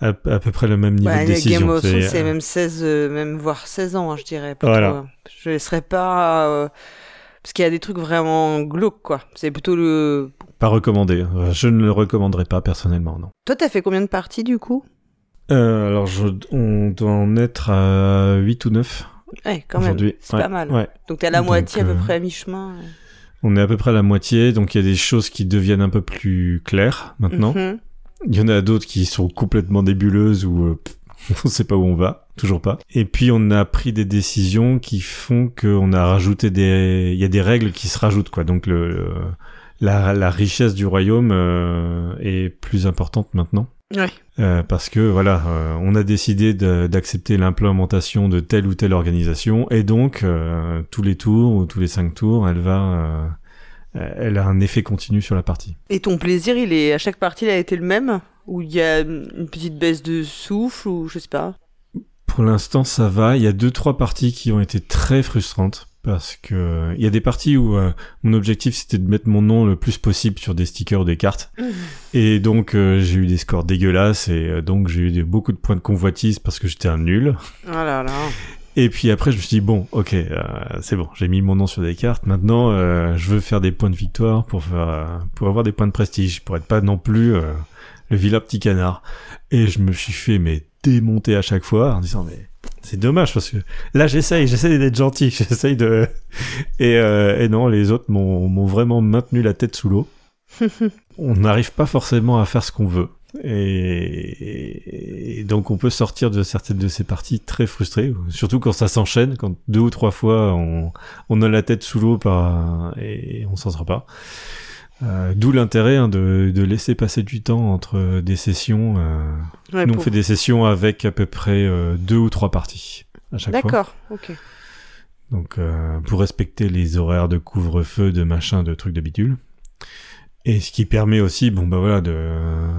à, à peu près le même niveau Bah, de décision. Game of Thrones, C'est, euh, même 16, euh, même voire 16 ans, hein, je dirais. plutôt, Voilà. Je laisserais pas... Parce qu'il y a des trucs vraiment glauques, quoi. C'est plutôt le... pas recommandé. Je ne le recommanderais pas personnellement, non. Toi, t'as fait combien de parties, du coup? Alors, je, on doit en être à 8 ou 9 Ouais, quand même. aujourd'hui. C'est Ouais, pas mal. Ouais. Donc t'es à la Donc, moitié, à peu euh, près à mi-chemin. On est à peu près à la moitié, donc il y a des choses qui deviennent un peu plus claires maintenant. Mhm. Il y en a d'autres qui sont complètement nébuleuses ou euh, on sait pas où on va, toujours pas. Et puis on a pris des décisions qui font qu'on a rajouté des, il y a des règles qui se rajoutent quoi. Donc le, le- la, la richesse du royaume euh, est plus importante maintenant. Ouais. Euh, parce que voilà, euh, on a décidé d'accepter l'implémentation de telle ou telle organisation et donc euh, tous les tours ou tous les cinq tours, elle va, elle a un effet continu sur la partie. Et ton plaisir, il est à chaque partie, il a été le même? Ou il y a une petite baisse de souffle Ou je sais pas? Pour l'instant, ça va. Il y a deux trois parties qui ont été très frustrantes parce que il y a des parties où euh, mon objectif c'était de mettre mon nom le plus possible sur des stickers ou des cartes. Et donc euh, j'ai eu des scores dégueulasses et euh, donc j'ai eu des- beaucoup de points de convoitise parce que j'étais un nul. Oh là là. et puis après je me suis dit bon ok euh, c'est bon j'ai mis mon nom sur des cartes. Maintenant euh, je veux faire des points de victoire pour faire euh, pour avoir des points de prestige pour être pas non plus euh, le vilain petit canard. Et je me suis fait mais démonter à chaque fois en disant mais c'est dommage parce que là j'essaye j'essaye d'être gentil j'essaye de et, euh, et non les autres m'ont vraiment maintenu la tête sous l'eau on n'arrive pas forcément à faire ce qu'on veut et, et donc on peut sortir de certaines de ces parties très frustré, surtout quand ça s'enchaîne, quand deux ou trois fois on, on a la tête sous l'eau par et on s'en sort pas. Euh, D'où l'intérêt hein, de, de laisser passer du temps entre des sessions. Euh, Ouais, nous on fait des sessions avec à peu près euh, deux ou trois parties à chaque fois. D'accord, ok. Donc euh, pour respecter les horaires de couvre-feu, de machin, de trucs de bidule. Et ce qui permet aussi, bon bah voilà, de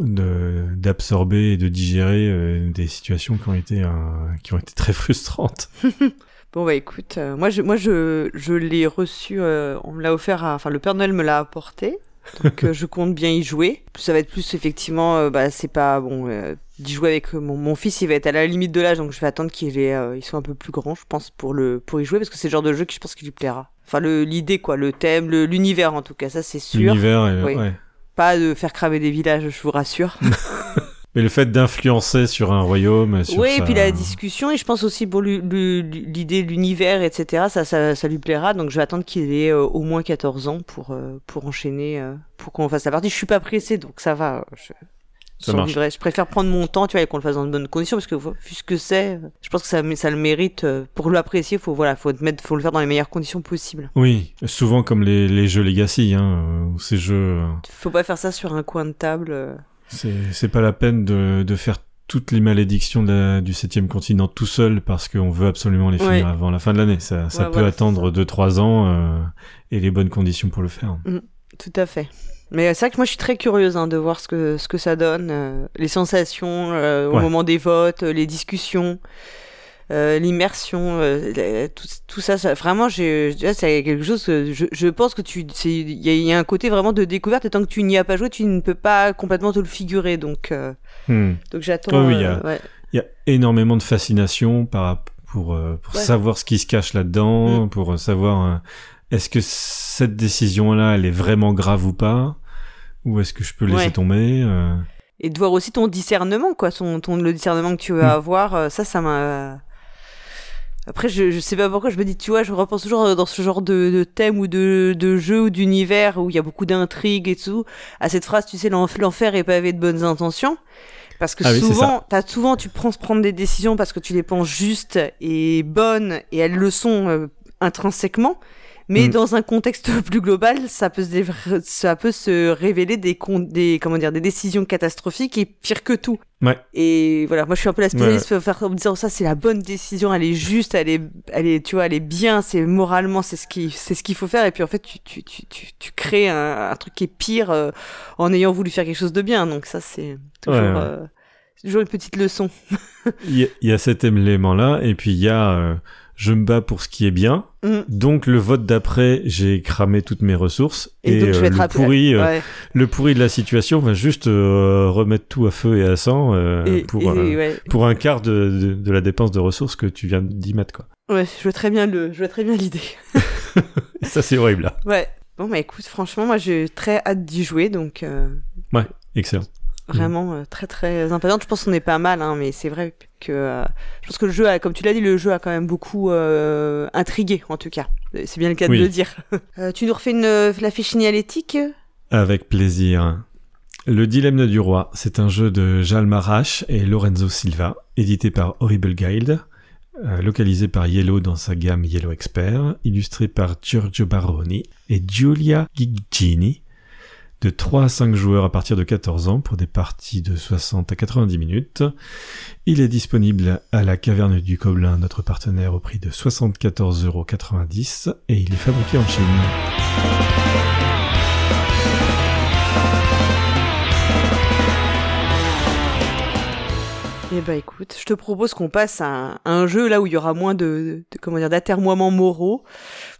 de- d'absorber et de digérer des situations qui ont été qui ont été très frustrantes. Bon bah écoute, euh, moi je moi je, je l'ai reçu, euh, on me l'a offert, à- enfin le Père Noël me l'a apporté, donc euh, je compte bien y jouer. Ça va être plus effectivement, bah c'est pas bon d'y jouer avec mon, mon fils, il va être à la limite de l'âge, donc je vais attendre qu'il il soit un peu plus grand, je pense pour le pour y jouer parce que c'est le genre de jeu que je pense qu'il lui plaira. Enfin le l'idée quoi, le thème, le- l'univers en tout cas, ça c'est sûr. L'univers, Oui. ouais. Pas de faire cramer des villages, je vous rassure. Mais le fait d'influencer sur un royaume, sur Oui, et puis la discussion, et je pense aussi pour l'idée de l'univers, etc., ça, ça, ça lui plaira. Donc je vais attendre qu'il ait euh, au moins 14 ans pour, euh, pour enchaîner, euh, pour qu'on fasse la partie. Je suis pas pressé, donc ça va. Je, Ça marche. je préfère prendre mon temps, tu vois, et qu'on le fasse dans de bonnes conditions, parce que vu ce que c'est, je pense que ça, ça le mérite. Pour l'apprécier, faut, voilà, faut, mettre, faut le faire dans les meilleures conditions possibles. Oui, souvent comme les, les jeux Legacy, hein, ou ces jeux, Faut pas faire ça sur un coin de table. C'est c'est pas la peine de, de faire toutes les malédictions de la- du septième continent tout seul parce qu'on veut absolument les finir Ouais. avant la fin de l'année. Ça, ça Ouais, peut voilà, attendre ça. 2-3 ans euh, et les bonnes conditions pour le faire. Tout à fait. Mais c'est vrai que moi je suis très curieuse hein, de voir ce que, ce que ça donne, euh, les sensations euh, au Ouais. moment des votes, euh, les discussions, euh, l'immersion, euh, tout, tout ça, ça- vraiment, j'ai- c'est quelque chose que je, je pense que tu, il y, a- il y a un côté vraiment de découverte et tant que tu n'y as pas joué, tu ne peux pas complètement te le figurer. Donc, euh, Hmm. donc j'attends. Oui, il y a- ouais. Il y a énormément de fascination par, pour, pour Ouais. savoir ce qui se cache là-dedans, Mm. pour savoir est-ce que cette décision-là, elle est vraiment grave ou pas, ou est-ce que je peux laisser Ouais. tomber. Et de voir aussi ton discernement, quoi, son, ton, le discernement que tu veux Mm. avoir, ça, ça m'a. Après, je, je sais pas pourquoi, je me dis, tu vois, je repense toujours euh, dans ce genre de, de thème ou de, de jeu ou d'univers où il y a beaucoup d'intrigues et tout, à cette phrase, tu sais, l'enf- l'enfer est pavé de bonnes intentions. Parce que Ah oui, souvent, t'as souvent, tu prends prendre des décisions parce que tu les penses justes et bonnes et elles le sont euh, intrinsèquement. Mais Mm. dans un contexte plus global, ça peut se, ça peut se révéler des, des, comment dire, des décisions catastrophiques et pire que tout. Ouais. Et voilà, moi je suis un peu la spécialiste en me disant ça c'est la bonne décision, elle est juste, elle est, elle est, tu vois, elle est bien, c'est moralement c'est ce qui, c'est ce qu'il faut faire. Et puis en fait tu, tu, tu, tu, tu crées un, un truc qui est pire euh, en ayant voulu faire quelque chose de bien. Donc ça c'est toujours, Ouais, euh, toujours une petite leçon. Il y, a- il y a cet élément-là, et puis il y a euh, je me bats pour ce qui est bien. Mm. Donc le vote d'après, j'ai cramé toutes mes ressources Et, donc je euh, vais le pourri, euh, ouais. le pourri de la situation va juste euh, remettre tout à feu et à sang Et- pour et- ouais. pour un quart de, de, de la dépense de ressources que tu viens d'y mettre quoi. Ouais, je vois très bien le, je vois très bien l'idée. Ça c'est horrible là. Ouais. Bon bah écoute, franchement moi j'ai très hâte d'y jouer donc. euh, Excellent. Vraiment euh, très très impatiente. Je pense qu'on est pas mal, hein, mais c'est vrai que euh, je pense que le jeu, a, comme tu l'as dit, le jeu a quand même beaucoup euh, intrigué en tout cas. C'est bien le cas Oui. de le dire. Euh, tu nous refais une, la fiche signalétique? Avec plaisir. Le Dilemme du Roi, c'est un jeu de Jal Marache et Lorenzo Silva, édité par Horrible Guild, localisé par Yellow dans sa gamme Yellow Expert, illustré par Giorgio Baroni et Giulia Giggini, de 3 à 5 joueurs à partir de 14 ans pour des parties de 60 à 90 minutes. Il est disponible à la Caverne du Gobelin, notre partenaire, au prix de 74,90€ et il est fabriqué en Chine. Eh ben écoute, je te propose qu'on passe à un, jeu là où il y aura moins de, de comment dire d'atermoiements moraux.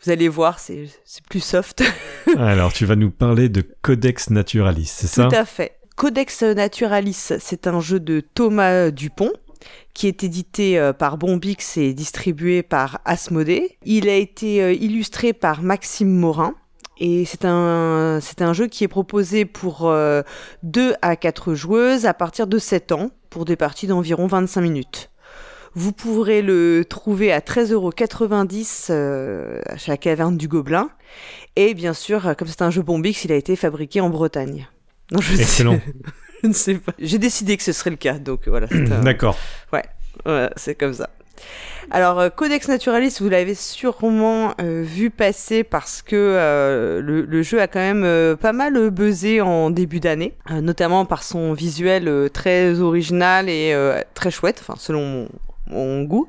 Vous allez voir, c'est plus soft. Alors tu vas nous parler de Codex Naturalis, c'est ça? Tout à fait. Codex Naturalis, c'est un jeu de Thomas Dupont qui est édité euh, par Bombix et distribué par Asmodée. Il a été euh, illustré par Maxime Morin. Et c'est un, c'est un jeu qui est proposé pour 2 euh, à 4 joueuses à partir de 7 ans pour des parties d'environ 25 minutes. Vous pourrez le trouver à 13,90€ euh, chez la caverne du Gobelin. Et bien sûr, comme c'est un jeu Bombix, il a été fabriqué en Bretagne. Non, je Excellent. je ne sais pas. J'ai décidé que ce serait le cas, donc voilà. D'accord. Ouais, c'est comme ça. Alors, euh, Codex Naturalis, vous l'avez sûrement euh, vu passer parce que euh, le, jeu a quand même pas mal buzzé en début d'année, notamment par son visuel très original et très chouette, enfin selon mon, goût.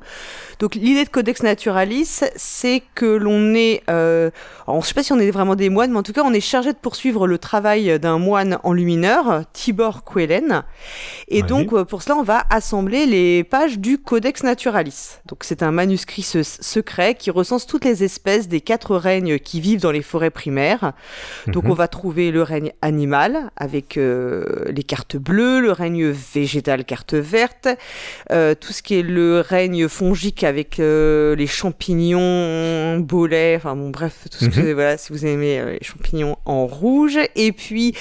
Donc l'idée de Codex Naturalis, c'est que l'on est, euh, alors, je sais pas si on est vraiment des moines, mais en tout cas on est chargé de poursuivre le travail d'un moine enlumineur, Tibor Quellen. Et donc euh, pour cela on va assembler les pages du Codex Naturalis. Donc c'est un manuscrit secret qui recense toutes les espèces des quatre règnes qui vivent dans les forêts primaires. Donc mhm. on va trouver le règne animal avec euh, les cartes bleues, le règne végétal carte verte, euh, tout ce qui est le règne fongique avec euh, les champignons, bolets, enfin bon bref, tout ce que mhm. voilà, si vous aimez euh, les champignons en rouge. Et puis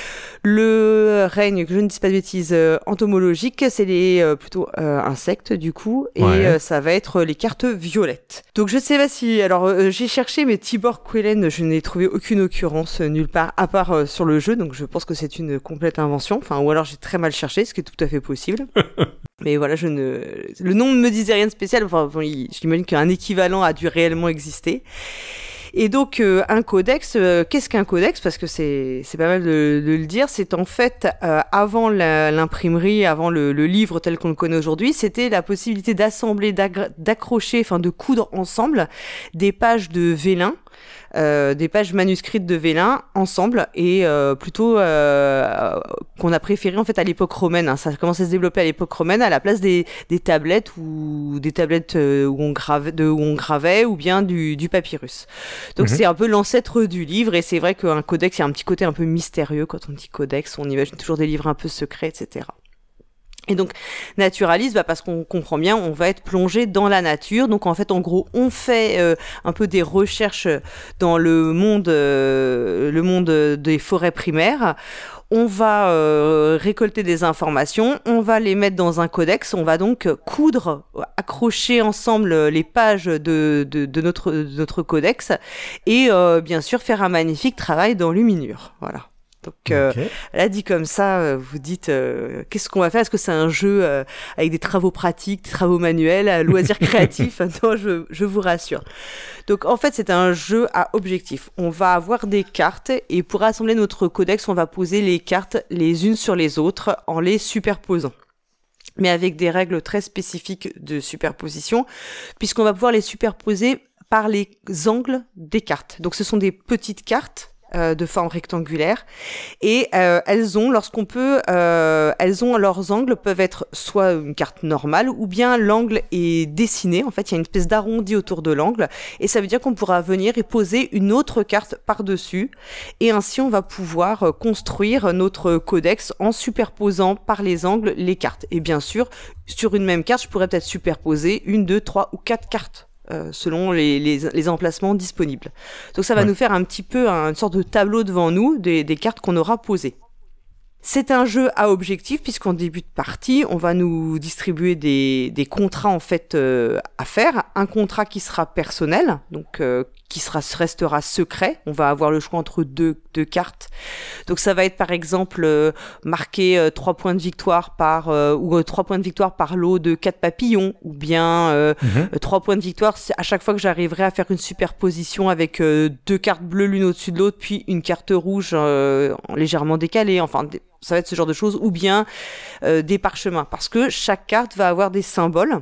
le règne, que je ne dis pas de bêtises, euh, entomologique, c'est les plutôt insectes du coup, et ça va être les cartes violettes. Donc je sais pas si, alors j'ai cherché, mais Tibor Quellen, je n'ai trouvé aucune occurrence nulle part, à part sur le jeu, donc je pense que c'est une complète invention, enfin ou alors j'ai très mal cherché, ce qui est tout à fait possible. mais voilà, je ne, le nom ne me disait rien de spécial. Enfin, j'imagine qu'un équivalent a dû réellement exister. Et donc euh, un codex, euh, qu'est-ce qu'un codex? Parce que c'est pas mal de, le dire. C'est en fait euh, avant l'imprimerie, avant le, le, livre tel qu'on le connaît aujourd'hui, c'était la possibilité d'assembler, d'accrocher, enfin de coudre ensemble des pages de vélin des pages manuscrites de Vélin ensemble et euh, plutôt euh, qu'on a préféré en fait à l'époque romaine. Hein. Ça a commencé à se développer à l'époque romaine à la place des, des tablettes ou des tablettes où on gravait, de, où on gravait ou bien du, du papyrus. Donc mhm. c'est un peu l'ancêtre du livre et c'est vrai qu'un codex, il y a un petit côté un peu mystérieux quand on dit codex. On imagine toujours des livres un peu secrets, etc. Et donc naturaliste, bah parce qu'on comprend bien, on va être plongé dans la nature. Donc en fait, en gros, on fait euh, un peu des recherches dans le monde, euh, le monde des forêts primaires. On va euh, récolter des informations, on va les mettre dans un codex, on va donc coudre, accrocher ensemble les pages de, notre codex et bien sûr faire un magnifique travail d'enluminure. Voilà. Donc euh, là dit comme ça, euh, vous dites euh, qu'est-ce qu'on va faire? Est-ce que c'est un jeu avec des travaux pratiques, des travaux manuels, loisirs créatifs? Non, je, je, vous rassure. Donc en fait c'est un jeu à objectif. On va avoir des cartes et pour assembler notre codex, on va poser les cartes les unes sur les autres en les superposant mais avec des règles très spécifiques de superposition, puisqu'on va pouvoir les superposer par les angles des cartes. Donc ce sont des petites cartes euh, de forme rectangulaire. Et euh, elles ont lorsqu'on peut euh, elles ont leurs angles peuvent être soit une carte normale ou bien l'angle est dessiné. En fait il y a une espèce d'arrondi autour de l'angle. Et ça veut dire qu'on pourra venir et poser une autre carte par dessus et ainsi on va pouvoir construire notre codex en superposant par les angles les cartes. Et bien sûr sur une même carte je pourrais peut-être superposer une deux trois ou quatre cartes euh, selon les, les, emplacements disponibles. Donc ça va nous faire un petit peu une sorte de tableau devant nous des, des cartes qu'on aura posées. C'est un jeu à objectif puisqu'en début de partie, on va nous distribuer des, des contrats en fait euh, à faire. Un contrat qui sera personnel, donc euh, qui sera, restera secret. On va avoir le choix entre deux, deux cartes. Donc ça va être par exemple euh, marqué trois points de victoire par ou trois points de victoire par lot de quatre papillons ou bien mhm. trois points de victoire à chaque fois que j'arriverai à faire une superposition avec deux cartes bleues l'une au-dessus de l'autre puis une carte rouge légèrement décalée. Enfin ça va être ce genre de choses, ou bien euh, des parchemins, parce que chaque carte va avoir des symboles,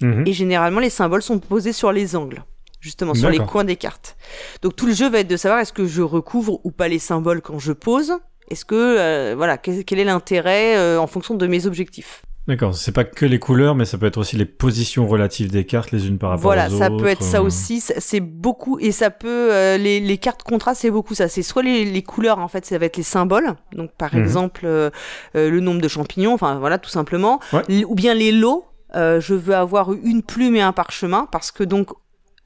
mhm. et généralement les symboles sont posés sur les angles, justement sur les coins des cartes. Donc tout le jeu va être de savoir est-ce que je recouvre ou pas les symboles quand je pose, est-ce que euh, voilà quel, est l'intérêt euh, en fonction de mes objectifs? D'accord, c'est pas que les couleurs, mais ça peut être aussi les positions relatives des cartes les unes par rapport voilà, aux autres. Voilà, ça peut être ça euh. aussi. C'est beaucoup et ça peut euh, les, les cartes contrat, c'est beaucoup ça. C'est soit les, les, couleurs en fait, ça va être les symboles. Donc par Mhm. exemple euh, euh, le nombre de champignons, enfin voilà tout simplement, Ouais. Ou bien les lots. Euh, je veux avoir une plume et un parchemin parce que donc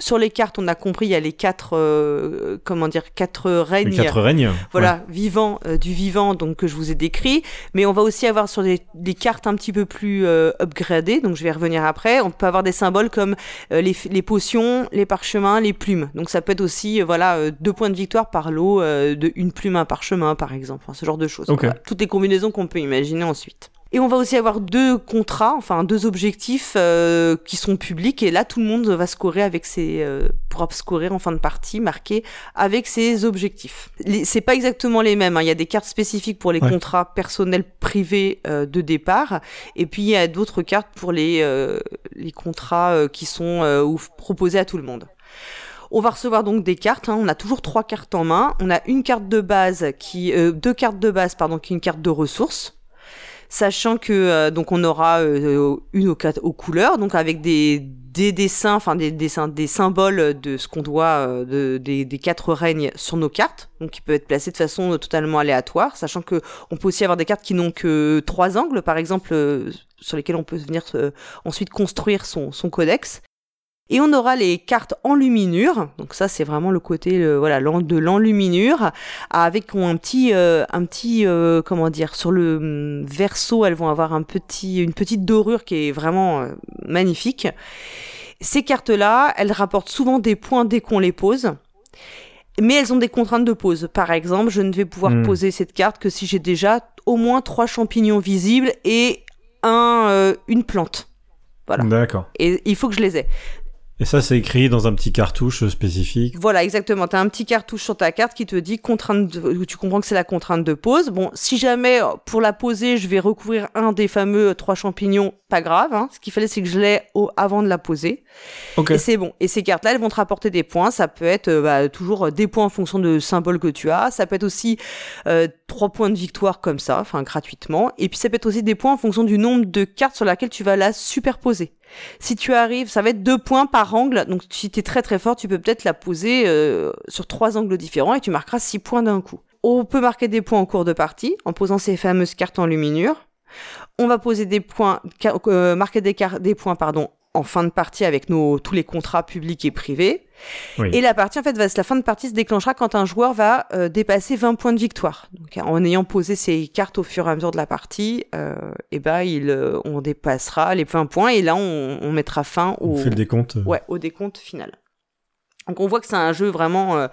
sur les cartes, on a compris, il y a les quatre, euh, comment dire, quatre règnes. Les quatre règnes. Voilà, vivant, euh, du vivant, donc que je vous ai décrit. Mais on va aussi avoir sur des, des cartes un petit peu plus euh, upgradées, donc je vais y revenir après. On peut avoir des symboles comme euh, les, les potions, les parchemins, les plumes. Donc ça peut être aussi, voilà, deux points de victoire par lot de une plume, un parchemin, par exemple. Enfin, ce genre de choses. Voilà, toutes les combinaisons qu'on peut imaginer ensuite. Et on va aussi avoir deux contrats, enfin deux objectifs euh, qui sont publics. Et là, tout le monde va scorer avec ses, euh, pourra scorer en fin de partie, marqué avec ses objectifs. C'est pas exactement les mêmes. hein. Il y a des cartes spécifiques pour les Ouais. contrats personnels privés euh, de départ, et puis il y a d'autres cartes pour les euh, les contrats euh, qui sont euh, proposés à tout le monde. On va recevoir donc des cartes. hein. On a toujours trois cartes en main. On a une carte de base qui, euh, deux cartes de base pardon, qui est une carte de ressources. Sachant que euh, donc on aura euh, une aux, quatre- couleurs, donc avec des, des dessins, enfin des dessins, des symboles de ce qu'on doit, euh, de, des, quatre règnes sur nos cartes, donc qui peuvent être placés de façon totalement aléatoire, sachant que on peut aussi avoir des cartes qui n'ont que trois angles, par exemple, sur lesquels on peut venir ensuite construire son, son codex. Et on aura les cartes enluminure, donc ça c'est vraiment le côté euh, voilà l'en- de l'enluminure, avec un petit euh, un petit euh, comment dire sur le hum, verso elles vont avoir un petit une petite dorure qui est vraiment euh, magnifique. Ces cartes là, elles rapportent souvent des points dès qu'on les pose. Mais elles ont des contraintes de pose. Par exemple, je ne vais pouvoir Hmm. poser cette carte que si j'ai déjà au moins trois champignons visibles et un, une plante. Voilà. D'accord. Et il faut que je les ai. Et ça, c'est écrit dans un petit cartouche spécifique. Voilà, exactement. Tu as un petit cartouche sur ta carte qui te dit contrainte de... tu comprends que c'est la contrainte de pose. Bon, si jamais euh, pour la poser, je vais recouvrir un des fameux euh, trois champignons, pas grave. Hein. Ce qu'il fallait, c'est que je l'ai au... avant de la poser. Et c'est bon. Et ces cartes-là, elles vont te rapporter des points. Ça peut être euh, bah, toujours euh, des points en fonction de symboles que tu as. Ça peut être aussi euh, trois points de victoire comme ça, enfin gratuitement. Et puis ça peut être aussi des points en fonction du nombre de cartes sur laquelle tu vas la superposer. Si tu arrives, ça va être deux points par angle. Donc si tu es très très fort, tu peux peut-être la poser euh, sur trois angles différents et tu marqueras six points d'un coup. On peut marquer des points en cours de partie en posant ces fameuses cartes en luminure. On va poser des points, euh, marquer des, des points pardon, en fin de partie avec nos, tous les contrats publics et privés. Oui. Et la partie, en fait, va, la fin de partie se déclenchera quand un joueur va euh, dépasser 20 points de victoire. Donc, en ayant posé ses cartes au fur et à mesure de la partie, euh, et ben, il, euh, on dépassera les 20 points et là, on, on mettra fin au, On fait le décompte. ouais, au décompte final. Donc, on voit que c'est un jeu vraiment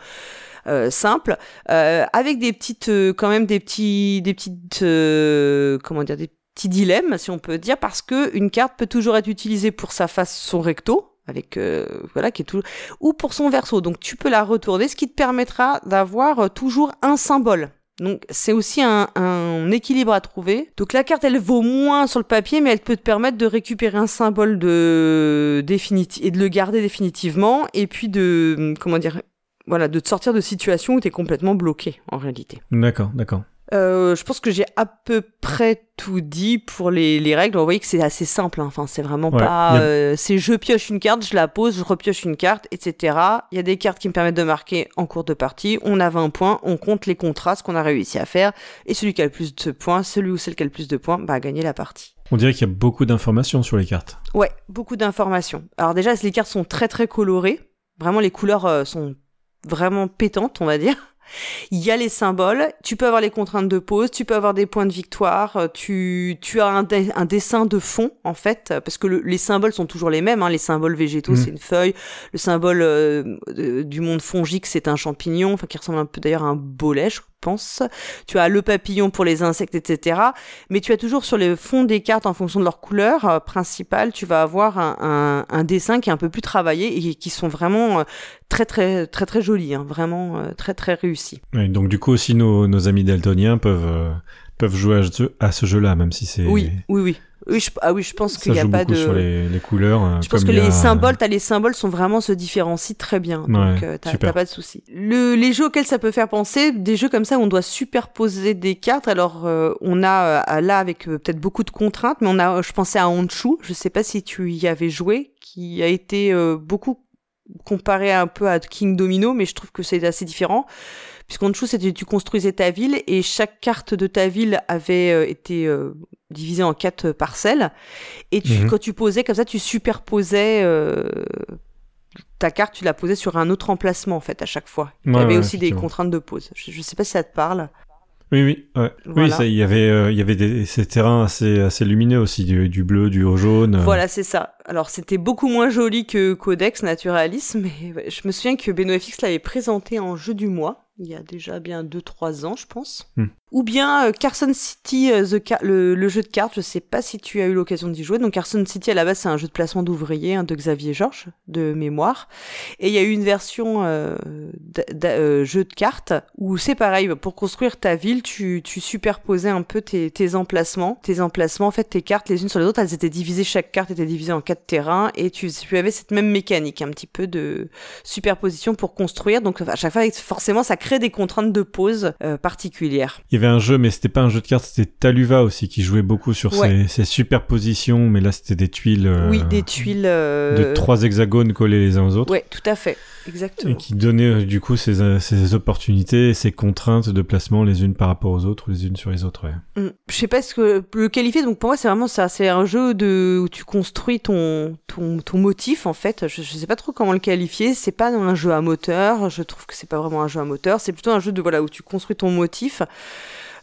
simple, euh, avec des petites, euh, quand même des petits, des petites, euh, comment dire, des petits dilemmes, si on peut dire, parce que une carte peut toujours être utilisée pour sa face, son recto, avec euh, voilà qui est tout ou pour son verso. Donc tu peux la retourner, ce qui te permettra d'avoir euh, toujours un symbole. Donc c'est aussi un, un équilibre à trouver. Donc la carte elle vaut moins sur le papier, mais elle peut te permettre de récupérer un symbole de définitif et de le garder définitivement, et puis de comment dire voilà de te sortir de situations où tu es complètement bloqué en réalité. D'accord, d'accord. Euh, je pense que j'ai à peu près tout dit pour les, les règles. Vous voyez que c'est assez simple. hein. Enfin, c'est vraiment Ouais, pas. a- euh, c'est je pioche une carte, je la pose, je repioche une carte, etc. Il y a des cartes qui me permettent de marquer en cours de partie. On a 20 points, on compte les contrats, ce qu'on a réussi à faire, et celui qui a le plus de points, celui ou celle qui a le plus de points, bah, a gagné la partie. On dirait qu'il y a beaucoup d'informations sur les cartes. Ouais, beaucoup d'informations. Alors déjà, les cartes sont très très colorées. Vraiment, les couleurs euh, sont vraiment pétantes, on va dire. Il y a les symboles, tu peux avoir les contraintes de pause, tu peux avoir des points de victoire, euh, tu, tu as un, un dessin de fond en fait, euh, parce que le- les symboles sont toujours les mêmes. Hein. Les symboles végétaux, Mm. c'est une feuille. Le symbole euh, du monde fongique, c'est un champignon, enfin qui ressemble un peu d'ailleurs à un bolet, je pense. Tu as le papillon pour les insectes, etc. Mais tu as toujours sur le fond des cartes, en fonction de leur couleur euh, principale, tu vas avoir un, un- un dessin qui est un peu plus travaillé et qui sont vraiment euh, très très très très jolis, hein, vraiment euh, très très réussis. Ouais, donc du coup aussi nos, nos amis daltoniens peuvent peuvent jouer à, ce- à ce jeu-là, même si c'est. Oui, oui, oui. Oui, je, ah oui, je pense qu'il n'y a pas de. sur les, les couleurs. euh, Je pense que les symboles, t'as les symboles sont vraiment se différencient très bien. donc Ouais, euh, t'as pas de souci. Le, les jeux auxquels ça peut faire penser, des jeux comme ça où on doit superposer des cartes. Alors euh, on a euh, là avec euh, peut-être beaucoup de contraintes, mais on a, je pensais à Honshu. Je sais pas si tu y avais joué, qui a été euh, beaucoup comparé un peu à King Domino, mais je trouve que c'est assez différent. Puisqu'Honshu, c'était tu construisais ta ville et chaque carte de ta ville avait euh, été euh, divisée en quatre parcelles. Et tu, Mhm. quand tu posais comme ça, tu superposais euh, ta carte, tu la posais sur un autre emplacement en fait à chaque fois. Il y avait ouais, aussi des contraintes de pose. Je, je sais pas si ça te parle. Oui, oui, ouais. Voilà. oui, ça, il y avait, euh, il y avait des, ces terrains assez, assez lumineux aussi, du, du bleu, du jaune. euh. Voilà, c'est ça. Alors c'était beaucoup moins joli que Codex Naturalisme, mais je me souviens que BenoFX l'avait présenté en jeu du mois, il y a déjà bien 2-3 ans, je pense. Hmm. Ou bien euh, Carson City, euh, le, le jeu de cartes, je sais pas si tu as eu l'occasion d'y jouer. Donc Carson City à la base c'est un jeu de placement d'ouvriers hein, de Xavier Georges, de mémoire. Et il y a eu une version euh, euh, jeu de cartes où c'est pareil, pour construire ta ville, tu, tu superposais un peu tes, tes emplacements. Tes emplacements, en fait, tes cartes les unes sur les autres, elles étaient divisées, chaque carte était divisée en quatre terrains et tu, tu avais cette même mécanique, un petit peu de superposition pour construire. Donc à chaque fois, forcément, ça crée des contraintes de pose euh, particulières. Avait un jeu, mais c'était pas un jeu de cartes, c'était Taluva aussi, qui jouait beaucoup sur Ouais. ces, ces superpositions, mais là c'était des tuiles. euh, Oui, des tuiles. euh, De trois hexagones collés les uns aux autres. Ouais, tout à fait, Et exactement. qui donnaient euh, du coup ces, euh, ces opportunités et ces contraintes de placement les unes par rapport aux autres, les unes sur les autres. Ouais. Mm. Je sais pas ce que le qualifier. Donc pour moi, c'est vraiment ça. C'est un jeu de où tu construis ton ton, ton motif en fait. Je, je sais pas trop comment le qualifier. C'est pas un jeu à moteur. Je trouve que c'est pas vraiment un jeu à moteur. C'est plutôt un jeu de voilà où tu construis ton motif.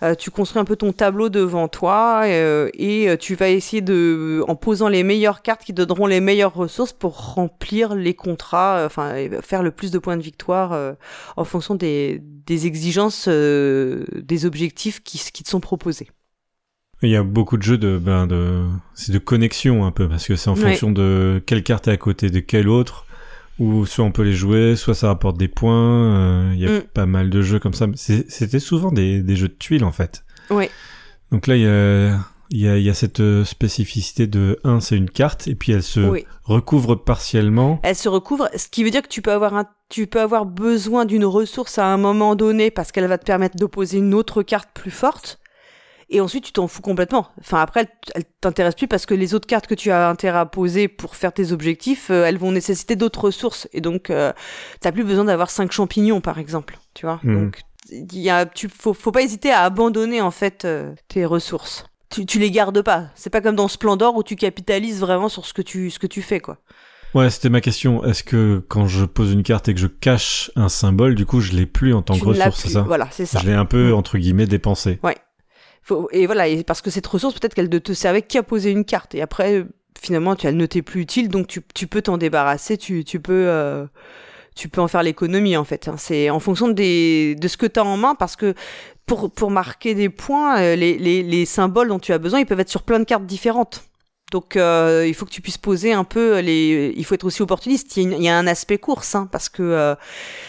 Euh, tu construis un peu ton tableau devant toi euh, et euh, tu vas essayer de, en posant les meilleures cartes qui donneront les meilleures ressources pour remplir les contrats, enfin faire le plus de points de victoire en fonction des, des exigences, des objectifs qui, qui te sont proposés. Il y a beaucoup de jeux de, ben de, c'est de connexion un peu, parce que c'est en Ouais. fonction de quelle carte est à côté de quelle autre, ou soit on peut les jouer, soit ça rapporte des points. euh, Il y a Mm. pas mal de jeux comme ça. C'était souvent des, des jeux de tuiles en fait. Ouais. Donc là, il y a, y a, y a cette euh, spécificité de 1, c'est une carte, et puis elle se Oui. recouvre partiellement. Elle se recouvre, ce qui veut dire que tu peux avoir un, tu peux avoir besoin d'une ressource à un moment donné parce qu'elle va te permettre d'opposer une autre carte plus forte. Et ensuite, tu t'en fous complètement. Enfin, après, elle, t'intéresse plus parce que les autres cartes que tu as intérêt à poser pour faire tes objectifs, euh, elles vont nécessiter d'autres ressources. Et donc, euh, t'as plus besoin d'avoir cinq champignons, par exemple. Tu vois. Mhm. Donc, il y a, tu, faut, faut pas hésiter à abandonner en fait euh, tes ressources. Tu, tu les gardes pas. C'est pas comme dans Splendor où tu capitalises vraiment sur ce que tu, ce que tu fais, quoi. Ouais, c'était ma question. Est-ce que quand je pose une carte et que je cache un symbole, du coup, je l'ai plus en tant tu que ressource, c'est ça? Voilà, c'est ça. Je l'ai un peu, Mm. entre guillemets, dépensé. Et voilà, parce que cette ressource, peut-être qu'elle ne te servait qu'à poser une carte. Et après, finalement, tu, elle ne t'est plus utile, donc tu, peux t'en débarrasser, tu, peux... euh, tu peux en faire l'économie en fait. hein. C'est en fonction des, de ce que tu as en main parce que pour, marquer des points, euh, les, les, les symboles dont tu as besoin, ils peuvent être sur plein de cartes différentes. Donc euh, il faut que tu puisses poser un peu les. Il faut être aussi opportuniste. Il y a, un aspect course hein, parce que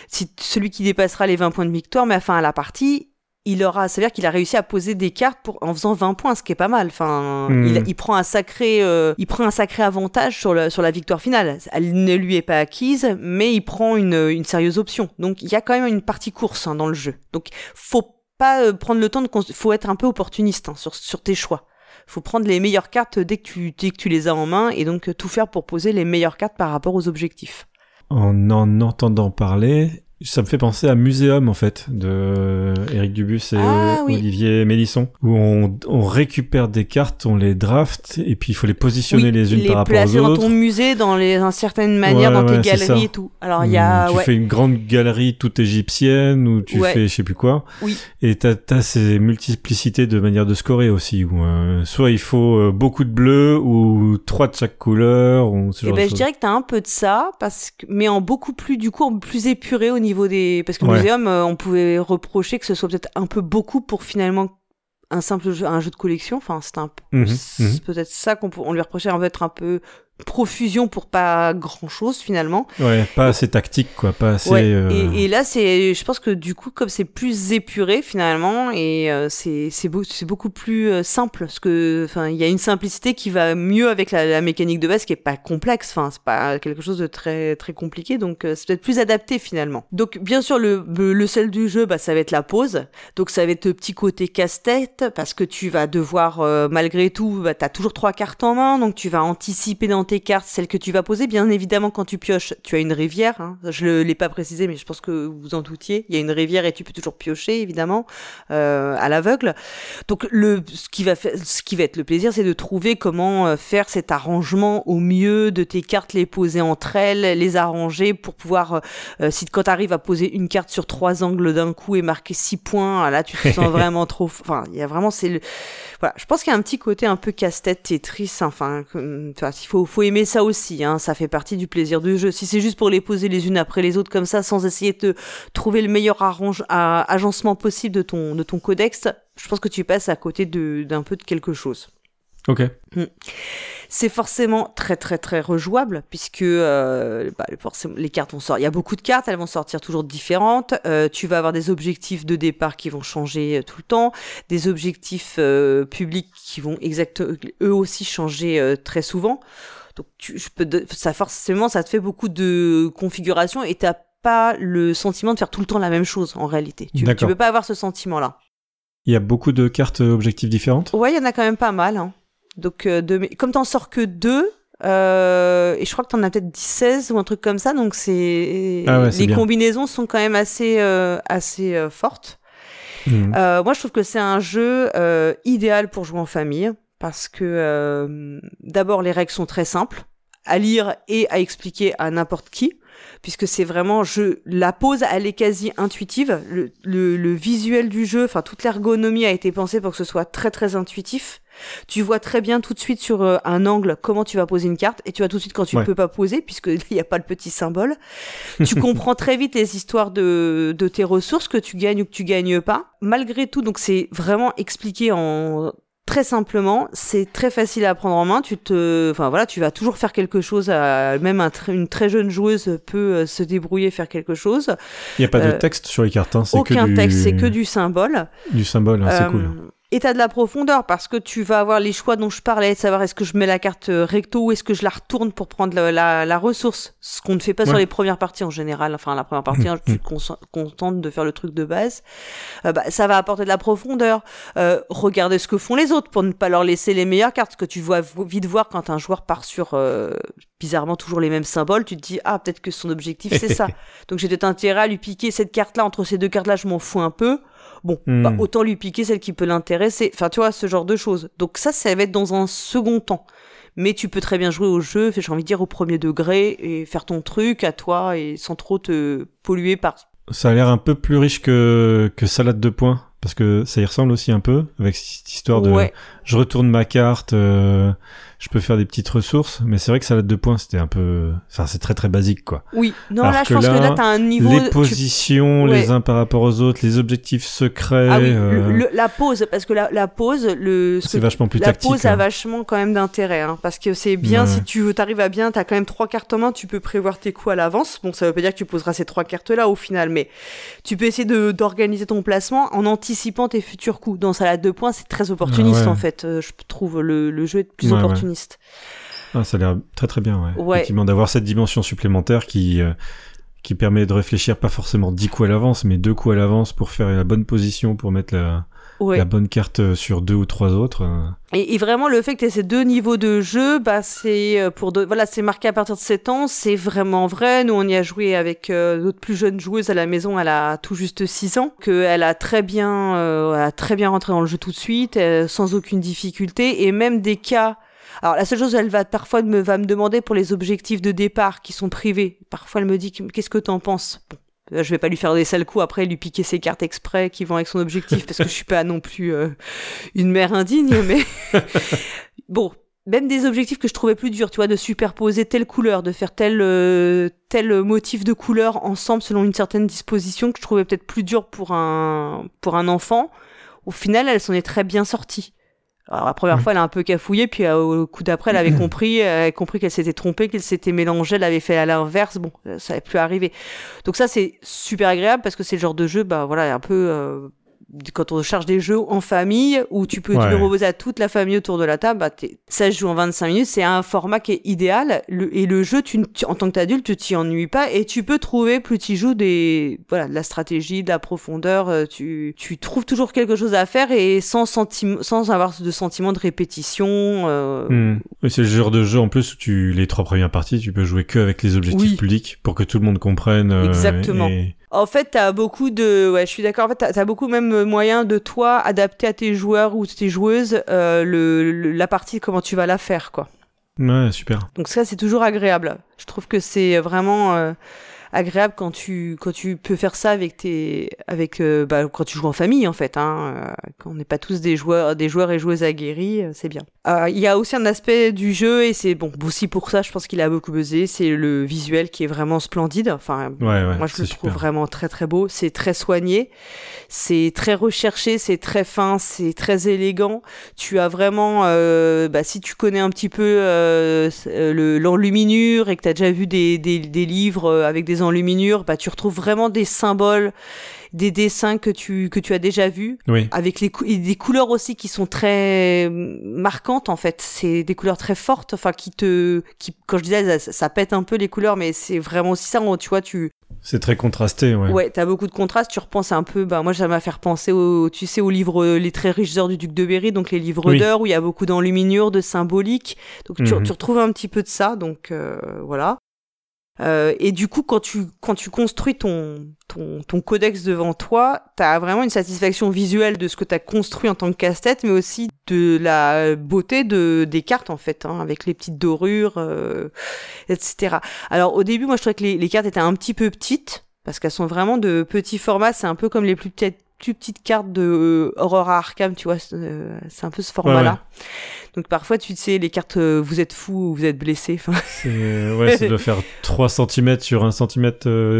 celui qui dépassera les 20 points de victoire, mais enfin à la partie, il aura, ça veut dire qu'il a réussi à poser des cartes pour, en faisant 20 points, ce qui est pas mal. Enfin, Hmm. il, il prend un sacré, euh, il prend un sacré avantage sur, le, sur la victoire finale. Elle ne lui est pas acquise, mais il prend une, une sérieuse option. Donc, il y a quand même une partie course hein, dans le jeu. Donc, faut pas euh, prendre le temps de, faut être un peu opportuniste hein, sur, sur tes choix. Faut prendre les meilleures cartes dès que tu, dès que tu les as en main et donc euh, tout faire pour poser les meilleures cartes par rapport aux objectifs. En en entendant parler, ça me fait penser à Muséum, en fait, de Eric Dubus et Ah, euh, oui. Olivier Mélisson, où on, on récupère des cartes, on les draft, et puis il faut les positionner Oui, les unes les par rapport placer aux dans autres. ton musée, dans les, dans certaines manières, Ouais, dans tes ouais, galeries et tout. Alors, il y a, Mmh, tu ouais. fais une grande galerie toute égyptienne ou tu fais je sais plus quoi. Oui. Et t'as as ces multiplicités de manières de scorer aussi. Où, euh, soit il faut euh, beaucoup de bleu ou trois de chaque couleur ou ce Eh genre ben, de je choses. dirais que t'as un peu de ça, parce que, mais en beaucoup plus, du coup, en plus épuré au niveau des, parce que Ouais. muséum, euh, on pouvait reprocher que ce soit peut-être un peu beaucoup pour finalement un simple jeu, un jeu de collection. Enfin, c'est un Mhm, mhm. peut-être ça qu'on on lui reprochait, en fait, être un peu profusion pour pas grand chose finalement. Ouais, pas assez tactique quoi, pas assez. Ouais, euh, et, et là c'est, je pense que du coup comme c'est plus épuré finalement et euh, c'est c'est beau, c'est beaucoup plus euh, simple parce que enfin il y a une simplicité qui va mieux avec la, la mécanique de base qui est pas complexe, enfin c'est pas quelque chose de très très compliqué donc c'est peut-être plus adapté finalement. Donc bien sûr le le sel du jeu bah ça va être la pause, donc ça va être le petit côté casse-tête parce que tu vas devoir malgré tout bah t'as toujours trois cartes en main donc tu vas anticiper dans tes cartes celles que tu vas poser. Bien évidemment, quand tu pioches, tu as une rivière. Hein. Je ne l'ai pas précisé, mais je pense que vous en doutiez. Il y a une rivière et tu peux toujours piocher, évidemment, euh, à l'aveugle. Donc, le, ce, qui va faire, ce qui va être le plaisir, c'est de trouver comment euh, faire cet arrangement au mieux de tes cartes, les poser entre elles, les arranger pour pouvoir, euh, si quand tu arrives à poser une carte sur trois angles d'un coup et marquer six points, là, tu te sens vraiment trop... Enfin, il y a vraiment... c'est le... Voilà, je pense qu'il y a un petit côté un peu casse-tête, Tetris, enfin, il faut, faut aimer ça aussi, hein, ça fait partie du plaisir du jeu. Si c'est juste pour les poser les unes après les autres comme ça, sans essayer de trouver le meilleur arrange, à, agencement possible de ton, de ton codex, je pense que tu passes à côté d'un peu de quelque chose. Ok. Mm. C'est forcément très très très rejouable puisque euh, bah, forcément, les cartes vont sortir. Il y a beaucoup de cartes, elles vont sortir toujours différentes. Euh, tu vas avoir des objectifs de départ qui vont changer euh, tout le temps, des objectifs euh, publics qui vont exact eux aussi changer très souvent. Donc tu, je peux, ça forcément, ça te fait beaucoup de configurations et t'as pas le sentiment de faire tout le temps la même chose en réalité. Tu, tu peux pas avoir ce sentiment-là. Il y a beaucoup de cartes objectifs différentes? Ouais, il y en a quand même pas mal. Hein. Donc, euh, de, comme t'en sors que deux, euh, et je crois que t'en as peut-être 16 ou un truc comme ça, donc c'est ah ouais, les bien. combinaisons sont quand même assez euh, assez euh, fortes. Mmh. moi, je trouve que c'est un jeu idéal pour jouer en famille parce que d'abord les règles sont très simples à lire et à expliquer à n'importe qui puisque c'est vraiment je la pose elle est quasi intuitive. Le, le, le visuel du jeu enfin toute l'ergonomie a été pensée pour que ce soit très très intuitif. Tu vois très bien tout de suite sur euh, un angle comment tu vas poser une carte et tu vois tout de suite quand tu ne Ouais. peux pas poser puisque il n'y a pas le petit symbole. Tu comprends très vite les histoires de, de tes ressources que tu gagnes ou que tu gagnes pas. Malgré tout donc c'est vraiment expliqué en très simplement, c'est très facile à prendre en main. Tu te, enfin voilà, tu vas toujours faire quelque chose. À, même un tr- une très jeune joueuse peut euh, se débrouiller, faire quelque chose. Il n'y a pas de Euh, texte sur les cartes, hein, c'est que Aucun du... texte, c'est que du symbole. du symbole, hein, c'est Euh, cool. Et t'as de la profondeur parce que tu vas avoir les choix dont je parlais, de savoir est-ce que je mets la carte euh, recto ou est-ce que je la retourne pour prendre la, la, la ressource. Ce qu'on ne fait pas sur les premières parties en général. Enfin, la première partie, hein, tu te con- contentes de faire le truc de base. Euh, bah, ça va apporter de la profondeur. Euh, regardez ce que font les autres pour ne pas leur laisser les meilleures cartes. Ce que tu vois vo- vite voir quand un joueur part sur euh, bizarrement toujours les mêmes symboles, tu te dis ah peut-être que son objectif c'est ça. Donc j'ai peut-être intérêt à lui piquer cette carte-là entre ces deux cartes-là, je m'en fous un peu. Bon, Hmm. bah, autant lui piquer celle qui peut l'intéresser. Enfin, tu vois, ce genre de choses. Donc ça, ça va être dans un second temps. Mais tu peux très bien jouer au jeu, j'ai envie de dire au premier degré, et faire ton truc à toi, et sans trop te polluer par... Ça a l'air un peu plus riche que, que Salade de points, parce que ça y ressemble aussi un peu, avec cette histoire de Ouais, je retourne ma carte, euh, je peux faire des petites ressources, mais c'est vrai que Salade de points, c'était un peu... Enfin, c'est très très basique, quoi. oui. Non, Alors là, je pense que là, t'as un niveau... les tu- positions, Ouais. les uns par rapport aux autres, les objectifs secrets, Ah oui, euh, le- le- la pause, parce que la, la pause, le... ce c'est vachement plus la tactique. pause a hein. vachement quand même d'intérêt, hein, parce que c'est bien Ouais. si tu veux, t'arrives à bien, t'as quand même trois cartes en main, tu peux prévoir tes coups à l'avance. Bon, ça veut pas dire que tu poseras ces trois cartes-là au final, mais tu peux essayer de d'organiser ton placement en anticipant tes futurs coups. Dans Salade de points, c'est très opportuniste Ah ouais. en fait. Euh, je trouve le, le jeu être plus Ouais, Ah, ça a l'air très très bien, ouais. Ouais. Effectivement, d'avoir cette dimension supplémentaire qui, euh, qui permet de réfléchir pas forcément dix coups à l'avance, mais deux coups à l'avance pour faire la bonne position, pour mettre la, Ouais. la bonne carte euh, sur deux ou trois autres. euh. Et, et vraiment, le fait que tu aies ces deux niveaux de jeu, bah, c'est pour de, voilà, c'est marqué à partir de 7 ans, c'est vraiment vrai. Nous, on y a joué avec euh, notre plus jeune joueuse à la maison, elle a tout juste 6 ans, que elle a très bien, euh, elle a très bien rentré dans le jeu tout de suite, euh, sans aucune difficulté, et même des cas. Alors la seule chose, elle va parfois me va me demander pour les objectifs de départ qui sont privés. Parfois, elle me dit qu'est-ce que t'en penses? Bon. Je vais pas lui faire des sales coups après, lui piquer ses cartes exprès qui vont avec son objectif parce que je suis pas non plus euh, une mère indigne, mais bon, même des objectifs que je trouvais plus durs, tu vois, de superposer telle couleur, de faire tel euh, tel motif de couleur ensemble selon une certaine disposition que je trouvais peut-être plus dur pour un pour un enfant. Au final, elle s'en est très bien sortie. Alors, la première fois, elle a un peu cafouillé, puis euh, au coup d'après, elle avait compris, elle a compris qu'elle s'était trompée, qu'elle s'était mélangée, elle avait fait à l'inverse. Bon, ça n'avait plus arrivé. Donc ça, c'est super agréable parce que c'est le genre de jeu, bah voilà, un peu euh, quand on charge des jeux en famille où tu peux Ouais. te proposer à toute la famille autour de la table, bah, ça se joue en 25 minutes, c'est un format qui est idéal. Le, et le jeu, tu, tu- en tant qu'adulte, tu t'y ennuies pas et tu peux trouver, plus tu joues, des, voilà, de la stratégie, de la profondeur, euh, tu, tu trouves toujours quelque chose à faire et sans, sentiment, sans avoir de sentiment de répétition. euh. Oui, c'est le genre de jeu en plus où tu les trois premières parties, tu peux jouer que avec les objectifs Oui. publics pour que tout le monde comprenne. euh, Exactement. et- En fait, t'as beaucoup de, ouais, je suis d'accord. En fait, t'as as beaucoup même euh, moyen de toi adapter à tes joueurs ou tes joueuses euh, le, le- la partie comment tu vas la faire, quoi. Ouais, super. Donc ça, c'est toujours agréable. Je trouve que c'est vraiment euh, agréable quand tu quand tu peux faire ça avec tes avec euh, bah, quand tu joues en famille en fait. Hein, euh, quand on n'est pas tous des joueurs des joueurs et joueuses aguerris, euh, c'est bien. Il y a aussi un aspect du jeu et c'est bon aussi pour ça, je pense qu'il a beaucoup buzzé. C'est le visuel qui est vraiment splendide. Enfin, Ouais, ouais. moi, je le trouve super. vraiment très très beau. C'est très soigné, c'est très recherché, c'est très fin, c'est très élégant. Tu as vraiment, euh, bah, si tu connais un petit peu euh, euh, le- l'enluminure et que tu as déjà vu des, des, des livres euh, avec des enluminures, bah, tu retrouves vraiment des symboles, des dessins que tu, que tu as déjà vus Oui. avec les cou- et des couleurs aussi qui sont très marquantes en fait c'est des couleurs très fortes enfin qui te qui quand je disais ça, ça pète un peu les couleurs mais c'est vraiment aussi ça tu vois tu C'est très contrasté, ouais. ouais t'as beaucoup de contrastes tu repenses un peu bah moi ça m'a fait repenser au tu sais aux livres euh, les très riches heures du duc de Berry donc les livres Oui. d'heures où il y a beaucoup d'enluminures de symbolique donc tu, Mhm. tu retrouves un petit peu de ça donc euh, voilà euh, et du coup, quand tu, quand tu construis ton, ton, ton codex devant toi, tu as vraiment une satisfaction visuelle de ce que tu as construit en tant que casse-tête, mais aussi de la beauté de, des cartes, en fait, hein, avec les petites dorures, euh, etc. Alors, au début, moi, je trouvais que les, les cartes étaient un petit peu petites, parce qu'elles sont vraiment de petits formats. C'est un peu comme les plus petites, plus petites cartes de euh, Aurora Arkham, tu vois. C'est euh, c'est un peu ce format-là. Donc, parfois, tu sais, les cartes, euh, vous êtes fou ou vous êtes blessé. C'est- ouais, ça doit faire 3 cm sur 1 cm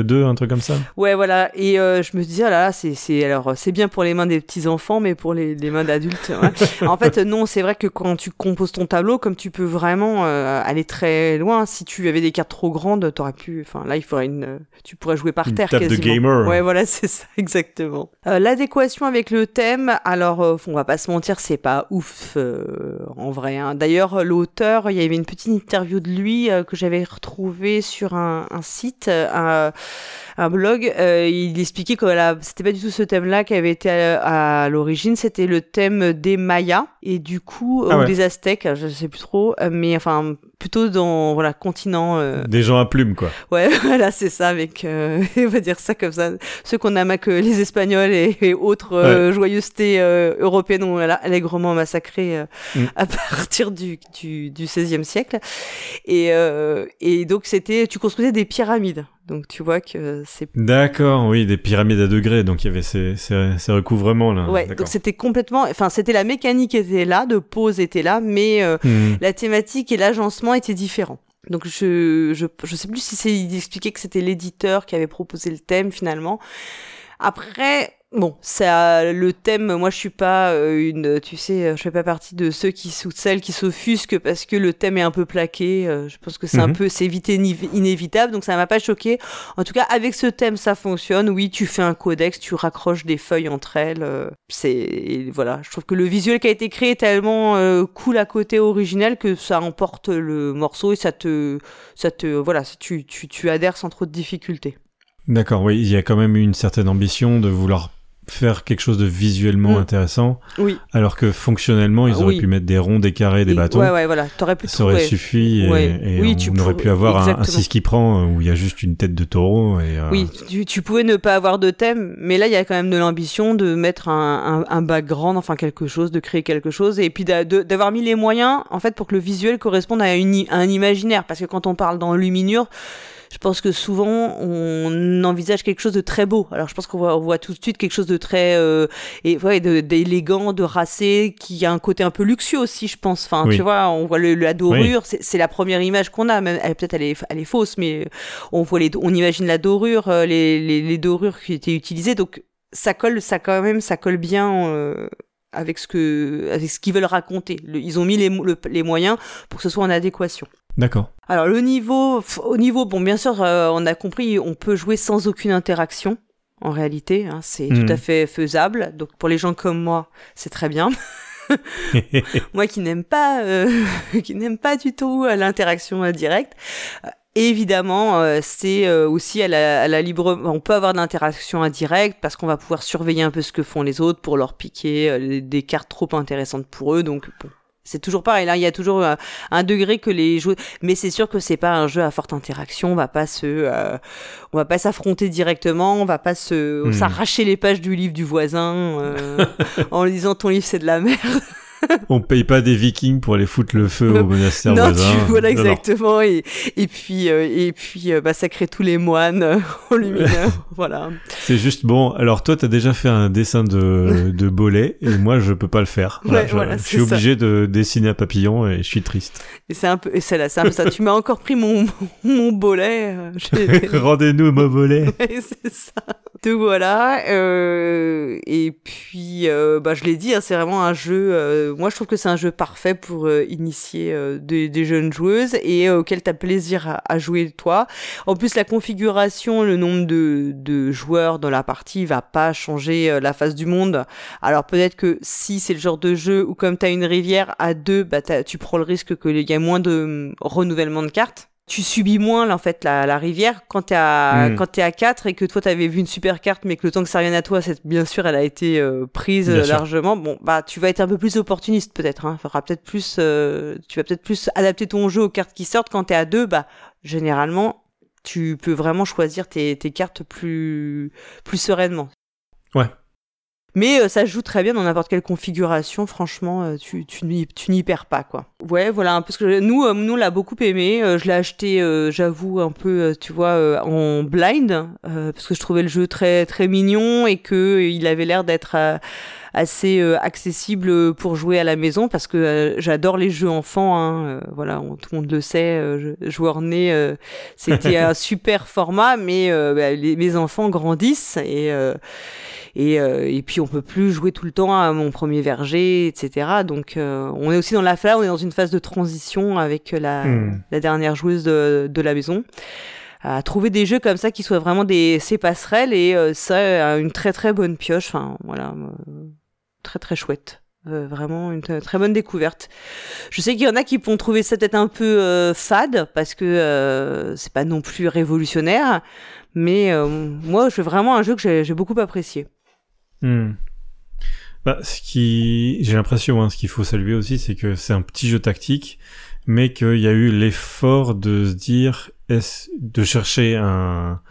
2, un truc comme ça. Ouais, voilà. Et euh, je me disais, ah là là, c'est, c'est, alors, c'est bien pour les mains des petits enfants, mais pour les, les mains d'adultes. ouais. en fait, non, c'est vrai que quand tu composes ton tableau, comme tu peux vraiment euh, aller très loin, si tu avais des cartes trop grandes, t'aurais pu. Enfin, là, il faudrait une. euh, Tu pourrais jouer par Une terre table de quasiment. gamer. Ouais, voilà, c'est ça, exactement. Euh, l'adéquation avec le thème, alors, euh, on va pas se mentir, c'est pas ouf euh, en vrai. hein. D'ailleurs, l'auteur, il y avait une petite interview de lui euh, que j'avais retrouvée sur un, un site, euh, un, un blog. euh, il expliquait que voilà, c'était pas du tout ce thème-là qui avait été à, à l'origine, c'était le thème des Mayas et du coup Ah ou des Aztèques, je sais plus trop, mais enfin plutôt dans voilà continent. euh, Des gens à plumes, quoi. Ouais, voilà, c'est ça, avec, euh, on va dire ça comme ça, ceux qu'on a que les Espagnols et, et autres euh, joyeusetés euh, européennes ont voilà, allègrement massacré euh, Mm. à partir du, du, du 16e siècle. Et, euh, et donc, c'était, tu construisais des pyramides. Donc, tu vois que c'est D'accord, oui, des pyramides à degrés, donc il y avait ces, ces, ces recouvrements là. Ouais, donc c'était complètement, enfin c'était la mécanique était là, de pose était là, mais euh, Hmm. la thématique et l'agencement étaient différents. Donc je je je sais plus si c'est il expliquait que c'était l'éditeur qui avait proposé le thème finalement. Après bon, ça le thème moi je suis pas euh, une tu sais, je fais pas partie de ceux qui ou celles qui s'offusquent parce que le thème est un peu plaqué, euh, je pense que c'est un Mhm. peu c'est vite inévi- inévitable donc ça m'a pas choqué. En tout cas, avec ce thème ça fonctionne. Oui, tu fais un codex, tu raccroches des feuilles entre elles, euh, c'est voilà, je trouve que le visuel qui a été créé est tellement euh, cool à côté original que ça emporte le morceau et ça te ça te voilà, tu tu tu adhères sans trop de difficultés. D'accord, oui, il y a quand même une certaine ambition de vouloir faire quelque chose de visuellement Mm. intéressant, Oui. alors que fonctionnellement, ils Ah, auraient oui. pu mettre des ronds, des carrés, des Et- bâtons. Ouais ouais voilà, t'aurais pu Ça aurait suffi et, Ouais. et Oui, on tu aurait pourrais- pu avoir un, un exactement. 6 qui prend euh, où il y a juste une tête de taureau et euh, Oui, tu, tu pouvais ne pas avoir de thème, mais là il y a quand même de l'ambition de mettre un, un, un background, enfin quelque chose, de créer quelque chose, et puis d'avoir mis les moyens en fait pour que le visuel corresponde à, une, à un imaginaire, parce que quand on parle d'enluminure, je pense que souvent on envisage quelque chose de très beau. Alors je pense qu'on voit, on voit tout de suite quelque chose de très euh, et ouais, de- d'élégant, de, racé, qui a un côté un peu luxueux aussi, je pense. Enfin, Oui. tu vois, on voit le, la dorure, c'est c'est la première image qu'on a. Même peut-être elle est, elle est fausse, mais on voit les, on imagine la dorure, euh, les, les, les dorures qui étaient utilisées. Donc ça colle, ça quand même, ça colle bien. euh, avec ce que avec ce qu'ils veulent raconter. ils ont mis les, les moyens pour que ce soit en adéquation. D'accord. Alors le niveau, au niveau, bon, bien sûr, euh, on a compris, on peut jouer sans aucune interaction. En réalité, hein, c'est tout à mhm. fait faisable. Donc pour les gens comme moi, c'est très bien. moi qui n'aime pas, euh, qui n'aime pas du tout euh, l'interaction directe. Évidemment, c'est aussi à la, à la, libre. On peut avoir de l'interaction indirecte parce qu'on va pouvoir surveiller un peu ce que font les autres pour leur piquer des cartes trop intéressantes pour eux. Donc bon, c'est toujours pareil. Là, il y a toujours euh, un, degré que les joueurs. Mais c'est sûr que c'est pas un jeu à forte interaction. On va pas se, euh, on va pas s'affronter directement. On va pas se hmm. s'arracher les pages du livre du voisin euh, en disant ton livre c'est de la merde. on paye pas des vikings pour aller foutre le feu au monastère non, voisin. Tu, voilà, exactement. Et, et puis, euh, et puis euh, massacrer tous les moines euh, en lumineux. voilà. C'est juste bon. Alors, toi, t'as déjà fait un dessin de, de bolet et moi, je peux pas le faire. Voilà, je, suis obligé de dessiner un papillon et je suis triste. Et c'est un peu, et c'est là, c'est ça. tu m'as encore pris mon, mon bolet. Rendez-nous mon bolet. c'est ça. Donc voilà. et puis, bah, je l'ai dit, hein, c'est vraiment un jeu moi, je trouve que c'est un jeu parfait pour euh, initier euh, des, jeunes joueuses et euh, auquel tu as plaisir à, jouer toi. En plus, la configuration, le nombre de, joueurs dans la partie va pas changer la face du monde. Alors peut-être que si c'est le genre de jeu où comme tu as une rivière à deux, bah, tu prends le risque qu'il y ait moins de hum, renouvellement de cartes tu subis moins en fait la, la rivière quand t'es à hmm. quand t'es à 4 et que toi t'avais vu une super carte mais que le temps que ça revienne à toi c'est bien sûr elle a été euh, prise largement. Bon bah tu vas être un peu plus opportuniste peut-être hein. Faudra peut-être plus euh, tu vas peut-être plus adapter ton jeu aux cartes qui sortent. Quand t'es à 2 bah généralement tu peux vraiment choisir tes, tes cartes plus plus sereinement. Ouais mais euh, ça joue très bien dans n'importe quelle configuration. Franchement, euh, tu, tu n'y perds pas, quoi. Ouais, voilà, parce que nous, euh, nous, on l'a beaucoup aimé. je l'ai acheté, j'avoue, un peu, tu vois, en blind, parce que je trouvais le jeu très, très mignon et que il avait l'air d'être assez accessible pour jouer à la maison parce que j'adore les jeux enfants hein, voilà tout le monde le sait joueur né c'était un super format mais bah, les, mes enfants grandissent et et, euh, et puis on peut plus jouer tout le temps à mon premier verger, etc. Donc euh, on est aussi dans la phase, on est dans une phase de transition avec la, hmm. la dernière joueuse de, de la maison à trouver des jeux comme ça qui soient vraiment des ces passerelles et euh, ça une très très bonne pioche enfin voilà très très chouette vraiment une très bonne découverte. Je sais qu'il y en a qui vont trouver ça peut-être un peu fade parce que c'est pas non plus révolutionnaire, mais moi, c'est vraiment un jeu que j'ai beaucoup apprécié. Hmm. Bah, ce qui, j'ai l'impression, hein, ce qu'il faut saluer aussi, c'est que c'est un petit jeu tactique, mais qu'il y a eu l'effort de se dire, de chercher un,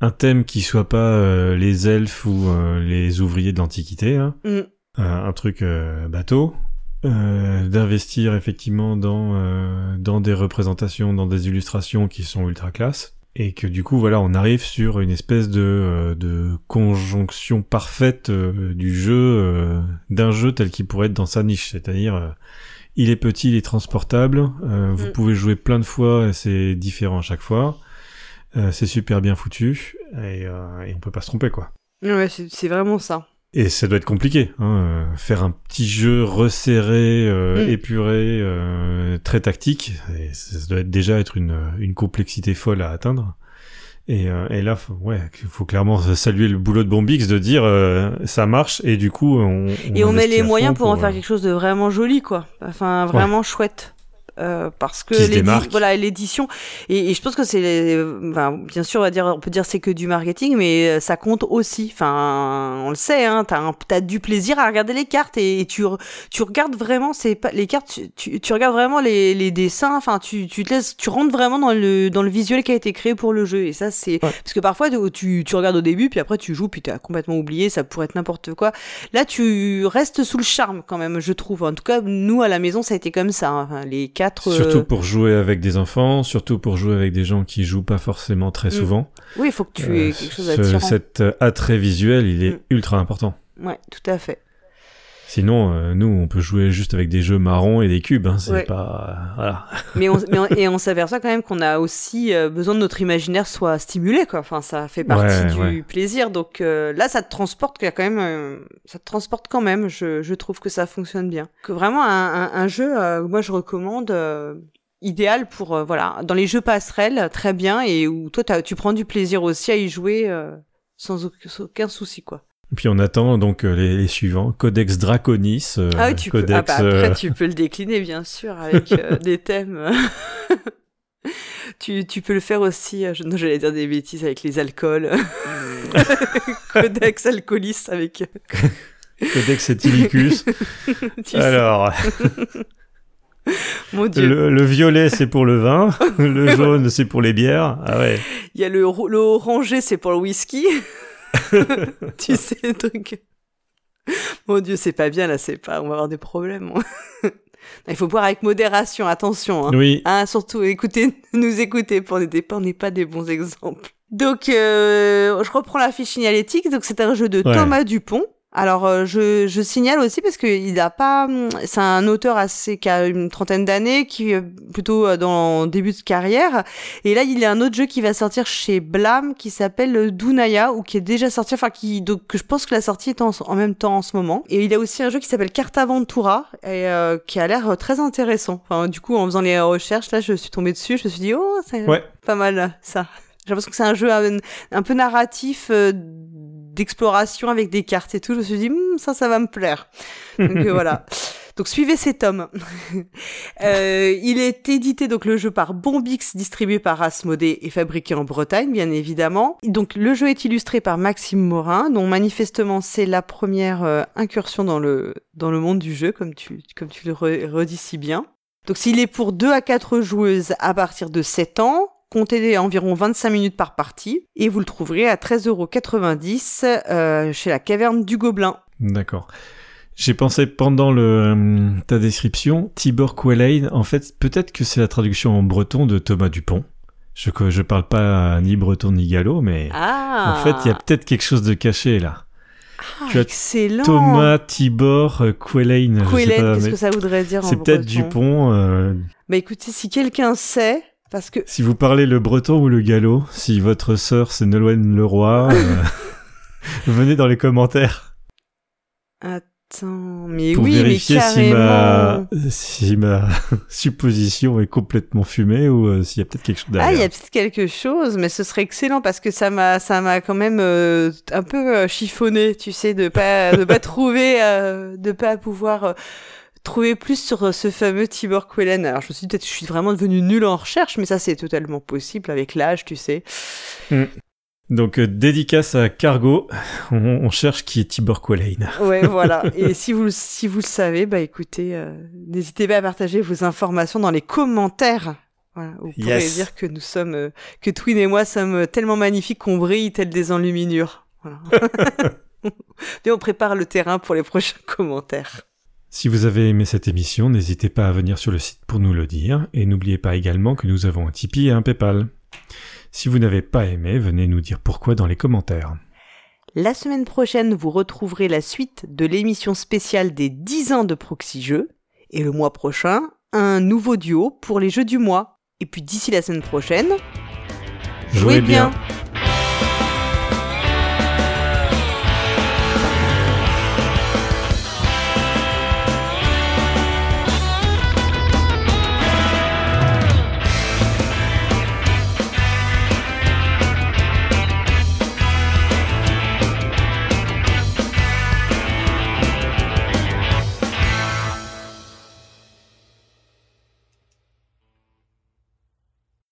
un thème qui soit pas euh, les elfes ou euh, les ouvriers de l'Antiquité, hein. hmm. euh, un truc bateau, d'investir effectivement dans dans des représentations, dans des illustrations qui sont ultra classe et que du coup voilà on arrive sur une espèce de, euh, de conjonction parfaite euh, du jeu euh, d'un jeu tel qu'il pourrait être dans sa niche. C'est-à-dire il est petit il est transportable vous mm. pouvez jouer plein de fois et c'est différent à chaque fois. C'est super bien foutu et, et on peut pas se tromper quoi. Ouais c'est vraiment ça et ça doit être compliqué, hein, euh, faire un petit jeu resserré, euh, mm. épuré, euh, très tactique. Et ça doit être déjà être une, une complexité folle à atteindre. Et, et là, faut, ouais, faut clairement saluer le boulot de Bombix de dire ça marche et du coup on, on et on met les moyens pour, en faire quelque chose de vraiment joli, quoi. Enfin, vraiment chouette. Euh, parce que voilà l'édition et, je pense que c'est bien sûr on va dire on peut dire c'est que du marketing mais euh, ça compte aussi. Enfin on le sait hein t'as as du plaisir à regarder les cartes et, tu tu regardes vraiment c'est pas les cartes tu, tu regardes vraiment les, les dessins enfin tu, tu te laisses tu rentres vraiment dans le dans le visuel qui a été créé pour le jeu. Et ça c'est parce que parfois tu, tu regardes au début puis après tu joues puis t'as complètement oublié ça pourrait être n'importe quoi. Là tu restes sous le charme quand même je trouve. En tout cas nous à la maison ça a été comme ça hein. les quatre Surtout euh, pour jouer avec des enfants, surtout pour jouer avec des gens qui jouent pas forcément très mm. souvent. Oui, il faut que tu aies euh, quelque chose à dire. Cet attrait visuel, il est mm. ultra important. Ouais, tout à fait. Sinon, euh, nous, on peut jouer juste avec des jeux marrons et des cubes. Hein, c'est Ouais. pas. voilà. Mais on, mais on- et on s'aperçoit quand même qu'on a aussi euh, besoin de notre imaginaire soit stimulé, quoi. Enfin, ça fait partie Ouais, du ouais. plaisir. Donc euh, là, ça te transporte quand même, euh, ça te transporte quand même. Je, je trouve que ça fonctionne bien. Que vraiment un, un, un jeu, moi je recommande. idéal pour euh, voilà dans les jeux passerelles très bien et où toi tu prends du plaisir aussi à y jouer euh, sans aucun, souci quoi puis on attend donc euh, les, les suivants. Codex Draconis. euh, ah oui tu peux Codex. ah bah, après euh, tu peux le décliner bien sûr avec euh, des thèmes tu, tu peux le faire aussi je, non j'allais dire des bêtises avec les alcools codex alcoolis avec Codex Etilicus. Alors, mon dieu le, le violet c'est pour le vin, le jaune c'est pour les bières. Ah ouais. il y a le, le orangé c'est pour le whisky tu sais le truc mon dieu c'est pas bien là c'est pas on va avoir des problèmes il faut boire avec modération attention hein. Oui. Ah, surtout, écoutez, nous écoutez pas, on n'est pas des bons exemples. Donc, euh, je reprends la fiche signalétique. Donc, c'est un jeu de Ouais. Thomas Dupont. Alors, euh, je, je signale aussi parce que il a pas, hum, c'est un auteur assez qui a une trentaine d'années, qui est plutôt euh, dans le début de carrière. Et là, il y a un autre jeu qui va sortir chez Blam qui s'appelle Dunaya ou qui est déjà sorti, enfin qui, donc que je pense que la sortie est en, en même temps en ce moment. Et il a aussi un jeu qui s'appelle Carta Ventura et euh, qui a l'air euh, très intéressant. Enfin, du coup, en faisant les recherches, là, je suis tombée dessus, je me suis dit oh, c'est Ouais. pas mal ça. J'ai l'impression que c'est un jeu un, un peu narratif euh, d'exploration avec des cartes et tout. Je me suis dit Hmm, ça, ça va me plaire. Donc euh, voilà. Donc suivez cet homme. Euh, il est édité donc le jeu par Bombix, distribué par Asmodée et fabriqué en Bretagne, bien évidemment. Donc le jeu est illustré par Maxime Morin, dont manifestement c'est la première euh, incursion dans le dans le monde du jeu, comme tu comme tu le re- redis si bien. Donc s'il est pour 2 à 4 joueuses à partir de 7 ans, comptez environ 25 minutes par partie, et vous le trouverez à 13,90€ euh, chez la caverne du Gobelin. D'accord. J'ai pensé pendant le, euh, ta description, Tibor Quellane, en fait, peut-être que c'est la traduction en breton de Thomas Dupont. Je, je parle pas ni breton ni gallo, mais Ah en fait, il y a peut-être quelque chose de caché là. Ah, tu as excellent Thomas Tibor euh, Quellen, pas, qu'est-ce que ça voudrait dire en c'est peut-être Dupont. euh, Bah écoutez, si quelqu'un sait, parce que si vous parlez le breton ou le gallo, si votre sœur c'est Nolwenn Leroy, euh, venez dans les commentaires attends, mais pour oui, mais vérifier si carrément. ma, si ma supposition est complètement fumée ou euh, s'il y a peut-être quelque chose Ah, il y derrière. a peut-être quelque chose, mais ce serait excellent parce que ça m'a, ça m'a quand même euh, un peu euh, chiffonné, tu sais, de pas, de pas trouver, euh, de pas pouvoir euh, trouver plus sur euh, ce fameux Tibor Quellen. Alors je me suis dit peut-être que je suis vraiment devenue nulle en recherche, mais ça c'est totalement possible avec l'âge, tu sais. Donc euh, dédicace à Cargo, on, on cherche qui est Tibor Quellane. Ouais, voilà. Et si vous, si vous le savez, bah écoutez, euh, n'hésitez pas à partager vos informations dans les commentaires. Voilà, vous pourrez Yes. dire que nous sommes, euh, que Twin et moi sommes tellement magnifiques qu'on brille tel des enluminures. Voilà. Et on prépare le terrain pour les prochains commentaires. Si vous avez aimé cette émission, n'hésitez pas à venir sur le site pour nous le dire, et n'oubliez pas également que nous avons un Tipeee et un Paypal. Si vous n'avez pas aimé, venez nous dire pourquoi dans les commentaires. La semaine prochaine, vous retrouverez la suite de l'émission spéciale des 10 ans de Proxy Jeux. Et le mois prochain, un nouveau duo pour les jeux du mois. Et puis d'ici la semaine prochaine, Jouez jouez bien. bien.